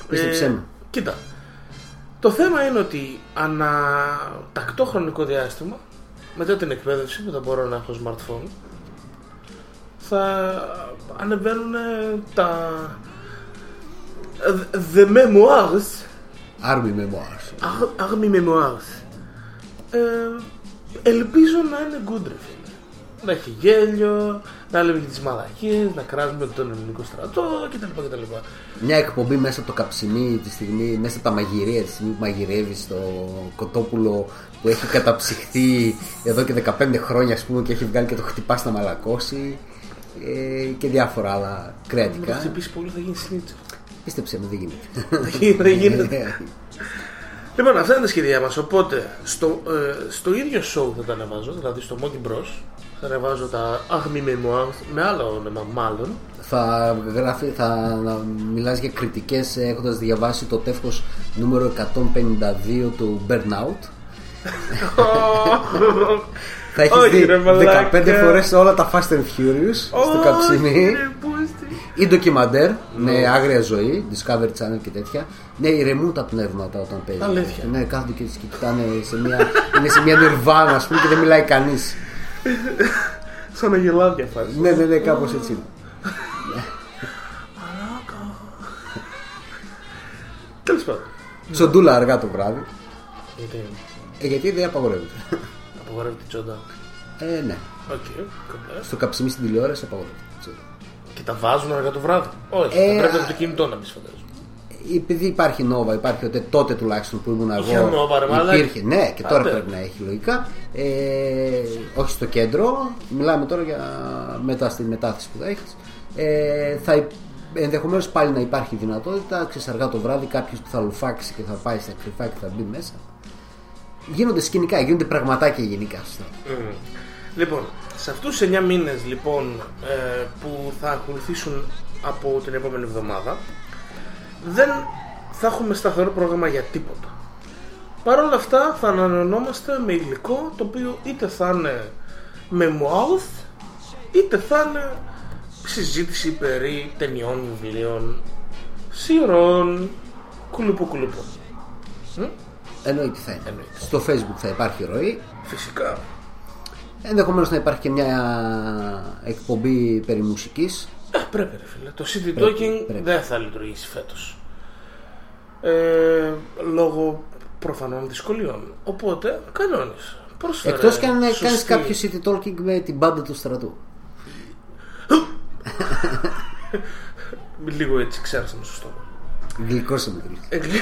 D: Πίστεψέ με.
C: Κοίτα. Το θέμα είναι ότι ανά τακτό χρονικό διάστημα, μετά την εκπαίδευση που θα μπορώ να έχω smartphone, θα ανεβαίνουν τα the memoirs
D: Army Memoirs.
C: Army Memoirs. Ε, ελπίζω να είναι good ρε φίλε. Να έχει γέλιο, να λέμε και τις μαλακίες, να κράζουμε τον ελληνικό στρατό κτλ. κτλ.
D: Μια εκπομπή μέσα από το καψιμί τη στιγμή, μέσα από τα μαγειρία τη στιγμή που μαγειρεύεις το κοτόπουλο που έχει καταψυχθεί εδώ και 15 χρόνια, ας πούμε, και έχει βγάλει και το χτυπάς να μαλακώσει. ε, και διάφορα άλλα
C: Αν το
D: κρεατικά.
C: χτυπήσει πολύ θα γίνει σνίτσο.
D: Πίστεψε με, δεν γίνεται.
C: Δεν γίνεται. Λοιπόν, αυτά είναι τα σχέδιά μας. Οπότε, στο, ε, στο ίδιο show θα τα ανεβάζω, δηλαδή στο Monkey Bros. Θα ανεβάζω τα Agmi Memoirs με άλλο όνομα, μάλλον.
D: θα, γράφει, θα να μιλάς για κριτικές έχοντας διαβάσει το τεύχος νούμερο 152 του Burnout. Θα έχεις
C: Όχι,
D: δει
C: ρε μαλάκα.
D: 15 φορές όλα τα Fast and Furious στο
C: Όχι,
D: καψιμί.
C: ρε, πούστη.
D: Ή ντοκιμαντέρ με άγρια ζωή, Discovery Channel και τέτοια. Ναι, ηρεμούν τα πνεύματα όταν παίζει.
C: Αλήθεια.
D: Ναι, κάθονται και τις κοιτάνε σε μια, είναι σε μια νιρβάνα, ας πούμε, και δεν μιλάει κανείς.
C: Σαν αγελάδια φάση.
D: ναι, ναι, ναι, κάπως έτσι. είναι.
C: Τέλος πάντων.
D: Τσοντούλα αργά το βράδυ.
C: Γιατί;
D: Ε, γιατί δεν απαγορεύεται.
C: απαγορεύει τη τσόντα.
D: Ε, ναι.
C: Οκ, κομπλέ.
D: Στο καψιμί στην τηλεόραση απαγορεύεται.
C: Και τα βάζουν αργά το βράδυ. Όχι,
D: Ε,
C: θα πρέπει από το κινητό να μπει φαντάζομαι.
D: Επειδή υπάρχει Nova, υπάρχει τότε, τότε τουλάχιστον που ήμουν
C: Είχε
D: εγώ.
C: Nova, ρε μαλάκα.
D: υπήρχε, ναι, και τώρα
C: Άντε.
D: πρέπει να έχει λογικά. Ε, όχι στο κέντρο, μιλάμε τώρα για μετά στη μετάθεση που θα έχεις. Ε, θα ενδεχομένως πάλι να υπάρχει δυνατότητα, ξέρεις, αργά το βράδυ, κάποιος που θα λουφάξει και θα πάει στα κρυφά και θα μπει μέσα. Γίνονται σκηνικά, γίνονται πραγματάκια γενικά. σωστά.
C: Μμμ. Λοιπόν, σε αυτούς του 9 μήνες λοιπόν, ε, που θα ακολουθήσουν από την επόμενη εβδομάδα, δεν θα έχουμε σταθερό πρόγραμμα για τίποτα. Παρ' όλα αυτά θα ανανεωνόμαστε με υλικό το οποίο είτε θα είναι με mouth είτε θα είναι συζήτηση περί ταινιών, βιβλίων, σειρών, κουλουπού κουλουπού. Μμ,
D: Εννοείται θα είναι.
C: Εννοείται.
D: Στο facebook θα υπάρχει ροή.
C: Φυσικά.
D: Ενδεχομένως να υπάρχει και μια εκπομπή περί μουσικής
C: Ε, πρέπει ρε φίλε. Το City
D: Πρέπει,
C: Talking
D: πρέπει.
C: δεν θα λειτουργήσει φέτος. Ε, λόγω προφανών δυσκολιών. Οπότε, κανόνες. Πρόσφερε
D: Εκτός και αν
C: σωστή-
D: κάνεις κάποιο city talking με την μπάντα του στρατού.
C: Λίγο έτσι ξέρασαμε στο στόμα.
D: Γλυκός με τελείως.
C: Ε, γλυ-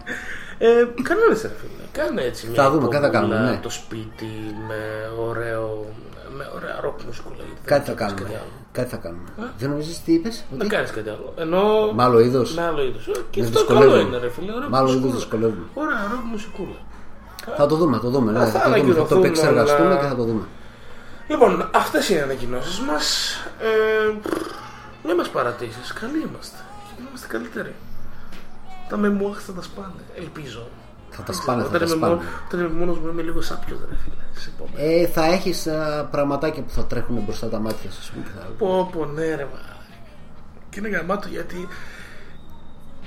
C: ε, κανόνες ρε φίλε. Κάνε έτσι μια
D: Θα δούμε, κάτι θα
C: εκπομπούλα
D: κάνουμε, ναι.
C: από Το σπίτι με ωραίο... Με ωραία ροκ μουσικούλα. γιατί δεν
D: Κάτι θα
C: βλέπεις
D: κάνουμε.
C: κάτι άλλο.
D: Κάτι θα κάνουμε. Δεν νομίζεις τι είπες,
C: Να
D: ότι
C: κάνεις κάτι άλλο. Ενώ...
D: με άλλο είδος.
C: Με άλλο είδος. Ε, Και
D: Με
C: αυτό
D: δυσκολεύομαι.
C: καλό είναι ρε φίλε. Ωραία
D: Με άλλο είδος
C: μουσικούλα.
D: δυσκολεύομαι.
C: Ωραία ροκ μουσικούλα.
D: Θα το δούμε, θα το δούμε. ναι,
C: Θα
D: θα, το δούμε. θα το
C: ανακοινωθούν
D: επεξεργαστούμε
C: όλα.
D: και θα το δούμε.
C: Λοιπόν, αυτές είναι οι ανακοινώσεις μας. Ε, μην μας παρατήσεις. Καλοί είμαστε. Και είμαστε καλύτεροι. Τα μεμουάχ θα τα σπάνε. Ελπίζω.
D: Θα τα σπάνε, θα
C: Όταν
D: τα
C: είμαι
D: σπάνε.
C: μόνο- Όταν είμαι μόνος μου είμαι λίγο σάπιος ρε φίλε. στις επόμενες.
D: Ε, θα έχεις α, πραγματάκια που θα τρέχουν μπροστά τα μάτια σου. ας πούμε, και θα-
C: Πω πω ναι ρε μα. Και είναι γαμάτο γιατί...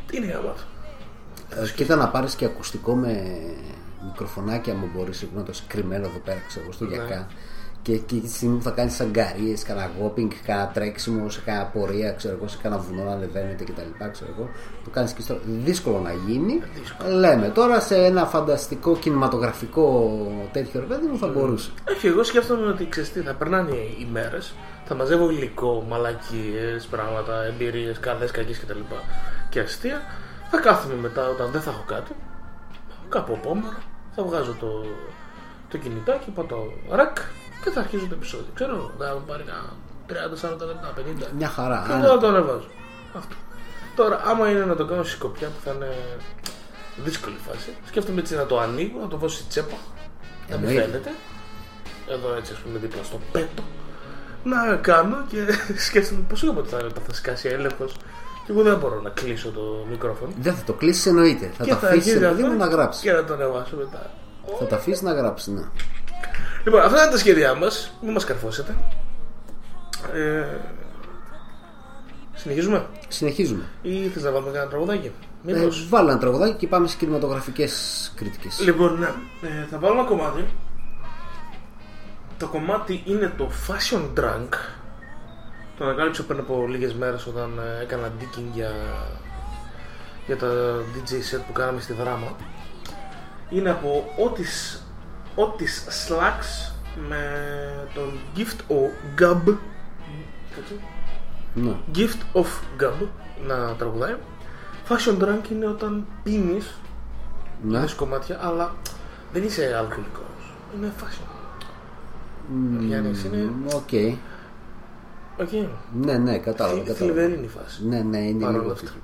C: Τι είναι γαμάτο;
D: Ε, Κοίτα να πάρεις και ακουστικό με μικροφωνάκια μου μπορείς να το κρυμμένο εδώ πέρα ξέρω εγώ στο
C: Ναι.
D: γιακά και εκεί τη στιγμή που θα κάνεις αγκαρίες, κανένα γόπινγκ, κανένα τρέξιμο σε κανένα πορεία, ξέρω εγώ, σε κανένα βουνό να ανεβαίνετε κτλ. Ξέρω εγώ, το κάνεις και στο... Δύσκολο να γίνει. Λέμε τώρα σε ένα φανταστικό κινηματογραφικό τέτοιο ρε παιδί μου θα μπορούσε.
C: Όχι, εγώ σκέφτομαι ότι ξέρεις τι, θα περνάνε οι μέρες, θα μαζεύω υλικό, μαλακίες, πράγματα, εμπειρίες, καλές, κακές κτλ. Και αστεία. Θα κάθομαι μετά όταν δεν θα έχω κάτι, κάπου απόμερα, θα βγάζω το, το κινητάκι, πατώ ρακ και θα αρχίζω το επεισόδιο. Ξέρω, θα μου πάρει κανένα 30, 40 λεπτά, 50.
D: Μια χαρά.
C: Και
D: άνετα.
C: εγώ θα το ανεβάζω. Αυτό. Τώρα, άμα είναι να το κάνω στη σκοπιά που θα είναι δύσκολη φάση, σκέφτομαι έτσι να το ανοίγω, να το βάζω στη τσέπα, να μην
D: Εννοείται.
C: φαίνεται. Εδώ έτσι, ας πούμε, δίπλα στο πέτο. Να κάνω και σκέφτομαι πώ είπα ότι θα, θα σκάσει έλεγχος. Και εγώ δεν μπορώ να κλείσω το μικρόφωνο.
D: Δεν θα το κλείσεις εννοείται. Θα
C: και
D: το αφήσεις
C: γίνει
D: δηλαδή
C: αυτό
D: μου να γράψεις.
C: Και να το ανεβάσω μετά.
D: Θα τα αφήσεις να γράψεις, ναι.
C: Λοιπόν, αυτά είναι τα σχέδιά μας. Μην μας καρφώσετε. Ε, συνεχίζουμε;
D: Συνεχίζουμε.
C: Ή θες να βάλουμε κανένα τραγουδάκι;
D: Ε,
C: Μήπως.
D: βάλω ένα τραγουδάκι και πάμε στι κινηματογραφικές κριτικές.
C: Λοιπόν, ναι. Ε, θα βάλω ένα κομμάτι. Το κομμάτι είναι το Fashion Drunk. Το ανακάλυψα πριν από λίγες μέρες όταν ε, έκανα digging για, για τα DJ set που κάναμε στη δράμα. Είναι από Otis, Otis Slacks με τον Gift of Gab. Έτσι.
D: Ναι.
C: Gift of Gab να τραγουδάει. Fashion Drunk είναι όταν πίνεις
D: ναι.
C: Πίνεις κομμάτια, αλλά δεν είσαι αλκοολικός. Είναι fashion. Γιάννης, είναι...
D: OK.
C: OK.
D: Ναι, ναι, κατάλαβα. κατάλαβα.
C: Θλιβερή είναι η φάση.
D: Ναι, ναι, είναι
C: Παρόλα
D: λίγο
C: αυτά.
D: τέτοιο.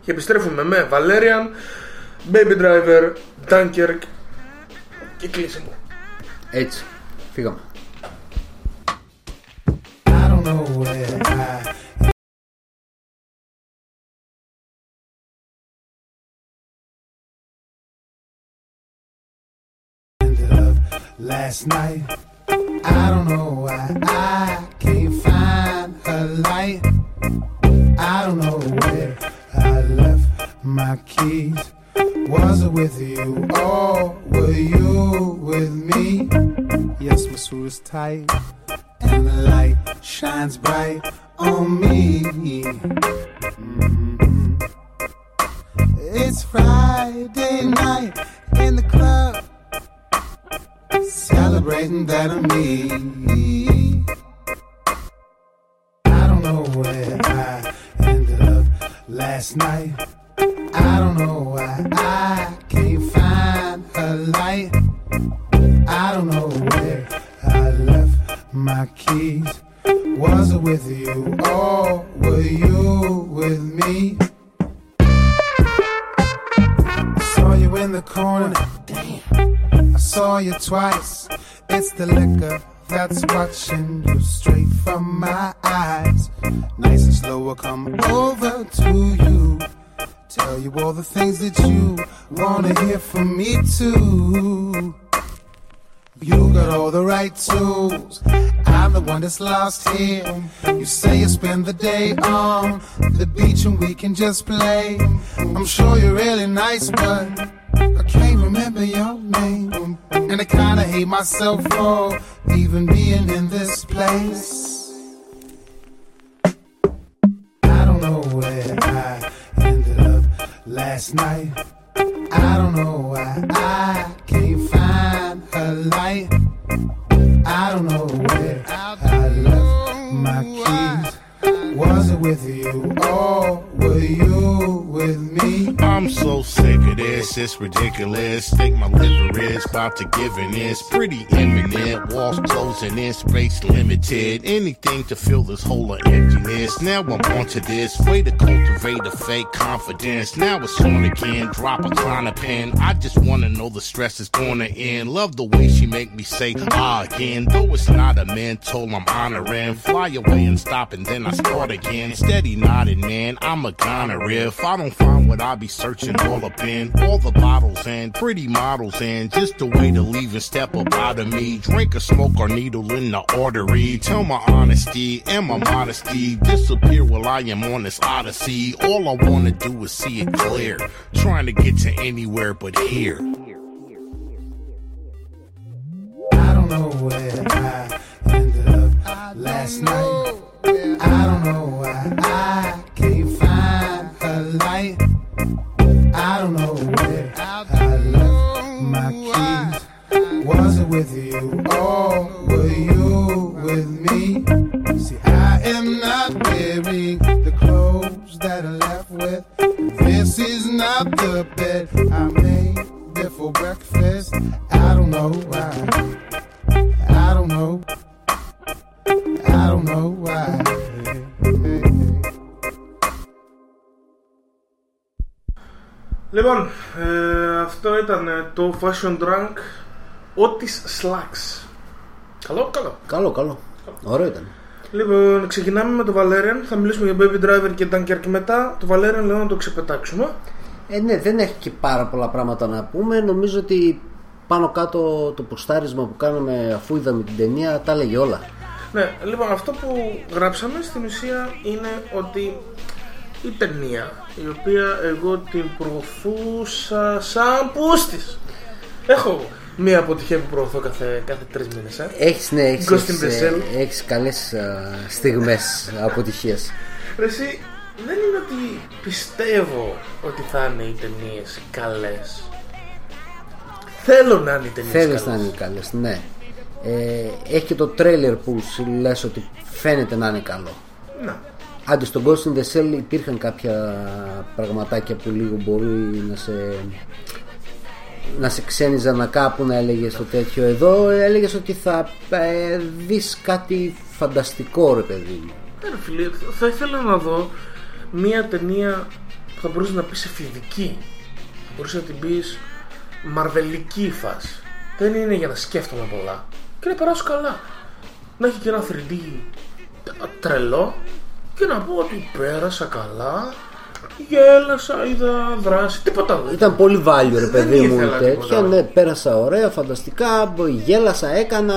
C: Και επιστρέφουμε με Valerian, Baby Driver, Dunkirk και κλείσιμο.
D: Έτσι, φύγαμε.
E: I don't know where I ended up last night. I don't know why I can't find a light. I don't know where I left my keys. Was it with you or were you with me? Yes, my suit is tight and the light shines bright on me. Mhm. It's Friday night in the club, celebrating that I'm me. I don't know where I ended up last night. I don't know why I can't find a light. I don't know where I left my keys. Was it with you or were you with me? I saw you in the corner. Damn. I saw you twice. It's the liquor that's watching you straight from my eyes. Nice and slow, I'll come over to you. Tell you all the things that you wanna hear from me too. You got all the right tools. I'm the one that's lost here. You say you spend the day on the beach and we can just play. I'm sure you're really nice, but I can't remember your name. And I kinda hate myself for even being in this place. Last night. I don't know why I can't find her light. I don't know where I left my keys. Was it with you or you with me?
F: I'm so sick of this, it's ridiculous. Think my liver is about to give in. It's pretty imminent. Walls closing in, space limited. Anything to fill this hole of emptiness. Now I'm onto this. Way to cultivate a fake confidence. Now it's on again. Drop a climb pen. I just wanna know the stress is gonna end. Love the way she make me say ah again. Though it's not a mental, I'm honoring. Fly away and stop and then I start again. Steady nodding, man. I'm a goner if I don't find what I be searching all up in. All the bottles and pretty models and just a way to leave and step up out of me. Drink or smoke or needle in the artery. Tell my honesty and my modesty. Disappear while I am on this odyssey. All I wanna do is see it clear. Trying to get to anywhere but here.
E: I don't know where I ended up last night. I don't know why I light. I don't know where I left my keys. Was it with you or were you with me? See, I am not wearing the clothes that I left with. This is not the bed I made before breakfast. I don't know why. I don't know. I don't know why.
C: Λοιπόν, ε, αυτό ήταν ε, το Fashion Drunk Otis Slacks. Καλό, καλό.
D: Καλό, καλό. Ωραίο ήταν.
C: Λοιπόν, ξεκινάμε με το Valerian. Θα μιλήσουμε για Baby Driver και Dunkirk μετά. Το Valerian λέω να το ξεπετάξουμε.
D: Ε, ναι, δεν έχει και πάρα πολλά πράγματα να πούμε. Νομίζω ότι πάνω κάτω το ποστάρισμα που κάναμε αφού είδαμε την ταινία τα έλεγε όλα.
C: Ναι, λοιπόν, αυτό που γράψαμε στην ουσία είναι ότι η ταινία, η οποία εγώ την προωθούσα σαν πούστης. Έχω μία αποτυχία που προωθώ κάθε, κάθε τρεις μήνες, ε.
D: Έχεις, ναι, έχεις,
C: Ghost in
D: έχεις,
C: the
D: ε,
C: Shell.
D: έχεις καλές α, στιγμές αποτυχίας.
C: Ρε Εσύ, δεν είναι ότι πιστεύω ότι θα είναι οι ταινίες καλές. Θέλω να είναι οι ταινίες
D: Θέλεις να είναι καλές, ναι. Ε, έχει και το τρέλερ που σου λες ότι φαίνεται να είναι καλό.
C: Να.
D: Άντε στον Ghost in the Shell υπήρχαν κάποια πραγματάκια που λίγο μπορεί να σε να σε ξένιζαν να κάπου να έλεγες το τέτοιο εδώ έλεγες ότι θα ε, δεις κάτι φανταστικό ρε παιδί μου.
C: Ναι, ρε φίλε, θα ήθελα να δω μια ταινία που θα μπορούσες να πεις εφηβική. Θα μπορούσες να την πεις μαρβελική φάση. Δεν είναι για να σκέφτομαι πολλά. Και να περάσω καλά. Να έχει και ένα 3D τρελό και να πω ότι πέρασα καλά. Γέλασα, είδα δράση, τίποτα άλλο.
D: Ήταν πολύ value ρε
C: Δεν
D: παιδί μου
C: ήθελα
D: τέτοια.
C: τίποτα άλλο.
D: Ναι, πέρασα ωραία, φανταστικά. Γέλασα, έκανα,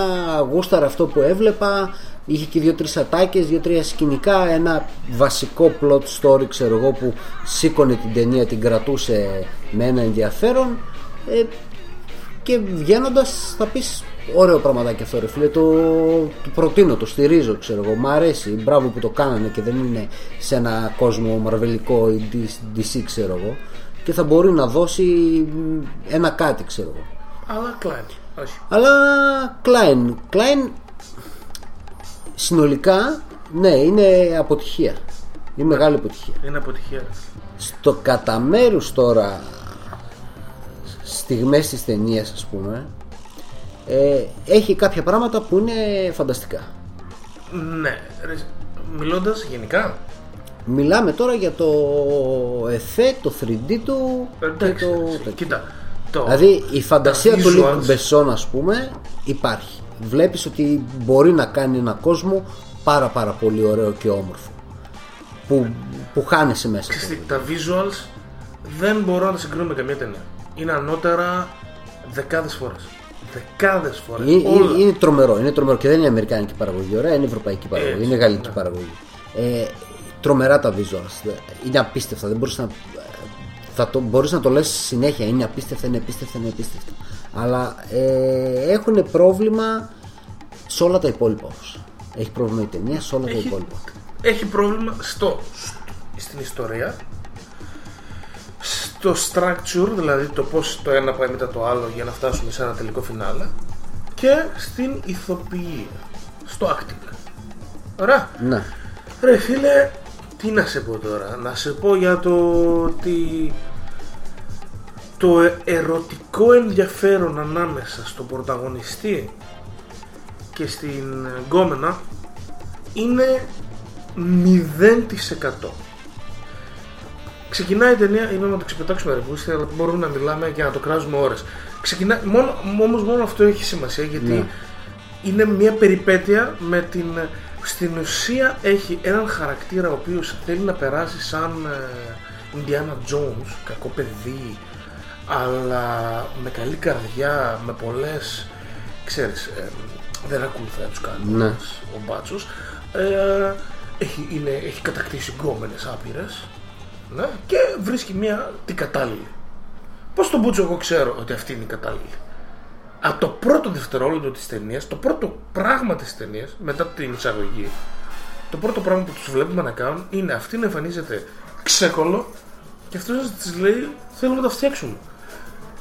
D: γούσταρα αυτό που έβλεπα. Είχε και δύο-τρεις ατάκες, δύο-τρία σκηνικά. Ένα βασικό plot story, ξέρω εγώ, που σήκωνε την ταινία, την κρατούσε με ένα ενδιαφέρον. Ε, και βγαίνοντας θα πεις ωραίο πραγματάκι αυτό ρε φίλε το, το προτείνω, το στηρίζω ξέρω εγώ μ' αρέσει, μπράβο που το κάνανε και δεν είναι σε ένα κόσμο μαρβελικό ή DC ξέρω εγώ και θα μπορεί να δώσει μ, ένα κάτι ξέρω εγώ
C: Αλλά κλάει. Όχι.
D: αλλά Klein, Klein συνολικά ναι είναι αποτυχία είναι μεγάλη αποτυχία
C: Είναι αποτυχία.
D: στο κατά μέρους τώρα στιγμές της ταινίας ας πούμε ε, έχει κάποια πράγματα που είναι φανταστικά
C: Ναι. Ρε, μιλώντας γενικά.
D: μιλάμε τώρα για το εφέ, το 3D του και
C: Εντάξει,
D: το...
C: εντάξει, κοίτα. Το,
D: δηλαδή η φαντασία
C: τα
D: του Λίκ
C: visuals-
D: Μπεσόν ας πούμε υπάρχει βλέπεις ότι μπορεί να κάνει ένα κόσμο πάρα πάρα πολύ ωραίο και όμορφο που, που χάνεσαι μέσα
C: Ξέρεις
D: του.
C: τι, τα visuals δεν μπορώ να τα συγκρίνω με καμία ταινία. Είναι ανώτερα δεκάδες φορές. Δεκάδες φορές.
D: Είναι,
C: Όλα.
D: είναι, είναι τρομερό, είναι τρομερό και δεν είναι αμερικάνικη παραγωγή, ωραία, είναι ευρωπαϊκή παραγωγή,
C: Έτσι,
D: είναι γαλλική
C: ναι.
D: παραγωγή. Ε, τρομερά τα visuals, είναι απίστευτα, δεν μπορείς να, θα το, μπορείς να το λες συνέχεια, είναι απίστευτα, είναι απίστευτα, είναι απίστευτα. Αλλά ε, έχουν πρόβλημα σε όλα τα υπόλοιπα όμως. Έχει πρόβλημα η ταινία σε όλα τα
C: Έχει-
D: υπόλοιπα.
C: Έχει πρόβλημα στο, στην ιστορία, στο structure, δηλαδή το πώς το ένα πάει μετά το άλλο για να φτάσουμε σε ένα τελικό φινάλε και στην ηθοποιία, στο acting. Ωραία.
D: Ναι.
C: Ρε φίλε, τι να σε πω τώρα, να σε πω για το ότι το ε- ερωτικό ενδιαφέρον ανάμεσα στον πρωταγωνιστή και στην γκόμενα είναι 0%. Ξεκινάει η ταινία, είπαμε να το ξεπετάξουμε ρε πούστη, αλλά μπορούμε να μιλάμε και να το κράζουμε ώρες. Ξεκινάει, μόνο, όμως μόνο αυτό έχει σημασία γιατί
D: Ναι.
C: είναι μια περιπέτεια με την... Στην ουσία έχει έναν χαρακτήρα ο οποίος θέλει να περάσει σαν ε, Indiana Jones, κακό παιδί, αλλά με καλή καρδιά, με πολλές, ξέρεις, ε, δεν ακολουθάει τους κανόνες
D: Ναι.
C: ο Μπάτσος. Ε, έχει, είναι, έχει κατακτήσει γκόμενες άπειρες ναι, και βρίσκει μια την κατάλληλη. Πώς τον Μπούτσο εγώ ξέρω ότι αυτή είναι η κατάλληλη; Από το πρώτο δευτερόλεπτο της ταινίας, το πρώτο πράγμα της ταινίας, μετά την εισαγωγή, το πρώτο πράγμα που τους βλέπουμε να κάνουν είναι αυτή να εμφανίζεται ξέκολο και αυτός να της λέει θέλουμε να τα φτιάξουμε.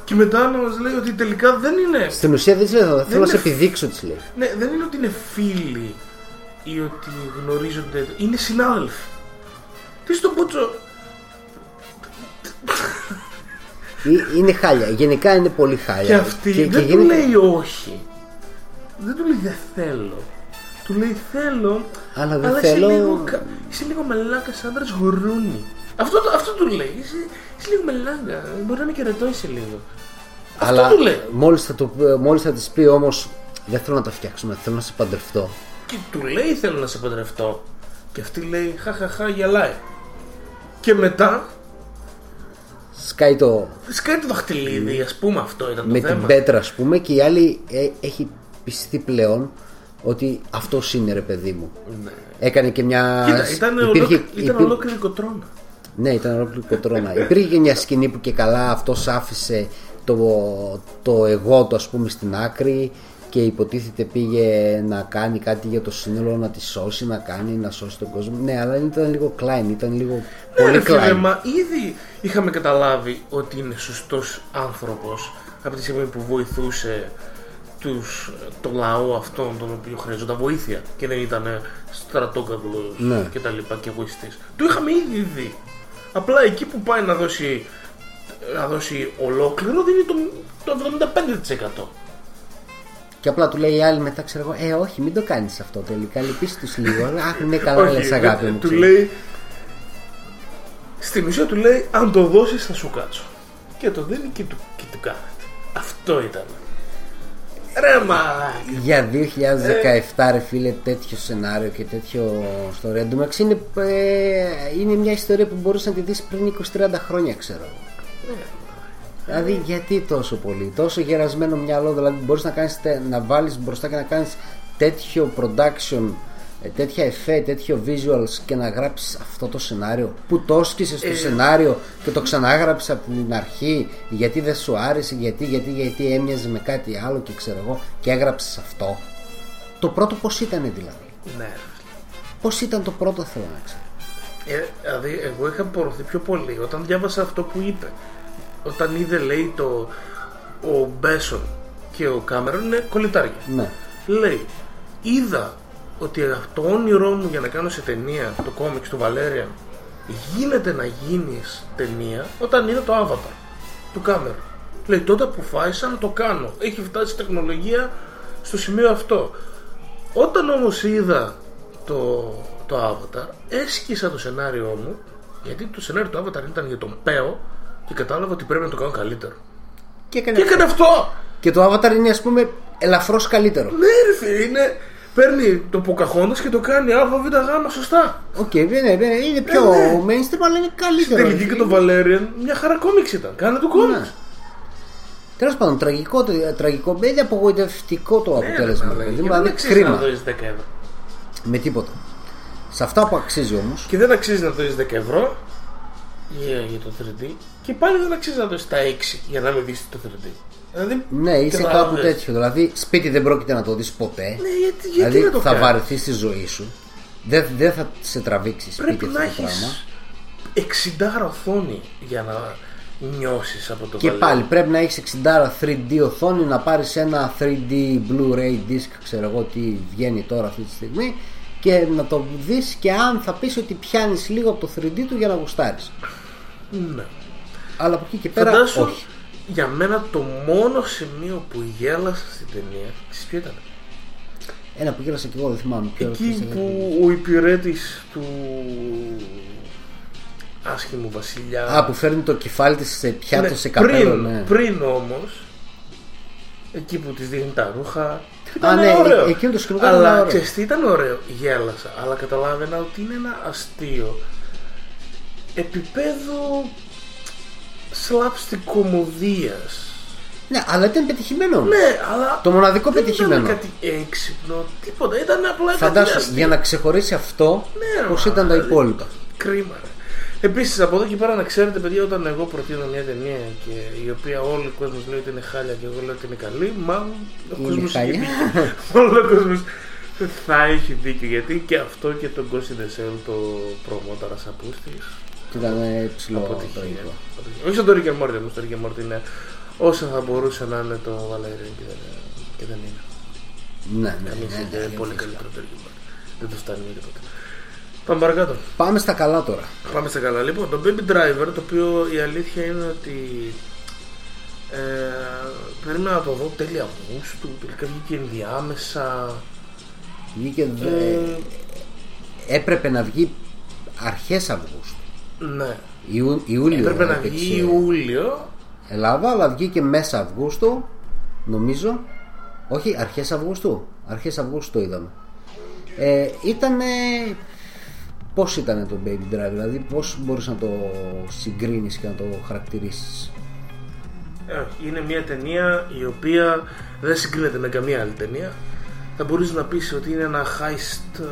C: Και μετά να μας λέει ότι τελικά δεν είναι
D: Στην ουσία δεν της λέει, θα θέλω να σε
C: είναι-
D: επιδείξω της λέει.
C: ναι, δεν είναι ότι είναι φίλοι ή ότι γνωρίζονται. Είναι συνάδελφοι. Τι στον Μπούτσο.
D: Ε, Είναι χάλια, γενικά είναι πολύ χάλια.
C: Και αυτή
D: Και-
C: δεν
D: και
C: του
D: γίνεται-
C: λέει όχι. Δεν του λέει δεν θέλω. Του λέει θέλω.
D: Αλλά δεν
C: είσαι
D: θέλω-
C: λίγο, κα- είσαι λίγο μαλάκας άντρα γουρούνι. Αυτό, το- αυτό του λέει. Είσαι, είσαι λίγο μαλάκα. Μπορεί να είναι και ρετό είσαι λίγο.
D: Αλλά
C: Αυτό του λέει.
D: μόλις θα, το, μόλις θα της πει όμως δεν θέλω να τα φτιάξουμε, θέλω να σε παντρευτώ.
C: Και του λέει θέλω να σε παντρευτώ. Και αυτή λέει χαχαχά γελάει. Και μετά
D: Σκάει το
C: σκάει το δαχτυλίδι, ας πούμε αυτό ήταν το
D: με
C: θέμα.
D: την πέτρα ας πούμε και η άλλη ε, έχει πιστεί πλέον ότι αυτός είναι ρε παιδί μου. Έκανε και μια...
C: Ναι. Κοίτα, ήταν,
D: υπήρχε-
C: ολόκληρη, ήταν
D: υπήρ-
C: ολόκληρη κοτρώνα.
D: Ναι, ήταν ολόκληρη κοτρώνα. Υπήρχε και μια σκηνή που και καλά αυτός άφησε το, το εγώ του ας πούμε στην άκρη και υποτίθεται πήγε να κάνει κάτι για το σύνολο να τη σώσει, να κάνει, να σώσει τον κόσμο. Ναι, αλλά ήταν λίγο klein, ήταν λίγο
C: Ναι,
D: πολύ
C: ρε φίλε,
D: klein.
C: μα ήδη είχαμε καταλάβει ότι είναι σωστός άνθρωπος από τη στιγμή που βοηθούσε τους, το λαό αυτόν τον οποίο χρειαζόταν βοήθεια και δεν ήταν στρατόκαυλος
D: Ναι.
C: και τα λοιπά και εγωιστής. Το είχαμε ήδη δει. Απλά εκεί που πάει να δώσει, να δώσει ολόκληρο δίνει το, το 75%.
D: Και απλά του λέει η άλλη μετά, ξέρω εγώ, Ε, όχι, μην το κάνεις αυτό τελικά. Λυπήσεις τους λίγο. Αχ, ναι, καλά,
C: Όχι,
D: λες αγάπη
C: δεν-
D: μου.
C: Του
D: ξέρω.
C: λέει. Στη ουσία του λέει: Αν το δώσεις, θα σου κάτσω. Και το δίνει και του, και του κάνετε. Αυτό ήταν. Ρε μα.
D: Για 2017 ρε φίλε τέτοιο σενάριο και τέτοιο ιστορία Εν τω μεταξύ είναι, ε, είναι μια ιστορία που μπορούσε να τη δεις πριν 20-30 χρόνια ξέρω εγώ. Δηλαδή γιατί τόσο πολύ, τόσο γερασμένο μυαλό Δηλαδή μπορείς να, κάνεις, τε- να βάλεις μπροστά και να κάνεις τέτοιο production ε, τέτοια εφέ, τέτοιο visuals και να γράψεις αυτό το σενάριο; Που το όσκησες το σενάριο και το ξανάγραψες από την αρχή γιατί δεν σου άρεσε, γιατί, γιατί, γιατί έμοιαζε με κάτι άλλο και ξέρω εγώ και έγραψες αυτό; Το πρώτο πως ήταν δηλαδή;
C: Ναι.
D: πως ήταν το πρώτο θέλω να ξέρω
C: Ε, δηλαδή, εγώ είχα πορωθεί πιο πολύ όταν διάβασα αυτό που είπε. Όταν είδε, λέει, το. Ο Μπέσον και ο Κάμερον είναι κολλητάρια.
D: ναι.
C: Λέει, είδα ότι το όνειρό μου για να κάνω σε ταινία το κόμιξ του Βαλέριαν γίνεται να γίνεις ταινία όταν είδα το Avatar του Κάμερον. Λέει, τότε αποφάσισα να το κάνω. Έχει φτάσει η τεχνολογία στο σημείο αυτό. Όταν όμως είδα το, το Avatar, έσκησα το σενάριό μου, γιατί το σενάριο του Avatar ήταν για τον Πέο και κατάλαβα ότι πρέπει να το κάνω καλύτερο.
D: Και έκανε,
C: Και έκανε αυτό!
D: και το Avatar είναι ας πούμε ελαφρώς καλύτερο
C: Ναι, ρε φίλε, είναι. Παίρνει το Pocahontas και το κάνει α, β, γ, σωστά.
D: Οκ, ναι, ναι, ναι, είναι πιο
C: ναι.
D: mainstream αλλά είναι
C: Στην
D: καλύτερο
C: τελική και το Valerian μια χαρά κόμιξ ήταν. Κάνε το κόμιξ.
D: Ναι. Τέλος πάντων, τραγικό, το- τραγικό, είναι απογοητευτικό το αποτέλεσμα.
C: Ναι,
D: παιδί μου,
C: και δεν
D: δηλαδή
C: αξίζει
D: κρίμα.
C: να δώσει 10 ευρώ.
D: Με τίποτα. Σε αυτά που αξίζει όμως,
C: Και δεν αξίζει να δώσει 10 ευρώ για, για το 3D. Και πάλι δεν αξίζει να δώσει τα 6 για να μην δεις το 3D. Δηλαδή,
D: ναι, είσαι
C: καταλαβες.
D: κάπου τέτοιο. Δηλαδή, σπίτι δεν πρόκειται να το δεις ποτέ.
C: Ναι, γιατί, γιατί
D: δηλαδή,
C: να το
D: θα
C: κάνεις;
D: βαρεθείς στη ζωή σου. Δεν, δεν θα σε τραβήξει σπίτι
C: Πρέπει
D: αυτό
C: να
D: το
C: έχεις
D: πράγμα.
C: 60 οθόνη για να νιώσεις από το
D: Και
C: Valerian.
D: πάλι πρέπει να έχεις 60 3D οθόνη, να πάρεις ένα 3D Blu-ray disc, ξέρω εγώ τι βγαίνει τώρα αυτή τη στιγμή και να το δεις και αν θα πεις ότι πιάνεις λίγο από το 3D του για να γουστάρεις.
C: Ναι.
D: Αλλά από εκεί και πέρα
C: Φαντάσου,
D: όχι.
C: για μένα το μόνο σημείο που γέλασα στην ταινία, ξέρεις ποιο ήταν;
D: Ένα που γέλασα και εγώ δεν θυμάμαι ποιο.
C: Εκεί
D: ποιος ήταν.
C: που ο υπηρέτης του άσχημου βασιλιά
D: Α, που φέρνει το κεφάλι της σε πιάτο,
C: Ναι,
D: σε καπέλο.
C: πριν,
D: ναι.
C: πριν όμως εκεί που της δίνει τα ρούχα
D: Α,
C: ήταν
D: ναι,
C: ωραίο.
D: ε- εκείνο το σκηνικό ήταν
C: αλλά
D: ωραίο.
C: ξέρεις τι ήταν ωραίο; Γέλασα αλλά καταλάβαινα ότι είναι ένα αστείο επίπεδο slapstick κομμωδίας
D: Ναι, αλλά ήταν πετυχημένο.
C: ναι αλλά
D: Το μοναδικό
C: δεν
D: πετυχημένο.
C: ήταν κάτι έξυπνο τίποτα ήταν απλά κάτι
D: Φαντάσου,
C: αστείο.
D: για να ξεχωρίσει αυτό,
C: Ναι,
D: πώς
C: μα,
D: ήταν τα
C: δηλαδή,
D: υπόλοιπα.
C: Κρίμα. ρε. Επίσης, από εδώ και πέρα να ξέρετε, παιδιά, όταν εγώ προτείνω μια ταινία και η οποία όλοι ο κόσμος λέει ότι είναι χάλια και εγώ λέω ότι είναι καλή, μάλλον ο
D: Είναι
C: κόσμος
D: χάλια.
C: έχει δίκιο. Μάλλον ο κόσμος θα έχει δίκιο. Γιατί και αυτό και το Ghost in the Shell το προμόταρα Σαπούστη.
D: Και ήταν ε, ψηλό
C: Αποτυχία.
D: τραγικό.
C: Αποτυχία. Όχι σαν το Rick and Morty, όμως το Rick and Morty είναι όσο θα μπορούσε να είναι το Valerian και δεν, και δεν είναι.
D: Ναι, ναι,
C: Καμία
D: ναι,
C: σχέση,
D: ναι,
C: είναι πολύ
D: ναι.
C: καλύτερο το Rick and Morty. Δεν το φτάνει με τίποτα. Πάμε παρακάτω.
D: Πάμε στα καλά τώρα.
C: Πάμε στα καλά. Λοιπόν, το Baby Driver, το οποίο η αλήθεια είναι ότι ε, περίμενα να το δω τέλη Αυγούστου, τελικά βγήκε ενδιάμεσα.
D: Βγήκε, δε-
C: Ε,
D: έπρεπε να βγει αρχές Αυγούστου.
C: Ναι.
D: Ιού, Ιούλιο
C: Έπρεπε να
D: έπαιξε
C: βγει Ιούλιο.
D: Ελλάδα, αλλά βγήκε μέσα Αυγούστου, νομίζω. Όχι, αρχές Αυγούστου. Αρχές Αυγούστου το είδαμε. Ε, ήτανε... Πώς ήταν το Baby Driver, δηλαδή πώς μπορείς να το συγκρίνεις και να το χαρακτηρίσεις;
C: Ε, όχι, είναι μια ταινία η οποία δεν συγκρίνεται με καμία άλλη ταινία. Θα μπορείς να πεις ότι είναι ένα heist ε,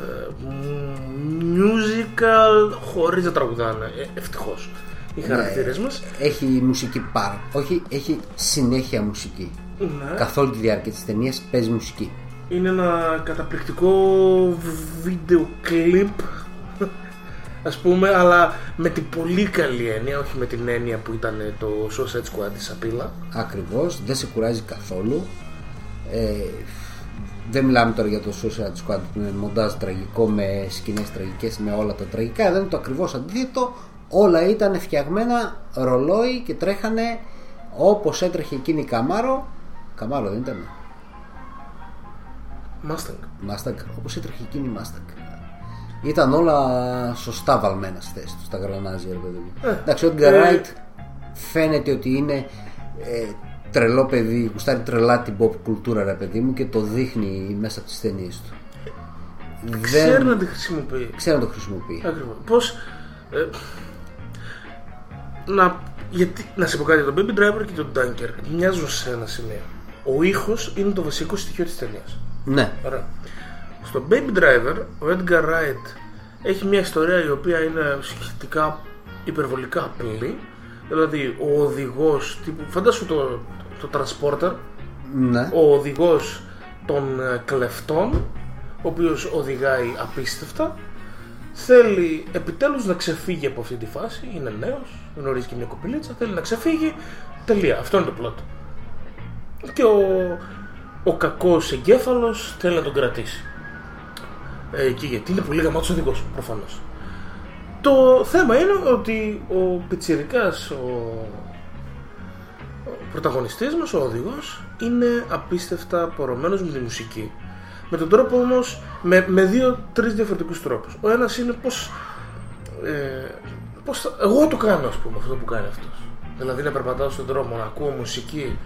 C: musical χωρίς να τραγουδάνε. Ε, ευτυχώς. Οι χαρακτήρες μας.
D: Έχει μουσική πάρα... Όχι, έχει συνέχεια μουσική.
C: Ναι.
D: Καθ' όλη τη διάρκεια της ταινίας παίζει μουσική.
C: Είναι ένα καταπληκτικό βίντεο κλιπ ας πούμε αλλά με την πολύ καλή έννοια όχι με την έννοια που ήταν το Suicide Squad της Σαπίλα
D: Ακριβώς, δεν σε κουράζει καθόλου. Ε, δεν μιλάμε τώρα για το Suicide Squad που είναι μοντάζ τραγικό με σκηνές τραγικές με όλα τα τραγικά. Εδώ είναι το ακριβώς αντίθετο. Όλα ήταν φτιαγμένα ρολόι και τρέχανε όπως έτρεχε εκείνη η Καμάρο. Καμάρο δεν ήταν.
C: Mustang.
D: Mustang, όπως έτρεχε εκείνη η Mustang. Ήταν όλα σωστά βαλμένα στη θέση τους, στα γρανάζια, ρε παιδί μου.
C: Ε,
D: Εντάξει, ο Edgar
C: ε,
D: Wright φαίνεται ότι είναι ε, τρελό παιδί, γουστάρει τρελά την pop κουλτούρα, ρε παιδί μου, και το δείχνει μέσα από τις ταινίες του.
C: Ξέρει να τη χρησιμοποιεί.
D: ξέρει να το χρησιμοποιεί.
C: Ακριβώς. Πώς... Ε, να, γιατί, να σε πω κάτι, το Baby Driver και το Dunker μοιάζουν σε ένα σημείο. Ο ήχος είναι το βασικό στοιχείο της ταινίας.
D: Ναι,
C: Ωραία. Στο Baby Driver, ο Edgar Wright έχει μια ιστορία η οποία είναι σχετικά υπερβολικά απλή. Δηλαδή, ο οδηγός, τύπου, φαντάσου το, το Transporter,
D: ναι.
C: ο οδηγός των ε, κλεφτών, ο οποίος οδηγάει απίστευτα, θέλει επιτέλους να ξεφύγει από αυτή τη φάση, είναι νέος, γνωρίζει και μια κοπηλίτσα, θέλει να ξεφύγει, τελεία. Αυτό είναι το πλότο. Και ο, ο κακός εγκέφαλος θέλει να τον κρατήσει. Ε, και γιατί είναι πολύ γαμάτος οδηγός, προφανώς. Το θέμα είναι ότι ο Πιτσιρικάς, ο, ο πρωταγωνιστής μας, ο οδηγός, είναι απίστευτα πορωμένος με τη μουσική. Με τον τρόπο όμως, με, με δύο-τρεις διαφορετικούς τρόπους. Ο ένας είναι πως, ε, πως θα- εγώ το κάνω ας πούμε αυτό που κάνει αυτός. Δηλαδή να περπατάω στον δρόμο, να ακούω μουσική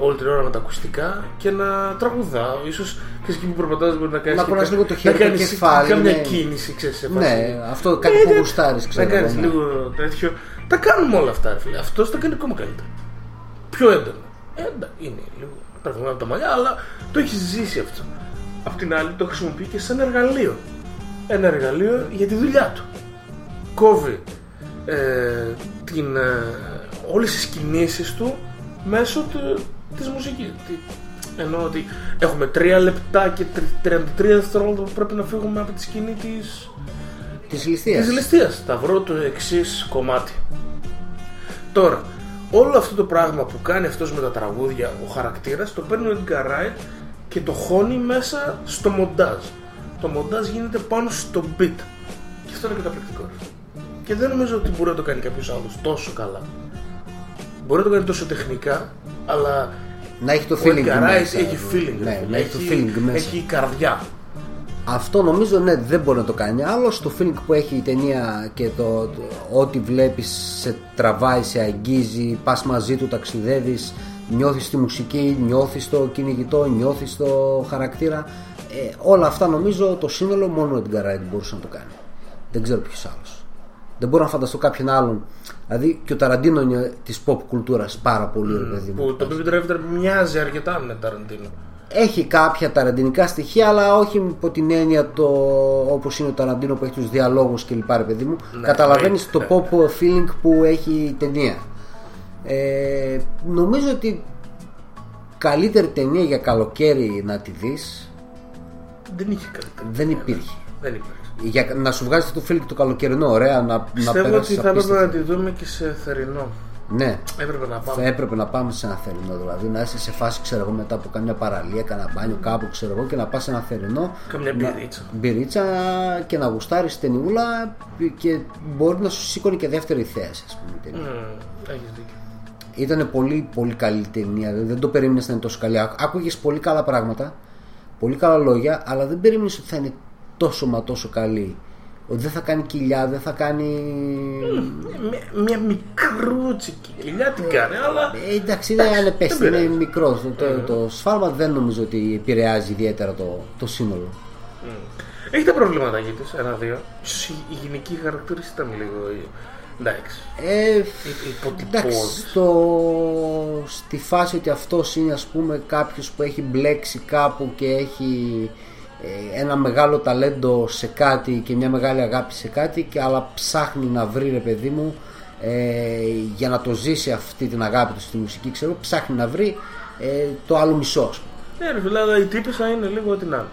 C: όλη την ώρα με τα ακουστικά και να τραγουδάω. Ίσως και εκεί που περπατάς μπορεί να κάνεις
D: Να
C: και
D: κουνάς
C: κα-
D: λίγο το χέρι,
C: να
D: το
C: κάνεις
D: κεφάλι,
C: Κάμια
D: ναι.
C: κίνηση, ξέρεις, σε φάση.
D: Ναι, αυτό κάτι
C: Ε,
D: που
C: ναι,
D: γουστάρεις, ξέρω
C: Να
D: εγώ,
C: κάνεις
D: ναι.
C: λίγο τέτοιο. Τα κάνουμε όλα αυτά, ρε φίλε. Αυτός τα κάνει ακόμα καλύτερα. Πιο έντονο. Έντα, είναι λίγο. Πρέπει από τα μαλλιά, αλλά το έχει ζήσει αυτό. Απ' την άλλη το χρησιμοποιεί και σαν εργαλείο. Ένα εργαλείο για τη δουλειά του. Κόβει ε, την, ε, όλες τις κινήσεις του μέσω του, της μουσικής. Τι- Εννοώ ότι έχουμε 3 λεπτά και τρι- 33 δευτερόλεπτα που πρέπει να φύγουμε από τη σκηνή της
D: Της ληστείας.
C: Της ληστείας. Θα βρω το εξής κομμάτι. Τώρα, όλο αυτό το πράγμα που κάνει αυτός με τα τραγούδια, ο χαρακτήρας, το παίρνει ο Edgar Wright και το χώνει μέσα στο μοντάζ. Το μοντάζ γίνεται πάνω στο beat. Και αυτό είναι καταπληκτικό. ρε. Και δεν νομίζω ότι μπορεί να το κάνει κάποιος άλλος τόσο καλά. Μπορεί να το κάνει τόσο τεχνικά, αλλά
D: Να έχει το
C: ο
D: feeling
C: Edgar Wright
D: μέσα.
C: έχει feeling. ρε
D: Ναι,
C: φίλε.
D: να έχει το feeling μέσα.
C: Έχει καρδιά.
D: Αυτό νομίζω ναι δεν μπορεί να το κάνει άλλος το feeling που έχει η ταινία και το, το ό,τι βλέπεις σε τραβάει, σε αγγίζει, πας μαζί του, ταξιδεύεις νιώθεις τη μουσική, νιώθεις το κυνηγητό, νιώθεις το χαρακτήρα ε, όλα αυτά νομίζω το σύνολο μόνο ο Edgar Wright μπορούσε να το κάνει δεν ξέρω ποιος άλλος δεν μπορώ να φανταστώ κάποιον άλλον δηλαδή και ο Ταραντίνο είναι της pop κουλτούρας πάρα πολύ ρε παιδί μου
C: Που το Baby Driver μοιάζει αρκετά με Ταραντίνο.
D: έχει κάποια ταραντινικά στοιχεία, αλλά όχι υπό την έννοια το όπως είναι ο Ταραντίνο που έχει τους διαλόγους και λοιπά, ρε παιδί μου.
C: Ναι,
D: Καταλαβαίνεις
C: ναι.
D: το pop feeling που έχει η ταινία. Ε, νομίζω ότι καλύτερη ταινία για καλοκαίρι να τη δεις
C: Δεν είχε καλύτερο.
D: δεν υπήρχε.
C: Δεν υπήρχε.
D: Για να σου βγάζει το feeling το καλοκαιρινό, ωραία, να, να
C: Πιστεύω ότι
D: περάσεις
C: θα έπρεπε
D: απίστευτα.
C: να τη δούμε και σε θερινό.
D: Ναι,
C: Έπρεπε να
D: θα
C: πάμε.
D: έπρεπε να πάμε σε ένα θερινό δηλαδή. Να είσαι σε φάση, ξέρω εγώ, μετά από καμιά παραλία, κανένα μπάνιο κάπου, ξέρω εγώ, και να πας σε ένα θερινό.
C: Καμιά
D: να-
C: μπυρίτσα.
D: Μπυρίτσα και να γουστάρεις ταινιούλα και μπορεί να σου σήκωνε και δεύτερη θέση, ας πούμε. η ταινία.
C: Μμμ, Έχεις δίκιο.
D: Ήταν πολύ, πολύ καλή ταινία. δηλαδή Δεν το περίμενες να είναι τόσο καλή. Άκουγες πολύ καλά πράγματα, πολύ καλά λόγια, αλλά δεν περίμενες ότι θα είναι τόσο μα τόσο καλή. Ότι δεν θα κάνει κοιλιά, δεν θα κάνει.
C: Μια, μια μικρούτσικη κοιλιά την κάνει, αλλά
D: Ε, εντάξει, είναι ανεπέστη, είναι
C: πειράζει.
D: μικρός. Το, το, το σφάλμα δεν νομίζω ότι επηρεάζει ιδιαίτερα το, το σύνολο.
C: έχει τα προβλήματα της, ένα-δύο. Ίσως η, η γυναική χαρακτήριση ήταν λίγο. ε, Εντάξει.
D: Ε,
C: υποτυπώδης.
D: εντάξει, στο, στη φάση ότι αυτός είναι ας πούμε κάποιος που έχει μπλέξει κάπου και έχει ε, ένα μεγάλο ταλέντο σε κάτι και μια μεγάλη αγάπη σε κάτι και αλλά ψάχνει να βρει ρε παιδί μου ε, για να το ζήσει αυτή την αγάπη του στη μουσική ξέρω ψάχνει να βρει ε, το άλλο μισό ας πούμε.
C: Ναι, ρε φίλε, αλλά η τύπησα είναι λίγο ό,τι να είναι.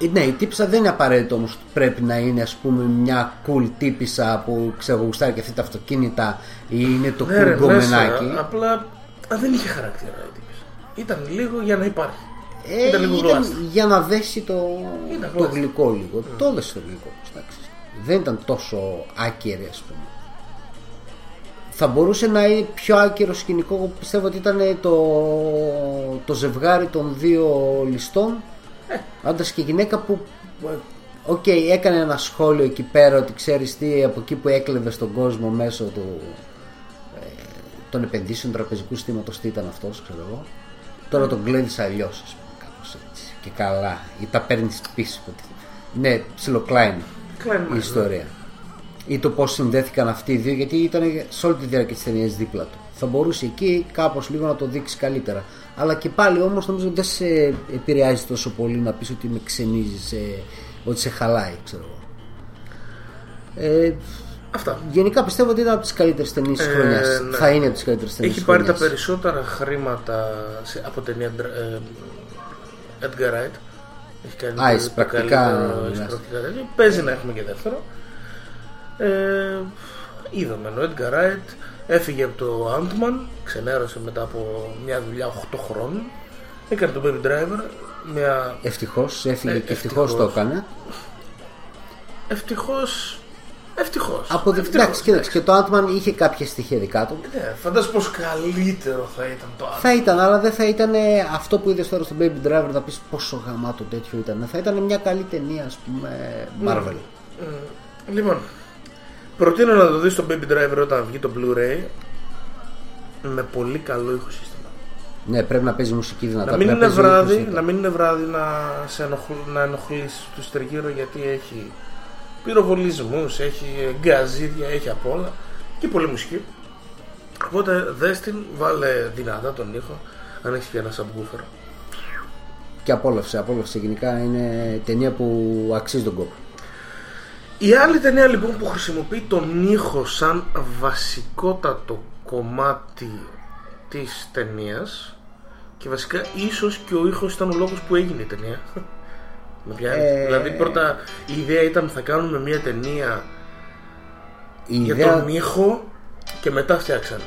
D: Ε, Ναι, η τύπησα δεν είναι απαραίτητο όμως ότι πρέπει να είναι ας πούμε μια cool τύπησα που ξέρω γουστάρει και αυτή τα αυτοκίνητα ή είναι το
C: Ναι, ρε,
D: cool γκομενάκι.
C: μέσα, απλά α, δεν είχε χαρακτήρα η τύπησα. Ήταν λίγο για να υπάρχει.
D: Ε,
C: ήταν λίγο γλάστα.
D: για να δέσει το,
C: Ήταν
D: το
C: γλάστα.
D: γλυκό λίγο. Το δέσει το γλυκό. εντάξει. Δεν ήταν τόσο άκυρη ας πούμε. Θα μπορούσε να είναι πιο άκυρο σκηνικό. Εγώ πιστεύω ότι ήταν το, το ζευγάρι των δύο ληστών Άντρας και γυναίκα που. ε, Οκ, έκανε ένα σχόλιο εκεί πέρα ότι ξέρεις τι από εκεί που έκλεβε στον κόσμο μέσω του, ε, των επενδύσεων τραπεζικού συστήματος, τι ήταν αυτός, ξέρω εγώ. Τώρα τον κλέβεις αλλιώς, ας πούμε, κάπω έτσι. Και καλά, ή τα παίρνεις πίσω. Είναι ψιλοκλάιν
C: Klein
D: η
C: Mind,
D: ιστορία. Ή το πώς συνδέθηκαν αυτοί οι δύο, γιατί ήταν σε όλη τη διάρκεια της ταινίας δίπλα του. Θα μπορούσε εκεί κάπως λίγο να το δείξει καλύτερα. Αλλά και πάλι όμως νομίζω δεν σε επηρεάζει τόσο πολύ να πεις ότι με ξενίζει, σε, ότι σε χαλάει, ξέρω εγώ. Ε,
C: Αυτά.
D: γενικά πιστεύω ότι ήταν από τις καλύτερες ταινίες της
C: Ε,
D: χρονιάς.
C: ναι.
D: Θα είναι από τις καλύτερες ταινίες
C: Έχει πάρει τα περισσότερα χρήματα σε, από ταινία ε, Edgar Wright. Έχει κάνει
D: Α,
C: το-
D: εισπρακτικά,
C: το καλύτερο
D: ναι.
C: εισπρακτικά τέτοιο. Παίζει να έχουμε και δεύτερο. Ε, είδαμε ο Edgar Wright έφυγε από το Ant-Man, ξενέρωσε μετά από μια δουλειά 8 χρόνων. Έκανε το Baby Driver, μια
D: Ευτυχώς, έφυγε
C: Ε,
D: και ευτυχώς
C: ευτυχώς.
D: το έκανε.
C: ευτυχώς Ευτυχώς
D: Από
C: Ευτυχώς.
D: εντάξει, κοίταξε και το Ant-Man είχε κάποια στοιχεία δικά του.
C: Ναι, φαντάζομαι πως καλύτερο θα ήταν το άλλο.
D: Θα ήταν, αλλά δεν θα ήταν αυτό που είδες τώρα στο Baby Driver να πεις πόσο γαμάτο τέτοιο ήταν. Θα ήταν μια καλή ταινία, ας πούμε, Marvel.
C: Λοιπόν, προτείνω να το δεις στο Baby Driver όταν βγει το Blu-ray με πολύ καλό ηχοσύστημα.
D: Ναι, πρέπει να παίζει μουσική δυνατά.
C: Να μην,
D: πρέπει
C: είναι
D: παίζει
C: βράδυ,
D: ύφος
C: να μην είναι βράδυ να, σε ενοχλ, να ενοχλήσεις τους τριγύρω γιατί έχει πυροβολισμούς, έχει γκαζίδια, έχει απ' όλα και πολύ μουσική. Οπότε δες την, βάλε δυνατά τον ήχο αν έχεις και ένα subwoofer.
D: Και απόλαυσε, απόλαυσε. Γενικά είναι ταινία που αξίζει τον κόπο.
C: Η άλλη ταινία λοιπόν που χρησιμοποιεί τον ήχο σαν βασικότατο κομμάτι της ταινίας και βασικά ίσως και ο ήχος ήταν ο λόγος που έγινε η ταινία. Με πιάνει.
D: Ε,
C: Δηλαδή πρώτα η ιδέα ήταν θα κάνουμε μια ταινία
D: Η
C: για
D: ιδέα,
C: τον ήχο και μετά φτιάξανε.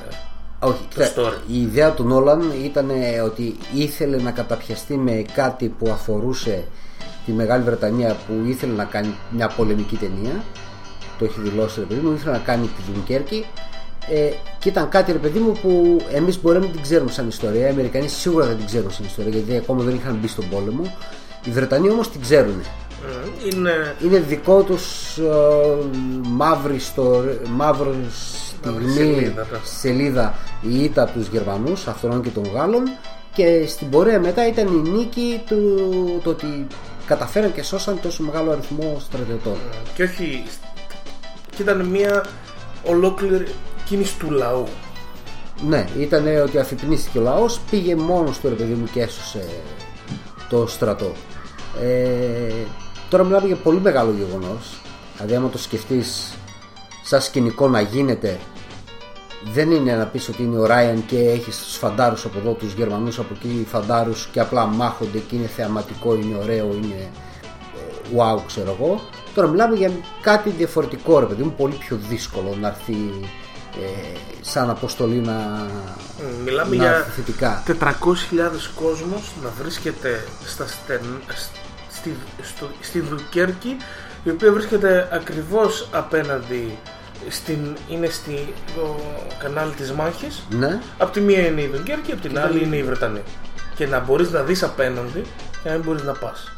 D: όχι,
C: το
D: κοίτα,
C: story.
D: η ιδέα του Νόλαν ήταν ότι ήθελε να καταπιαστεί με κάτι που αφορούσε τη Μεγάλη Βρετανία που ήθελε να κάνει μια πολεμική ταινία. Το έχει δηλώσει ρε παιδί μου, ήθελε να κάνει τη Δουνκέρκη. Ε, και ήταν κάτι ρε παιδί μου που εμείς μπορεί να μην την ξέρουμε σαν ιστορία. Οι Αμερικανοί σίγουρα δεν την ξέρουν σαν ιστορία γιατί ακόμα δεν είχαν μπει στον πόλεμο. Οι Βρετανοί όμως την ξέρουν.
C: Ε, Είναι
D: είναι δικό τους ε, μαύρη, στο, μαύρο στιγμή
C: σελίδα, ναι.
D: σελίδα η ήττα από τους Γερμανούς αυτών και των Γάλλων και στην πορεία μετά ήταν η νίκη του το ότι καταφέραν και σώσαν τόσο μεγάλο αριθμό στρατιωτών
C: και όχι και ήταν μια ολόκληρη κίνηση του λαού.
D: ναι ήταν ότι αφυπνίστηκε ο λαός πήγε μόνος του ρε παιδί μου και έσωσε το στρατό ε, τώρα μιλάμε για πολύ μεγάλο γεγονός δηλαδή άμα το σκεφτείς σαν σκηνικό να γίνεται δεν είναι να πεις ότι είναι ο Ράιαν και έχεις τους φαντάρους από εδώ, τους Γερμανούς από εκεί φαντάρους και απλά μάχονται και είναι θεαματικό, είναι ωραίο, είναι ε, wow ξέρω εγώ. Τώρα μιλάμε για κάτι διαφορετικό ρε παιδί μου, πολύ πιο δύσκολο να έρθει ε, σαν αποστολή να,
C: Μ, Μιλάμε
D: να
C: για
D: έρθει θετικά.
C: 400.000 κόσμος να βρίσκεται στα στεν... στη... στο... στη Δουκέρκη η οποία βρίσκεται ακριβώς απέναντι στην... είναι στη... το κανάλι της μάχης.
D: Ναι,
C: από τη μία είναι η Δουκέρκη από την άλλη είναι η Βρετανία και να μπορείς να δεις απέναντι και να μην μπορείς να πας.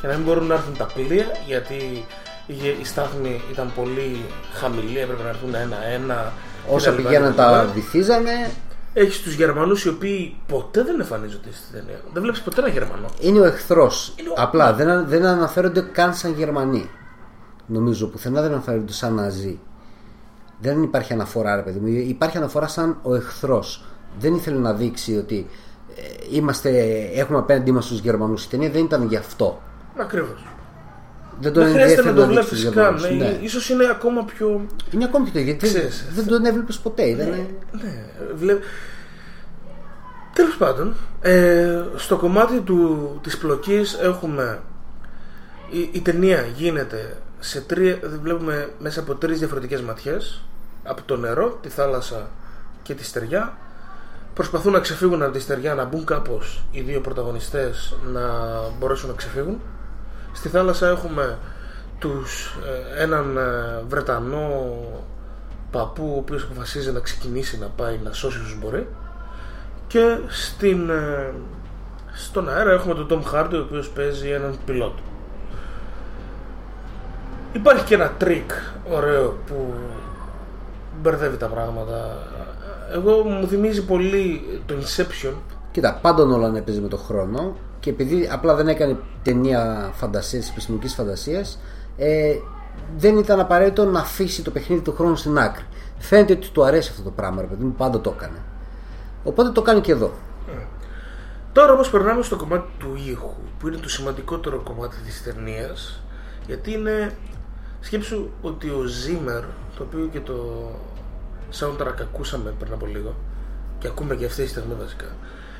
C: Και να μην μπορούν να έρθουν τα πλοία γιατί η η στάθμη ήταν πολύ χαμηλή έπρεπε να έρθουν ένα-ένα.
D: Όσα
C: κτλ,
D: πηγαίναν
C: κτλ.
D: τα βυθίζανε
C: Έχεις τους Γερμανούς οι οποίοι ποτέ δεν εμφανίζονται στην ταινία. Δεν βλέπεις ποτέ ένα Γερμανό.
D: είναι ο εχθρός.
C: Είναι ο-
D: απλά δεν, δεν αναφέρονται καν σαν Γερμανοί. Νομίζω πουθενά δεν αναφέρονται σαν Ναζί. Δεν υπάρχει αναφορά ρε παιδί μου. Υπάρχει αναφορά σαν ο εχθρός. Δεν ήθελε να δείξει ότι ε, είμαστε, έχουμε απέναντί μας τους Γερμανούς η ταινία. Δεν ήταν γι' αυτό.
C: Ακριβώς. Δεν
D: δεν τον
C: χρειάζεται
D: ενδιαφέρει
C: να το
D: δείξει τους
C: βλέπει καν.
D: Γερμανούς.
C: Ναι.
D: Ναι.
C: Ίσως είναι ακόμα πιο.
D: είναι ακόμη πιο το γιατί
C: Ξέρεις,
D: δεν τον έβλεπες ποτέ ήταν
C: Ναι, βλέ... Τέλος πάντων, ε, στο κομμάτι του, της πλοκής έχουμε η, η ταινία γίνεται σε τρία, βλέπουμε μέσα από τρεις διαφορετικές ματιές από το νερό, τη θάλασσα και τη στεριά προσπαθούν να ξεφύγουν από τη στεριά να μπουν κάπως οι δύο πρωταγωνιστές να μπορέσουν να ξεφύγουν στη θάλασσα έχουμε τους, ε, έναν ε, Βρετανό παππού ο οποίος αποφασίζει να ξεκινήσει να πάει να σώσει όσους μπορεί και στην, ε, Στον αέρα έχουμε τον Tom Hardy ο οποίος παίζει έναν πιλότο. Υπάρχει και ένα τρικ ωραίο που μπερδεύει τα πράγματα. Εγώ μου θυμίζει πολύ το Inception.
D: Κοίτα, πάντα ο Νόλαν έπαιζε με τον χρόνο και επειδή απλά δεν έκανε ταινία φαντασίας, επιστημονικής φαντασίας, ε, δεν ήταν απαραίτητο να αφήσει το παιχνίδι του χρόνου στην άκρη. Φαίνεται ότι του αρέσει αυτό το πράγμα, ρε παιδί μου, πάντα το έκανε. Οπότε το κάνει και εδώ.
C: Τώρα όμως περνάμε στο κομμάτι του ήχου που είναι το σημαντικότερο κομμάτι της ταινίας, γιατί είναι σκέψου ότι ο Zimmer το οποίο και το soundtrack ακούσαμε πριν από λίγο και ακούμε και αυτή τη στιγμή βασικά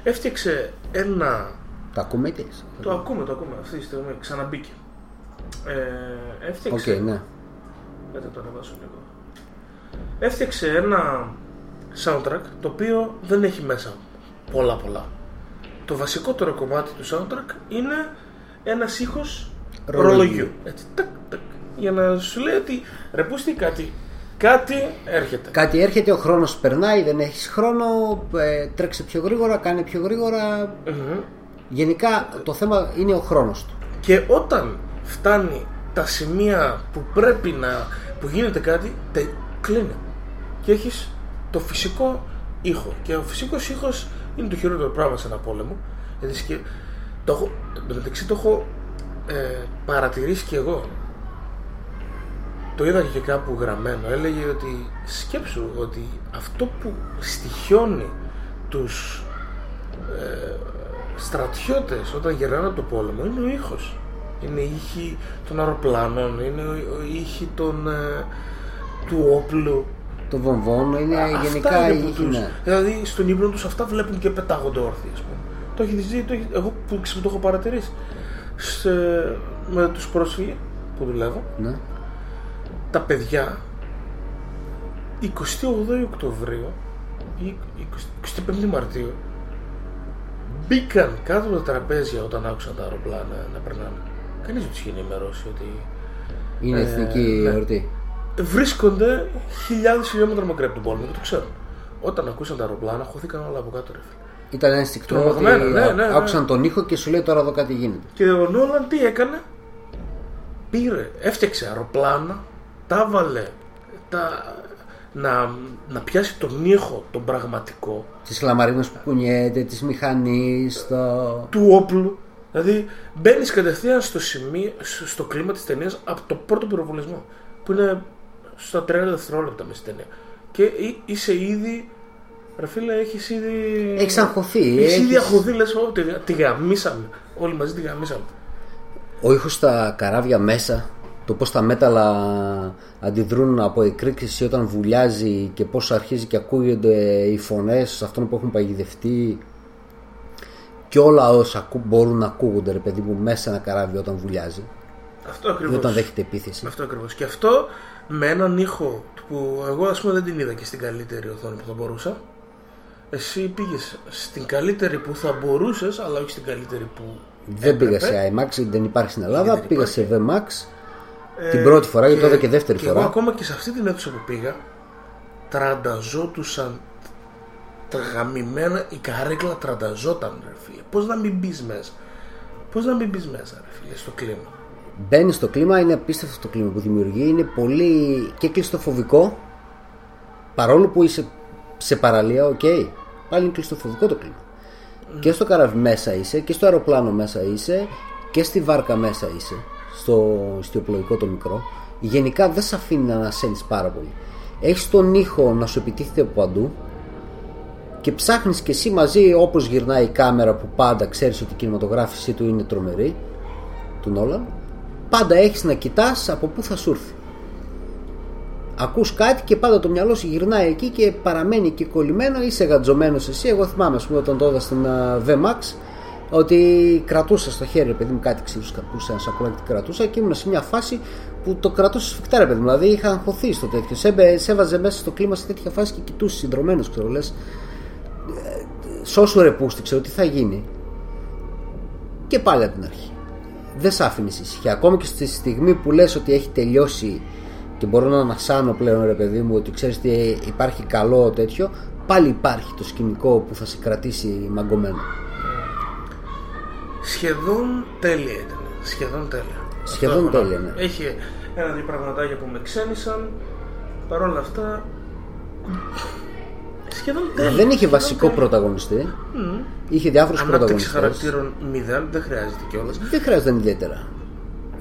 C: έφτιαξε ένα
D: Το ακούμε τι έχεις;
C: το ακούμε, το ακούμε αυτή τη στιγμή ξαναμπήκε ε,
D: Οκ,
C: έφτιαξε
D: ναι.
C: Κάτσε το ανεβάσω λίγο. Έφτιαξε ένα soundtrack το οποίο δεν έχει μέσα πολλά πολλά. Το βασικότερο κομμάτι του soundtrack είναι ένας ήχος
D: Ρολογιού.
C: ρολογιού. Έτσι, τακ, τακ, για να σου λέει ότι ρε πούστη κάτι, κάτι έρχεται.
D: Κάτι έρχεται, ο χρόνος περνάει, δεν έχεις χρόνο, ε, τρέξε πιο γρήγορα, κάνε πιο γρήγορα.
C: Μμμ.
D: Γενικά το θέμα είναι ο χρόνος του.
C: Και όταν φτάνει τα σημεία που πρέπει να. που γίνεται κάτι, τε, κλείνει. Και έχεις το φυσικό ήχο. Και ο φυσικός ήχος είναι το χειρότερο πράγμα σε ένα πόλεμο. Γιατί σκε... το έχω, εν τω μεταξύ το έχω ε, παρατηρήσει και εγώ. Το είδα και κάπου γραμμένο. Έλεγε ότι σκέψου ότι αυτό που στοιχιώνει τους ε, στρατιώτες όταν γυρνάνε από το πόλεμο είναι ο ήχος. Είναι οι ήχοι των αεροπλάνων, είναι ο- ο ήχοι των, ε, του όπλου.
D: Το βομβόνο είναι
C: Αυτά
D: γενικά
C: είναι
D: η
C: που
D: ήχη,
C: τους,
D: ναι.
C: Δηλαδή στον ύπνο τους αυτά βλέπουν και πετάγονται όρθιοι ας πούμε. Το έχεις δει, το έχει, εγώ που ξέρω, το έχω παρατηρήσει. Σε, με τους πρόσφυγες που δουλεύω,
D: ναι.
C: τα παιδιά 28 Οκτωβρίου ή 20 25 Μαρτίου μπήκαν κάτω από τα τραπέζια όταν άκουσαν τα αεροπλάνα να περνάνε. Κανείς δεν τους είχε ενημερώσει ότι
D: Είναι
C: Ε,
D: εθνική
C: ναι.
D: εορτή.
C: βρίσκονται χιλιάδες χιλιόμετρα μακριά από τον πόλεμο και το ξέρουν. Όταν ακούσαν τα αεροπλάνα, χωθήκαν όλα από κάτω ρε φίλε.
D: Ήταν ενστικτό ότι
C: Τρομαγμένα, ναι,
D: α-
C: ναι, ναι.
D: άκουσαν τον ήχο και σου λέει τώρα εδώ κάτι γίνεται.
C: Και ο Νόλαν τι έκανε, πήρε, έφτιαξε αεροπλάνα, τα βάλε τα, να, να πιάσει τον ήχο, τον πραγματικό,
D: Της λαμαρίνα που κουνιέται, της μηχανής, το.
C: του όπλου. Δηλαδή μπαίνεις κατευθείαν στο, σημείο, στο- στο κλίμα της ταινίας από το πρώτο πυροβολισμό. Που είναι στα 30 δευτερόλεπτα μες στην ταινία. Και εί- είσαι ήδη. Ρε φίλε, έχεις ήδη.
D: Έχεις αγχωθεί,
C: Έχεις ήδη
D: έχεις-
C: αγχωθεί, λες, τη, τη γαμίσαμε. Όλοι μαζί τη γαμίσαμε.
D: Ο ήχος στα καράβια μέσα, το πώς τα μέταλλα αντιδρούν από εκρήξη όταν βουλιάζει και πώς αρχίζει και ακούγονται οι φωνές αυτών που έχουν παγιδευτεί και όλα όσα ακού- μπορούν να ακούγονται ρε παιδί μου μέσα σε ένα καράβι όταν βουλιάζει
C: Αυτό
D: ή
C: ακριβώς.
D: όταν δέχεται επίθεση.
C: Αυτό ακριβώς. Και αυτό με έναν ήχο που εγώ ας πούμε δεν την είδα και στην καλύτερη οθόνη που θα μπορούσα. Εσύ πήγες στην καλύτερη που θα μπορούσες, αλλά όχι στην καλύτερη που.
D: Δεν πήγα
C: έπρεπε.
D: σε IMAX, γιατί δεν υπάρχει στην Ελλάδα.
C: δεν
D: Πήγα
C: υπάρχει.
D: σε VMAX
C: Ε,
D: την πρώτη φορά, γιατί το είδα και δεύτερη
C: και
D: φορά.
C: Εγώ ακόμα και σε αυτή την αίθουσα που πήγα, τρανταζότουσαν τα γαμημένα, η καρέκλα τρανταζόταν, ρε φίλε. Πώς να μην μπει μέσα; Πώς να μην μπει μέσα, ρε φίλε, στο κλίμα;
D: Μπαίνει στο κλίμα, είναι απίστευτο το κλίμα που δημιουργεί. Είναι πολύ και κλειστοφοβικό. Παρόλο που είσαι σε παραλία, οκ. Πάλι είναι κλειστοφοβικό το κλίμα. Και στο καράβι μέσα είσαι, και στο αεροπλάνο μέσα είσαι, και στη βάρκα μέσα είσαι. Στο ιστιοπλοϊκό το μικρό. Γενικά δεν σε αφήνει να ανασένει πάρα πολύ. Έχεις τον ήχο να σου επιτίθεται από παντού και ψάχνεις και εσύ μαζί όπως γυρνάει η κάμερα που πάντα ξέρεις ότι η κινηματογράφησή του είναι τρομερή του Νόλαν πάντα έχεις να κοιτάς από πού θα σου έρθει ακούς κάτι και πάντα το μυαλό σου γυρνάει εκεί και παραμένει εκεί κολλημένο είσαι γατζωμένος εσύ εγώ θυμάμαι ας πούμε όταν το είδα στην α, VMAX ότι κρατούσα στο χέρι ρε παιδί μου κάτι ξύλους καπούσα ένα σακουλάκι τι κρατούσα και ήμουν σε μια φάση που το κρατούσα σφιχτά ρε παιδί μου δηλαδή είχα αγχωθεί στο τέτοιο σε, έμπαι- σε έβαζε μέσα στο κλίμα σε τέτοια φάση και κοιτούσε συνδρομένος ξέρω λες σώσου ρε πούστη, ξέρω τι θα γίνει. Και πάλι από την αρχή. Δεν σ' άφηνε ησυχία. Ακόμα και στη στιγμή που λες ότι έχει τελειώσει και μπορώ να ανασάνω πλέον ρε παιδί μου ότι ξέρεις τι υπάρχει καλό τέτοιο, πάλι υπάρχει το σκηνικό που θα σε κρατήσει μαγκωμένο.
C: Σχεδόν τέλεια ήταν. Σχεδόν τέλεια.
D: Σχεδόν
C: Αυτό έχω να
D: τέλεια,
C: πω.
D: ναι.
C: Έχει ένα-δύο πραγματάκια που με ξένησαν. Παρ' όλα αυτά. Σχεδόν τέλεια.
D: Δεν είχε
C: Σχεδόν
D: βασικό
C: τέλεια.
D: πρωταγωνιστή. Είχε διάφορους
C: Ανάπτυξη
D: πρωταγωνιστές.
C: χαρακτήρων μηδέν, δεν χρειάζεται κιόλας.
D: Δεν χρειάζεται ιδιαίτερα.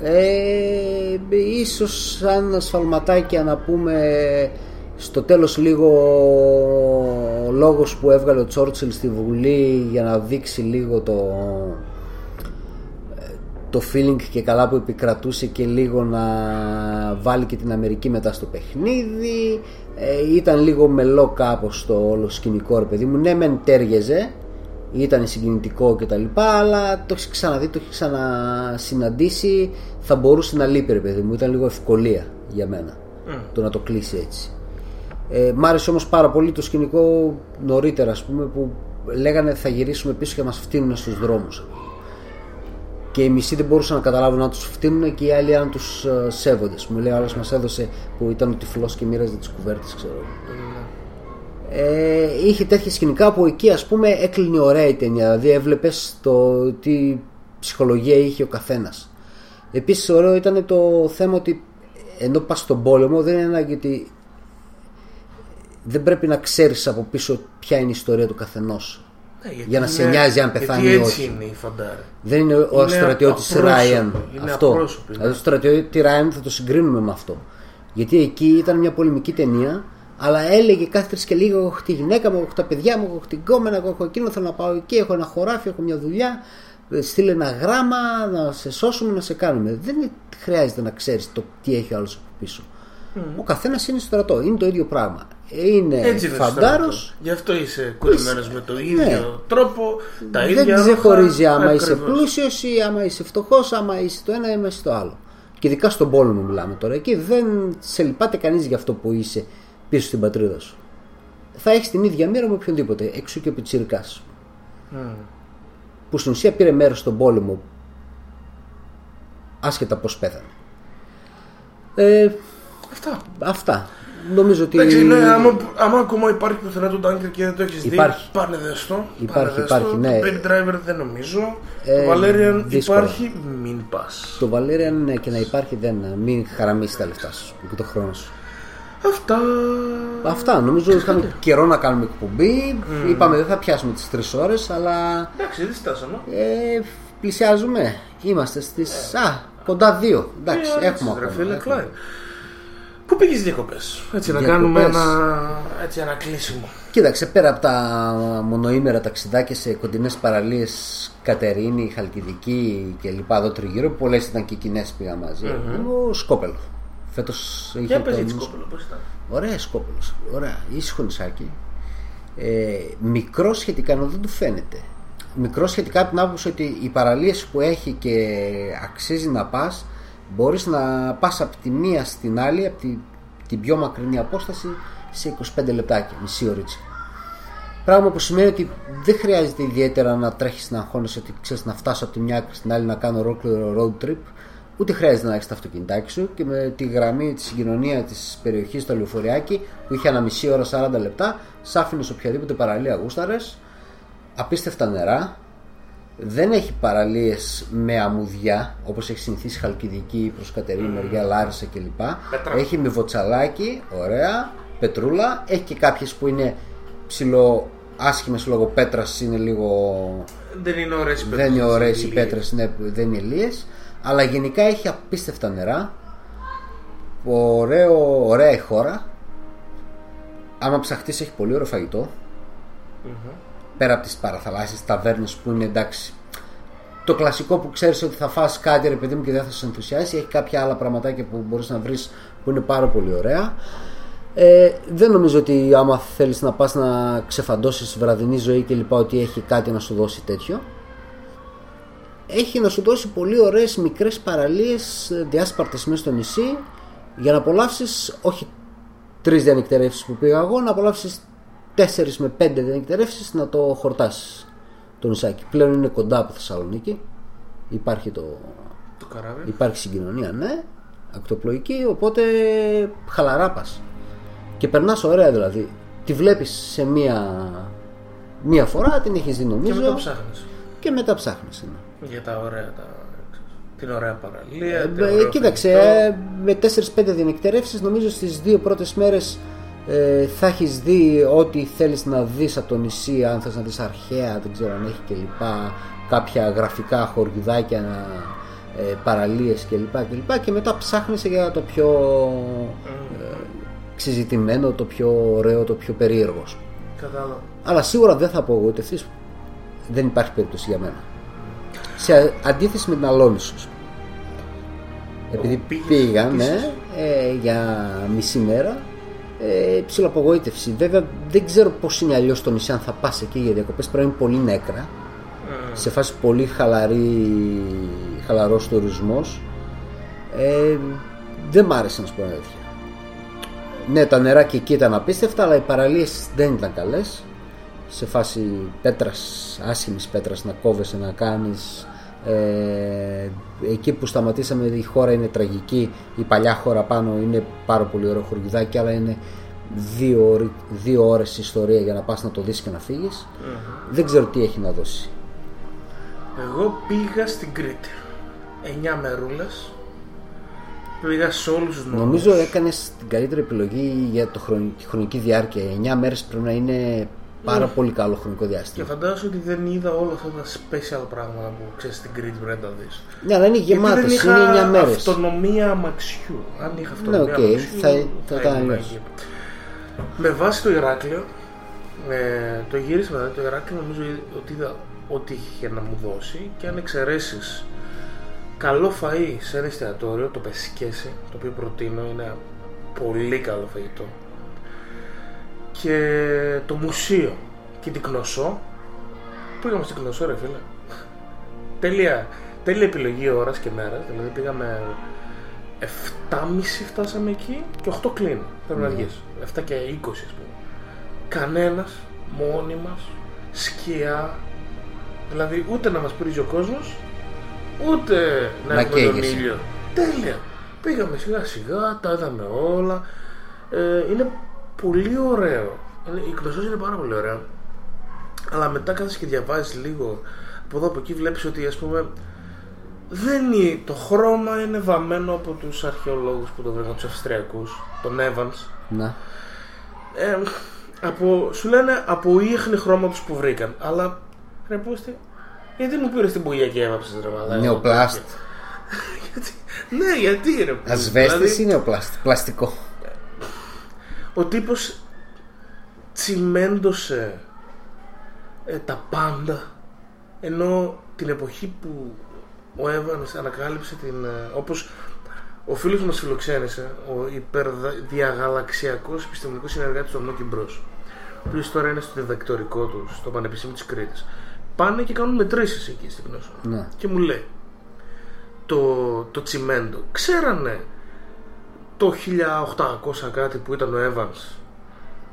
D: Ε, ίσως σαν ασφαλματάκια να πούμε στο τέλος λίγο ο λόγος που έβγαλε ο Τσόρτσιλ στη Βουλή για να δείξει λίγο το το feeling και καλά που επικρατούσε και λίγο να βάλει και την Αμερική μετά στο παιχνίδι. Ε, ήταν λίγο μελό κάπως το όλο σκηνικό ρε παιδί μου. Ναι μεν τέριαζε ήταν συγκινητικό και τα λοιπά αλλά το έχεις ξαναδεί, το έχεις ξανασυναντήσει θα μπορούσε να λείπει ρε παιδί μου. Ήταν λίγο ευκολία για μένα το να το κλείσει έτσι. Ε, μ' άρεσε όμως πάρα πολύ το σκηνικό νωρίτερα ας πούμε που λέγανε θα γυρίσουμε πίσω και μας φτύνουν στους δρόμους και οι μισοί δεν μπορούσαν να καταλάβουν να τους φτύνουν και οι άλλοι αν τους ε, σέβονται. Μου λέει ο άλλος μας έδωσε που ήταν ο τυφλός και μοίραζε τις κουβέρτες ξέρω. Ε, είχε τέτοια σκηνικά που εκεί ας πούμε έκλεινε ωραία η ταινία δηλαδή έβλεπες το τι ψυχολογία είχε ο καθένας επίσης ωραίο ήταν το θέμα ότι ενώ πας στον πόλεμο δεν είναι ανάγκη ότι δεν πρέπει να ξέρεις από πίσω ποια είναι η ιστορία του καθενός για να σε νοιάζει αν πεθάνει ή
C: γιατί έτσι
D: όχι.
C: είναι η φαντάρα.
D: Δεν είναι ο
C: Είναι
D: στρατιώτης
C: απρόσωπο.
D: Ράιαν.
C: Είναι
D: Αυτό.
C: απρόσωπο, ναι.
D: Δηλαδή, το στρατιώτη Ράιαν θα το συγκρίνουμε με αυτό. Γιατί εκεί ήταν μια πολεμική ταινία, αλλά έλεγε κάθε τρεις και λίγο: Έχω τη γυναίκα μου, έχω τα παιδιά μου, έχω την κόμενα, εγώ έχω εκείνο, θέλω να πάω εκεί, έχω ένα χωράφι, έχω μια δουλειά. Ε, Στείλε ένα γράμμα να σε σώσουμε, να σε κάνουμε. Δεν είναι- χρειάζεται να ξέρεις το τι έχει ο άλλος από πίσω. Ο καθένας είναι στρατό, είναι το ίδιο πράγμα. Είναι
C: Έτσι είναι στο
D: φαντάρος,
C: στρατό. Γι' αυτό είσαι κολλημένο με το ίδιο τρόπο, τα ίδια
D: Ναι. δεν
C: ρούχα,
D: ξεχωρίζει άμα είσαι
C: ακριβώς.
D: πλούσιος ή άμα είσαι φτωχός, άμα είσαι το ένα ή άμα είσαι το άλλο. Και ειδικά στον πόλεμο μιλάμε τώρα. Εκεί δεν σε λυπάται κανείς για αυτό που είσαι πίσω στην πατρίδα σου. Θα έχεις την ίδια μοίρα με οποιονδήποτε, εξού και ο Πιτσυρικά. Που στην ουσία πήρε μέρος στον πόλεμο άσχετα πώς πέθανε. Ε,
C: Αυτά.
D: αυτά. Νομίζω ότι.
C: Εντάξει, ναι, άμα, άμα ακόμα υπάρχει πουθενά το Dunker και δεν το έχεις δει,
D: Υπάρχει.
C: πάνε δέστο.
D: Υπάρχει,
C: πάνε δέστο.
D: υπάρχει, ναι.
C: Το Baby Driver δεν νομίζω.
D: Ε,
C: το Valerian
D: δύσκολα.
C: υπάρχει, μην πας.
D: Το Valerian ναι, και να υπάρχει δεν. Μην χαραμίσει τα λεφτά σου και το χρόνο σου.
C: Αυτά.
D: Αυτά. Νομίζω ότι είχαμε καιρό να κάνουμε εκπομπή. Είπαμε δεν θα πιάσουμε τις τρεις ώρες, αλλά
C: Εντάξει, δεν στάσαμε.
D: ε, πλησιάζουμε. Είμαστε στι. Α, κοντά δύο. Εντάξει,
C: Ε,
D: έχουμε
C: ρε
D: ακόμα.
C: Φίλε,
D: έχουμε.
C: Κλάιν. Πού πήγες διακοπές, Έτσι να
D: Διακοπές.
C: κάνουμε ένα, έτσι, ένα κλείσιμο.
D: Κοίταξε, πέρα από τα μονοήμερα ταξιδάκια σε κοντινές παραλίες Κατερίνη, Χαλκιδική κλπ. εδώ τριγύρω, πολλές ήταν και κοινές πήγα μαζί. Ο Σκόπελος. Φέτος είχε.
C: Για πες
D: τον-
C: έτσι κόπελο, πώς ήταν;
D: Ωραία Σκόπελος. Ωραία. Ήσυχο νησάκι. Ε, μικρό σχετικά, ενώ δεν του φαίνεται. Μικρό σχετικά από την άποψη ότι οι παραλίες που έχει και αξίζει να πας μπορείς να πας από τη μία στην άλλη, από τη, την πιο μακρινή απόσταση σε 25 λεπτάκια, μισή ωρίτσα. Πράγμα που σημαίνει ότι δεν χρειάζεται ιδιαίτερα να τρέχεις να αγχώνεσαι ότι ξέρεις να φτάσω από τη μια άκρη στην άλλη να κάνω ολόκληρο road trip. Ούτε χρειάζεται να έχεις το αυτοκινητάκι σου και με τη γραμμή της συγκοινωνίας της περιοχής στο λεωφοριάκι που είχε ένα μισή ώρα 40 λεπτά, σ' άφηνες σε οποιαδήποτε παραλία γούσταρες. Απίστευτα νερά. Δεν έχει παραλίες με αμμουδιά όπως έχει συνηθίσει Χαλκιδική προς Κατερίνη, Μεριά, Λάρισα κλπ. Έχει με βοτσαλάκι, ωραία, πετρούλα. Έχει και κάποιες που είναι ψηλό άσχημες λόγω πέτρας, είναι λίγο
C: Δεν είναι ωραίες οι
D: δεν
C: πέτρες,
D: είναι ωραίες οι
C: είναι
D: πέτρες, είναι, δεν είναι ηλίες. Αλλά γενικά έχει απίστευτα νερά. Ωραίο, ωραία η χώρα. Άμα ψαχτείς έχει πολύ ωραίο φαγητό πέρα από τις παραθαλάσσιες ταβέρνες που είναι εντάξει το κλασικό που ξέρεις ότι θα φας κάτι ρε παιδί μου και δεν θα σε ενθουσιάσει έχει κάποια άλλα πραγματάκια που μπορείς να βρεις που είναι πάρα πολύ ωραία. Ε, δεν νομίζω ότι άμα θέλεις να πας να ξεφαντώσεις βραδινή ζωή και λοιπά ότι έχει κάτι να σου δώσει τέτοιο. Έχει να σου δώσει πολύ ωραίες μικρές παραλίες ε, διάσπαρτες μέσα στο νησί για να απολαύσεις όχι τρεις διανυκτερεύσεις που πήγα εγώ, να απολαύσεις 4 με 5 δεν να το χορτάσεις το νησάκι. Πλέον είναι κοντά από Θεσσαλονίκη. Υπάρχει το.
C: το καράβι.
D: Υπάρχει συγκοινωνία, ναι. Ακτοπλοϊκή, οπότε χαλαρά πας. Και περνάς ωραία δηλαδή. Τη βλέπεις σε μία, μία φορά, την έχεις δει νομίζω.
C: Και μετά ψάχνεις.
D: Και μετά ψάχνεις. Ναι.
C: Για τα ωραία τα την ωραία παραλία.
D: Ε,
C: την
D: ε, κοίταξε, ε, με 4-5 διανυκτερεύσει, νομίζω στις δύο πρώτες μέρες ε, θα έχεις δει ό,τι θέλεις να δεις από το νησί, αν θες να δεις αρχαία, δεν ξέρω αν έχει κλπ. Κάποια γραφικά χωριουδάκια, ε, παραλίες κλπ. κλπ. Και μετά ψάχνεις για το πιο ε, συζητημένο, το πιο ωραίο, το πιο περίεργο. σου.
C: Κατάλαβα.
D: Αλλά σίγουρα δεν θα απογοητευτείς. Δεν υπάρχει περίπτωση για μένα. Σε αντίθεση με την Αλόνισος. Επειδή
C: πήγες
D: πήγα
C: επίσης.
D: ναι, ε, για μισή μέρα, ε, ψηλό απογοήτευση. Βέβαια δεν ξέρω πώς είναι αλλιώς στο νησί αν θα πας εκεί για διακοπές. Πρέπει να είναι πολύ νέκρα. Σε φάση πολύ χαλαρή, χαλαρός τουρισμός. Ε, δεν μ' άρεσε να σου πω την αλήθεια. Ναι, τα νερά και εκεί ήταν απίστευτα, αλλά οι παραλίες δεν ήταν καλές. Σε φάση πέτρας, άσχημης πέτρας να κόβεσαι, να κάνεις. Ε, εκεί που σταματήσαμε η χώρα είναι τραγική, η παλιά χώρα πάνω είναι πάρα πολύ ωραίο χωριουδάκι, αλλά είναι δύο, ώρι- δύο ώρες ιστορία για να πας να το δεις και να φυγεις Δεν ξέρω τι έχει να δώσει.
C: Εγώ πήγα στην Κρήτη. 9 μερούλες. Πήγα σε όλους τους νομούς.
D: Νομίζω έκανες την καλύτερη επιλογή για το χρονική, τη χρονική διάρκεια. 9 μέρες πρέπει να είναι πάρα πολύ καλό χρονικό
C: Και
D: διάστημα.
C: φαντάζομαι ότι δεν είδα όλα αυτά τα special πράγματα που ξέρεις στην Κρήτη πρέπει να τα δεις.
D: Ναι, αλλά είναι γεμάτε,
C: δεν
D: είναι
C: είχα
D: 9 μέρες.
C: αυτονομία αμαξιού. Αν είχα
D: Ναι,
C: αυτονομία
D: οκ,
C: αμαξιού.
D: θα- θα ήταν
C: ήμουν
D: αλλιώς.
C: εκεί. Με βάση το Ηράκλειο, ε, το γύρισμα δηλαδή, το Ηράκλειο νομίζω ότι είδα ό,τι είχε να μου δώσει και αν εξαιρέσεις καλό φαΐ σε ένα εστιατόριο, το Πεσκέση, το οποίο προτείνω, είναι πολύ καλό φαγητό. Και το μουσείο και την Κνωσό. Πού πήγαμε στην Κνωσό ρε φίλε; τέλεια, τέλεια επιλογή ώρας και μέρας. Δηλαδή πήγαμε 7.30 φτάσαμε εκεί και 8 κλείνει. Πρέπει να βγεις. 7 και 20 ας πούμε. Κανένας, μόνοι μας, σκιά. Δηλαδή ούτε να μας πρίζει ο κόσμος, ούτε να,
D: Να
C: έχουμε τον
D: καίγεσαι.
C: ήλιο. Τέλεια. Πήγαμε σιγά σιγά, τα είδαμε όλα. Ε, είναι πολύ ωραίο. Είναι, η Κνωσός είναι πάρα πολύ ωραία. Αλλά μετά κάθεσαι και διαβάζεις λίγο από εδώ από εκεί βλέπεις ότι ας πούμε δεν είναι, το χρώμα είναι βαμμένο από τους αρχαιολόγους που το βρήκαν, από τους Αυστριακούς, τον Evans.
D: Να.
C: Ε, από, σου λένε από ίχνη χρώματος που βρήκαν. Αλλά ρε πούστη, γιατί μου πήρες την πουλιά και έβαψες ρε μαλάκα;
D: Νεοπλάστ.
C: Γιατί- ναι, γιατί ρε πούστη.
D: Ασβέστης
C: Δηλαδή,
D: ή νεοπλάστ. Πλαστικό.
C: Ο τύπος τσιμέντωσε ε, τα πάντα ενώ την εποχή που ο Εύανς ανακάλυψε την ε, όπως ο φίλος που μας φιλοξένησε ο υπερδιαγαλαξιακός επιστημονικός συνεργάτης του Νόκι Μπρος ο οποίος τώρα είναι στο διδακτορικό του στο Πανεπιστήμιο της Κρήτης πάνε και κάνουν μετρήσεις εκεί στην γνώση
D: Ναι.
C: και μου λέει το, το τσιμέντο ξέρανε το 1800 κάτι που ήταν ο Evans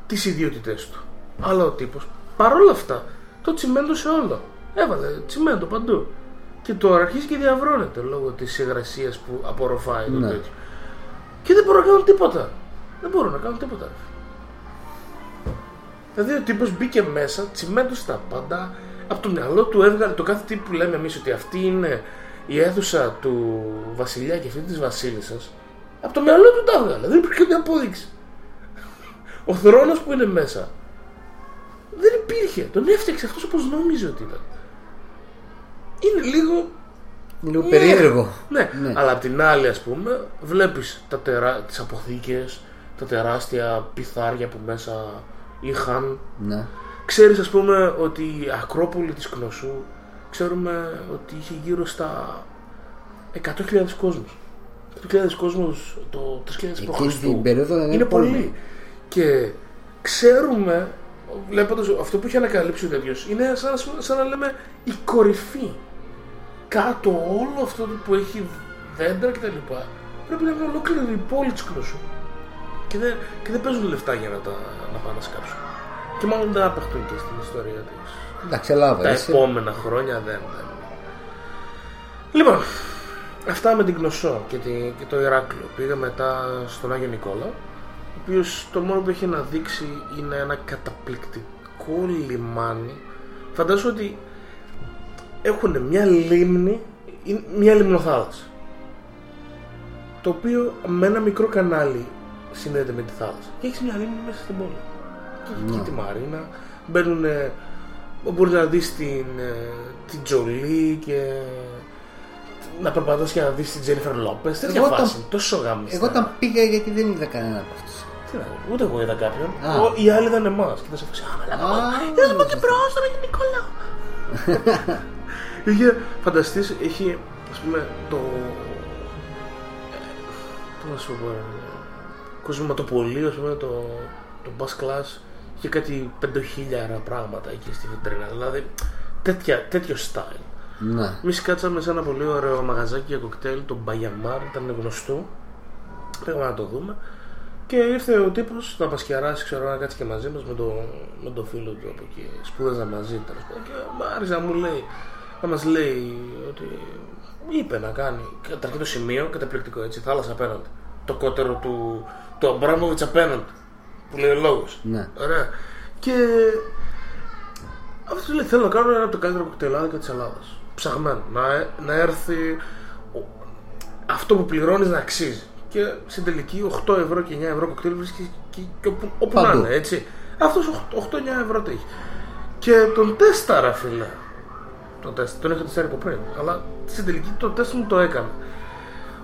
C: τις ιδιότητές του. Αλλά ο τύπος παρόλα αυτά το τσιμέντο σε όλο. Έβαλε τσιμέντο παντού. Και τώρα αρχίζει και διαβρώνεται λόγω της υγρασίας που απορροφάει το
D: Ναι.
C: τέτοιο. Και δεν μπορούν να κάνουν τίποτα. Δεν μπορούν να κάνουν τίποτα. ρε. Δηλαδή ο τύπος μπήκε μέσα, τσιμέντο στα πάντα, από το μυαλό του έβγαλε το κάθε τι που λέμε εμείς ότι αυτή είναι η αίθουσα του βασιλιά και αυτή της βασίλισσας. Από το μυαλό του τα έβγαλε, δεν υπήρχε καμία απόδειξη. Ο θρόνος που είναι μέσα δεν υπήρχε. Τον έφτιαξε αυτός όπως νόμιζε ότι ήταν. Είναι λίγο
D: Είναι λίγο
C: ναι.
D: περίεργο.
C: Ναι.
D: Ναι.
C: αλλά απ' την άλλη ας πούμε βλέπεις τα τερά... τις αποθήκες, τα τεράστια πιθάρια που μέσα είχαν.
D: Ναι.
C: Ξέρεις ας πούμε ότι η Ακρόπολη της Κνωσού ξέρουμε ότι είχε γύρω στα 100.000 κόσμους. 100.000 κόσμους το 3.000
D: Εκείνη
C: π.Χ.
D: την περίοδο δεν
C: Είναι
D: είναι
C: πολύ.
D: πολύ.
C: Και ξέρουμε, βλέποντας αυτό που έχει ανακαλύψει ο τέτοιος, είναι σαν, να- σαν να λέμε η κορυφή. Κάτω όλο αυτό που έχει δέντρα κτλ. Πρέπει να είναι ολόκληρη η πόλη της Κρόσου. Και δεν, και δεν παίζουν λεφτά για να τα να πάνε να σκάψουν. Και μάλλον δεν απεχτούν και στην ιστορία της.
D: Εντάξει, Ελλάδα.
C: Τα
D: είσαι.
C: επόμενα χρόνια δεν, δεν. Λοιπόν, αυτά με την Κνωσό και, τη- και το Ηράκλειο. Πήγα μετά στον Άγιο Νικόλα, ο οποίος το μόνο που έχει να δείξει είναι ένα καταπληκτικό λιμάνι. Φαντάζομαι ότι έχουν μια λίμνη, είναι μια λιμνοθάλασσα. Το οποίο με ένα μικρό κανάλι συνδέεται με τη θάλασσα. Και έχεις μια λίμνη μέσα στην πόλη. Και έχει εκεί τη Μαρίνα. Μπαίνουν. Μπορείς να δεις την, ε, την Τζολί και να περπατάς και να δεις την Τζένιφερ Λόπες. Τέτοια
D: Εγώ όταν-
C: φάση. Τόσο γάμιστα.
D: Εγώ όταν πήγα γιατί δεν είδα κανένα από αυτούς.
C: Τι να δω, Ούτε εγώ είδα κάποιον.
D: Α.
C: Εγώ- Οι άλλοι είδαν εμάς. Και θα σε φάση. Α, μαλάκα.
D: Α,
C: Είδαμε
D: ναι,
C: και μπρος τον Αγιο Νικόλαο. Είχε, φανταστείς, έχει, ας πούμε, το... Πώς να σου πω, ρε, κοσμηματοπολείο, ας πούμε, το, το bus class, είχε κάτι πεντοχίλιαρα πράγματα εκεί στη βιτρίνα. Δηλαδή, τέτοια, τέτοιο style.
D: Ναι.
C: Εμείς κάτσαμε σε ένα πολύ ωραίο μαγαζάκι για κοκτέιλ, το Μπαγιαμάρ, ήταν γνωστό. Πήγαμε να το δούμε. Και ήρθε ο τύπος να μας κεράσει, ξέρω να κάτσει και μαζί μας με, το, με τον φίλο του από εκεί. Σπούδαζα μαζί τέλος πάντων. Και μ' άρεσε να μου λέει, να μας λέει ότι είπε να κάνει. Καταρχήν το σημείο, καταπληκτικό έτσι, θάλασσα απέναντι. Το κότερο του, του Αμπράμοβιτς απέναντι. Που λέει ο λόγος.
D: Ναι.
C: Ωραία. Και αυτός λέει: Θέλω να κάνω ένα από τα καλύτερα κοκτελάδικα της Ελλάδας. Ψαγμένο. Να, να έρθει ο- αυτό που πληρώνεις να αξίζει. Και στην τελική 8 ευρώ και 9 ευρώ κοκτέιλ βρίσκεις και, και όπου, όπου να
D: Παντού.
C: είναι, έτσι. Αυτός 8-9 ευρώ το έχει. Και τον τέσταρα, φίλε. Τον, τεστ, τον είχα τεστάρει από πριν. Αλλά στην τελική το τεστ μου το έκανε.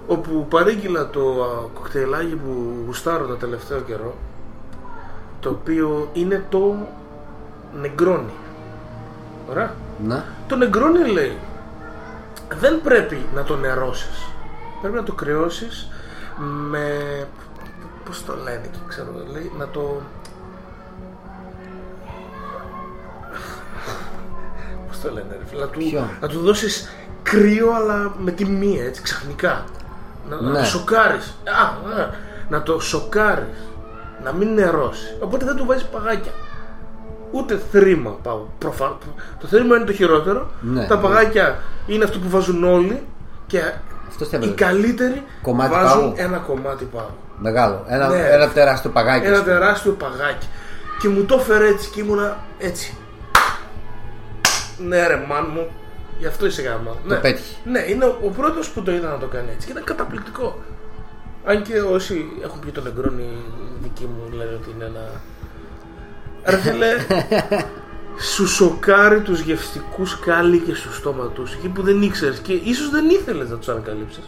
C: Όπου παρήγγειλα το α, κοκτέιλάκι που γουστάρω το τελευταίο καιρό. Το οποίο είναι το νεγκρόνι. Ωραία.
D: Ναι.
C: Το νεγκρόνι λέει δεν πρέπει να το νερώσεις. Πρέπει να το κρυώσεις με πώς το λένε εκεί ξέρω λέει να το πώς το λένε ρε φίλε να του,
D: Ποιο;
C: να του δώσεις κρύο αλλά με τη μία έτσι ξαφνικά. Να, να
D: Ναι.
C: το σοκάρεις. Α, α, να το σοκάρεις. Να μην νερώσεις. Οπότε δεν του βάζεις παγάκια ούτε θρήμα πάω. Προφα... Το θρήμα είναι το χειρότερο.
D: Ναι,
C: τα
D: ναι.
C: παγάκια είναι αυτό που βάζουν όλοι και
D: Αυτό θα
C: οι
D: έβαλε.
C: καλύτεροι
D: Κομμάτι
C: βάζουν
D: πάγου.
C: ένα κομμάτι πάγου.
D: Μεγάλο. Ένα,
C: Ναι.
D: ένα τεράστιο παγάκι.
C: Ένα
D: ας πούμε.
C: τεράστιο παγάκι. Και μου το έφερε έτσι και ήμουνα έτσι. Ναι, ρε, μάν μου, γι' αυτό είσαι γάμα. ναι.
D: πέτυχε.
C: Ναι, είναι ο, ο πρώτος που το είδα να το κάνει έτσι και ήταν καταπληκτικό. Αν και όσοι έχουν πει το νεγκρόνι δικοί μου λένε ότι είναι ένα. Ρε φίλε, σου σοκάρει τους γευστικούς κάλικες στο στόμα τους εκεί που δεν ήξερες και ίσως δεν ήθελες να τους ανακαλύψεις.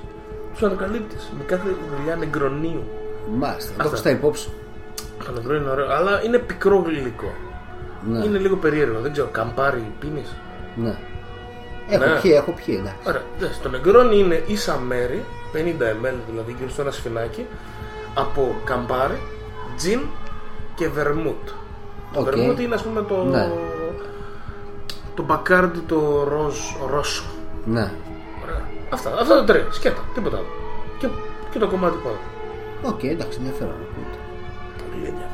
C: Τους ανακαλύπτεις με κάθε δουλειά νεγκρονίου.
D: Μάλιστα. Το
C: Αυτά.
D: έχω στα υπόψη.
C: Το νεκρό είναι ωραίο, αλλά είναι πικρό γλυκό.
D: Ναι.
C: Είναι λίγο περίεργο, δεν ξέρω, καμπάρι πίνεις.
D: ναι. Έχω
C: Ναι.
D: πιει, έχω πιει, εντάξει.
C: Ωραία, δες, το νεγκρόνι είναι ίσα μέρη, 50 ml δηλαδή, γύρω στο ένα σφινάκι, από Campari, τζιν και βερμούτ. Το
D: Οκ.
C: βερμούτ είναι ας πούμε το...
D: Ναι.
C: Το Bacardi το ροζ, rosso.
D: Ναι.
C: Ωραία. Αυτά, αυτά τα τρία, σκέτα, τίποτα άλλο. Και, και το κομμάτι πάνω.
D: Οκ, εντάξει, ενδιαφέρον. ακούγεται.
C: Πολύ ενδιαφέρον.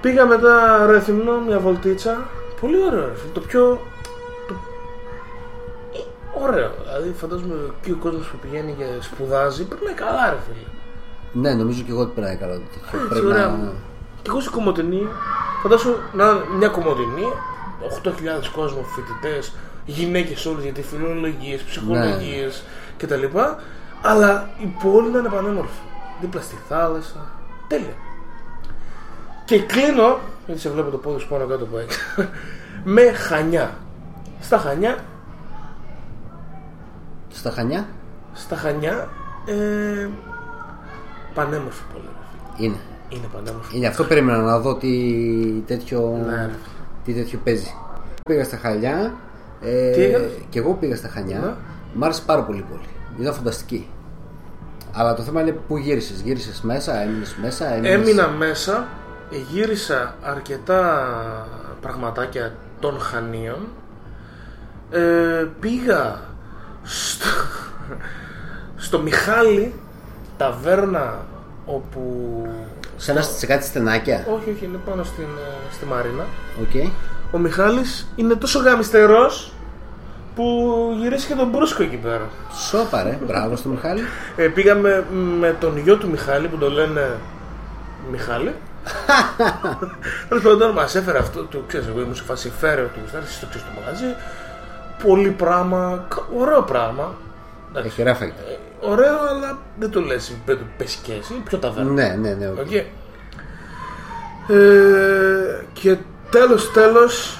C: Πήγα μετά Ρεθυμνό μια βολτίτσα. Πολύ ωραίο, ρε φίλε. Το πιο. Το... ε, Ωραίο. Δηλαδή, φαντάζομαι και ο κόσμος που πηγαίνει και σπουδάζει περνάει καλά, ρε φίλε.
D: Ναι, νομίζω και εγώ ότι περνάει καλά. τέτοιο.
C: Έτσι,
D: Πρέπει
C: ωραία.
D: να.
C: Και εγώ στην Κομωτινή, φαντάσου να είναι μια Κομωτινή, 8.000 κόσμο, φοιτητές, γυναίκες όλες γιατί φιλολογίες, ψυχολογίες
D: Ναι.
C: κτλ. Αλλά η πόλη να είναι πανέμορφη. Δίπλα στη θάλασσα. Τέλεια. Και κλείνω, γιατί σε βλέπω το πόδι σου πάνω κάτω που έχει, με χανιά. Στα χανιά,
D: Στα χανιά;
C: Στα χανιά, ε, πανέμορφη πόλη. ρε φίλε.
D: είναι.
C: Είναι πανέμορφη.
D: Είναι αυτό περίμενα να δω τι τέτοιο,
C: Ναι, ρε.
D: τι τέτοιο παίζει. Πήγα στα Χαλιά. Ε,
C: Τι έκανες;
D: και εγώ πήγα στα Χανιά.
C: Ναι.
D: Μ' άρεσε πάρα πολύ η πόλη. Ήταν φανταστική. Αλλά το θέμα είναι πού γύρισες. Γύρισες μέσα, έμεινες μέσα, έμεινες...
C: Έμεινα μέσα, γύρισα αρκετά πραγματάκια των Χανίων. Ε, πήγα στο, στο Μιχάλη, ταβέρνα όπου...
D: Σε, ένα, σε κάτι στενάκια.
C: Όχι, όχι, είναι πάνω στην, ε, στη Μαρίνα.
D: Οκ.
C: Ο Μιχάλης είναι τόσο γαμιστερός που έχει γυρίσει και τον Μπρούσκο εκεί πέρα.
D: Σόπα ρε, μπράβο στο Μιχάλη.
C: Ε, πήγαμε με τον γιο του Μιχάλη που το λένε Μιχάλη. Τέλος πάντων, μας έφερε αυτό. Το ξέρω, εγώ ήμουν σε φάση φέρε ό,τι γουστάρεις, εσύ ξέρεις το μαγαζί. πολύ πράγμα. κα- Ωραίο πράγμα. Εντάξει.
D: Έχει ωραία φαγητά.
C: Ε, Ωραίο, αλλά δεν το λες επίπεδο Πεσκέσι. Είναι πιο ταβέρνα.
D: Ναι, ναι, ναι. OK.
C: OK. Ε, και τέλος τέλος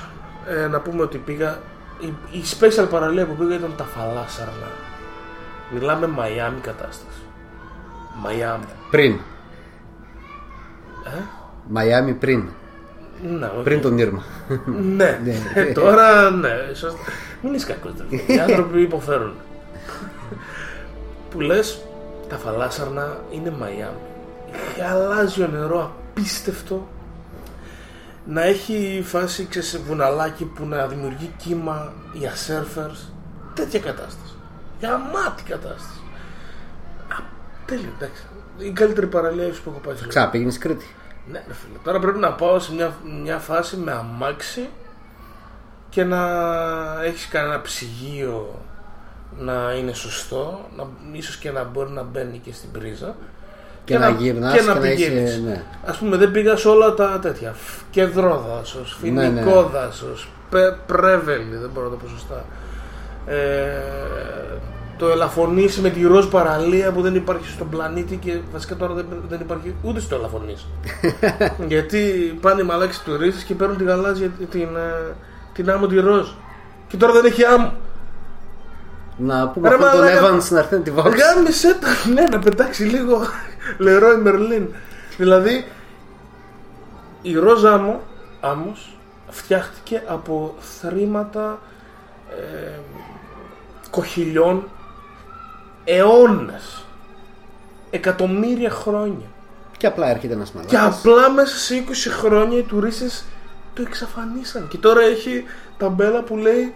C: ε, να πούμε ότι πήγα η, η special παραλία που πήγα ήταν τα Φαλάσσαρνα μιλάμε Μαϊάμι κατάσταση Μαϊάμι
D: Πριν.
C: Ε;
D: Μαϊάμι πριν.
C: ναι, οκ.
D: Πριν τον Ίρμα.
C: ναι. Ε, τώρα ναι σωστά. μην είσαι κακός δηλαδή. οι άνθρωποι υποφέρουν που λες τα Φαλάσσαρνα είναι Μαϊάμι έχει γαλάζιο νερό απίστευτο. Να έχει φάση ξέρεις, σε βουναλάκι που να δημιουργεί κύμα για σερφερς τέτοια κατάσταση. Γαμάτη κατάσταση. Α, τέλειο εντάξει. Η καλύτερη παραλία ίσως που έχω πάει στη ζωή.
D: Ξά, πήγαινε Κρήτη.
C: Ναι, ρε φίλε. Τώρα πρέπει να πάω σε μια, μια φάση με αμάξι και να έχεις κανένα ψυγείο να είναι σωστό, να, ίσως και να μπορεί να μπαίνει και στην πρίζα.
D: Και να γυρνάς και να
C: πηγαίνεις.
D: είσαι, ναι.
C: Ας πούμε δεν πήγα σε όλα τα τέτοια. Φ- Κεδρόδασος,
D: Ναι, ναι.
C: φοινικό δάσος, πε, πρέβελη, δεν μπορώ να το πω σωστά. Ε, το ελαφωνήσει με τη ροζ παραλία που δεν υπάρχει στον πλανήτη και βασικά τώρα δεν, δεν υπάρχει ούτε στο ελαφωνήσει. Γιατί πάνε οι μαλάκες τουρίστες και παίρνουν τη γαλάζια την, ε, την άμμο τη ροζ. Και τώρα δεν έχει άμμο.
D: Να πούμε
C: Ρε
D: αυτόν τον
C: μαλάκα.
D: Evans να έρθει να τη βάλει.
C: Γάμισε τα, ναι, να πετάξει λίγο Λερόι Μερλίν. Δηλαδή, η ροζ άμμο, άμμος φτιάχτηκε από θρήματα ε, κοχυλιών αιώνες. Εκατομμύρια χρόνια.
D: Και απλά έρχεται ένας
C: Και
D: μαλάκα.
C: απλά μέσα σε 20 χρόνια οι τουρίστες το εξαφανίσαν. Και τώρα έχει ταμπέλα που λέει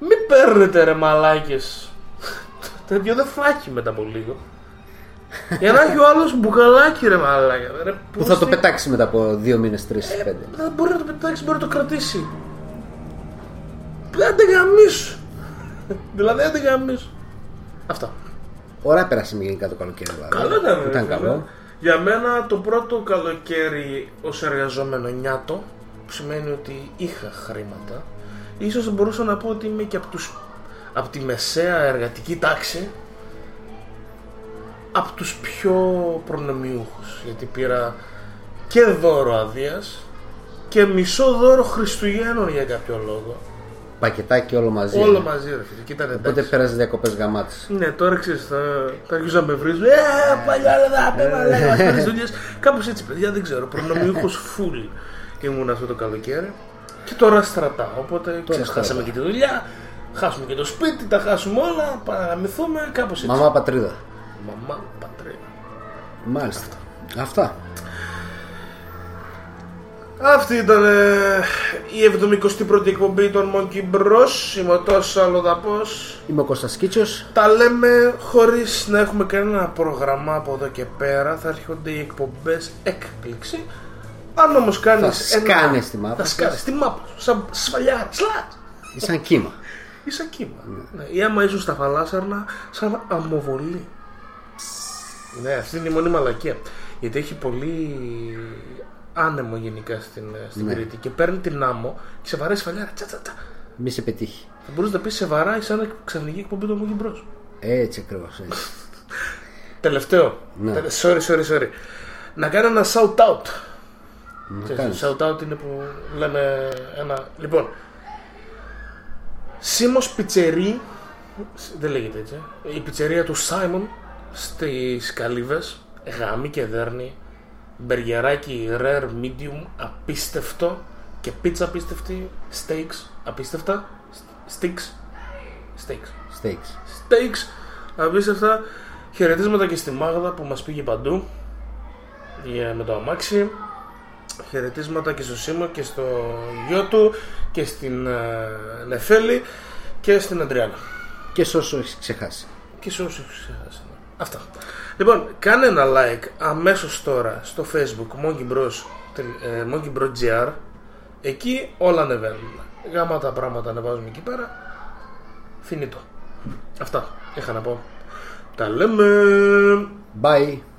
C: Μην παίρνετε ρε μαλάκες Τέτοιο δεν φάκι μετά από λίγο Για να έχει ο άλλος μπουκαλάκι ρε μαλάκα ρε,
D: Που
C: πώς
D: θα το
C: τι-
D: πετάξει μετά από δύο μήνες, τρεις, πέντε.
C: Δεν μπορεί να το πετάξει, μπορεί να το κρατήσει Δεν την γαμίσου Δηλαδή δεν την γαμίσου Αυτά
D: Ωραία πέρασε γενικά το καλοκαίρι. δηλαδή.
C: Καλό ήταν, ρε
D: Ήταν
C: φίλε.
D: καλό.
C: Για μένα το πρώτο καλοκαίρι ως εργαζόμενο νιάτο που σημαίνει ότι είχα χρήματα ίσως θα μπορούσα να πω ότι είμαι και από, τους, από τη μεσαία εργατική τάξη από τους πιο προνομιούχους γιατί πήρα και δώρο αδείας και μισό δώρο Χριστουγέννων για κάποιο λόγο
D: Πακετάκι όλο μαζί.
C: όλο μαζί ρε φίλε και ήταν
D: Οπότε
C: εντάξει
D: πέρασε διακοπέ γαμάτι.
C: ναι, τώρα ξέρεις, θα, θα αρχίσω να με βρίζουν. Ε, παλιά δεν θα πέμα, λέγα, αυτές δουλειές. Κάπως έτσι, παιδιά, δεν ξέρω. Προνομιούχος φουλ ήμουν αυτό το καλοκαίρι. Και τώρα στρατά. Οπότε, ξέρεις,
D: στρατά.
C: χάσαμε και τη δουλειά, χάσουμε και το σπίτι, τα χάσουμε όλα, παραμυθούμε, κάπως έτσι.
D: Μαμά πατρίδα.
C: Μαμά, πατρίδα.
D: Μάλιστα. Αυτά.
C: Αυτή ήταν ε, η 71η εκπομπή των Monkey Bros. Είμαι ο Τόσος Αλλοδαπός.
D: Είμαι ο Κώστας Κίτσος.
C: Τα λέμε χωρίς να έχουμε κανένα πρόγραμμα από εδώ και πέρα. Θα έρχονται οι εκπομπές έκπληξη. Αν όμως κάνεις
D: Θα σκάνεις τη μάπα
C: Θα
D: σου.
C: σκάνεις τη μάπα σου. Σαν σφαλιάρι. Σλάτς.
D: Είσαι σαν κύμα.
C: Ή σαν κύμα. Ναι. Ή άμα ήσουν στα φαλάσσαρνα σαν αμοβολή. Ναι, αυτή είναι η μονή μαλακία. Γιατί έχει πολύ άνεμο γενικά στην, στην
D: Ναι.
C: Κρήτη και παίρνει την άμμο και σε βαράει σφαλιάρα. Τσα, τσα, τσα.
D: Μη σε πετύχει.
C: Θα μπορούσε να πεις σε βαράει σαν ξαφνική εκπομπή του Μούγκη Μπρος.
D: Έτσι ακριβώς.
C: Τελευταίο.
D: Ναι.
C: Τε- Sorry, sorry, sorry. Να κάνω ένα shout out.
D: Να κάνεις.
C: Shout out είναι που λέμε ένα. Λοιπόν. Σίμος Πιτσερί. Δεν λέγεται έτσι. ε. Η πιτσερία του Σάιμον στις Καλύβες. Γάμι και δέρνη. Μπεργεράκι rare medium. Απίστευτο. Και πίτσα απίστευτη. Steaks. Απίστευτα. Sticks. Steaks.
D: Steaks.
C: Steaks απίστευτα. Χαιρετίσματα και στη Μάγδα που μας πήγε παντού για- με το αμάξι. Χαιρετίσματα και στο Σίμω και στο γιο του και στην ε, Νεφέλη και στην Αντριάννα.
D: Και σε όσο έχεις ξεχάσει.
C: Και σε όσους ξέχασα. Αυτά. Λοιπόν, κάνε ένα like αμέσως τώρα στο facebook Monkey Bros, ε, Monkey Bros GR. Εκεί όλα ανεβαίνουν. Γάμα τα πράγματα ανεβάζουμε εκεί πέρα. Φινίτο. Αυτά είχα να πω. Τα λέμε.
D: Bye.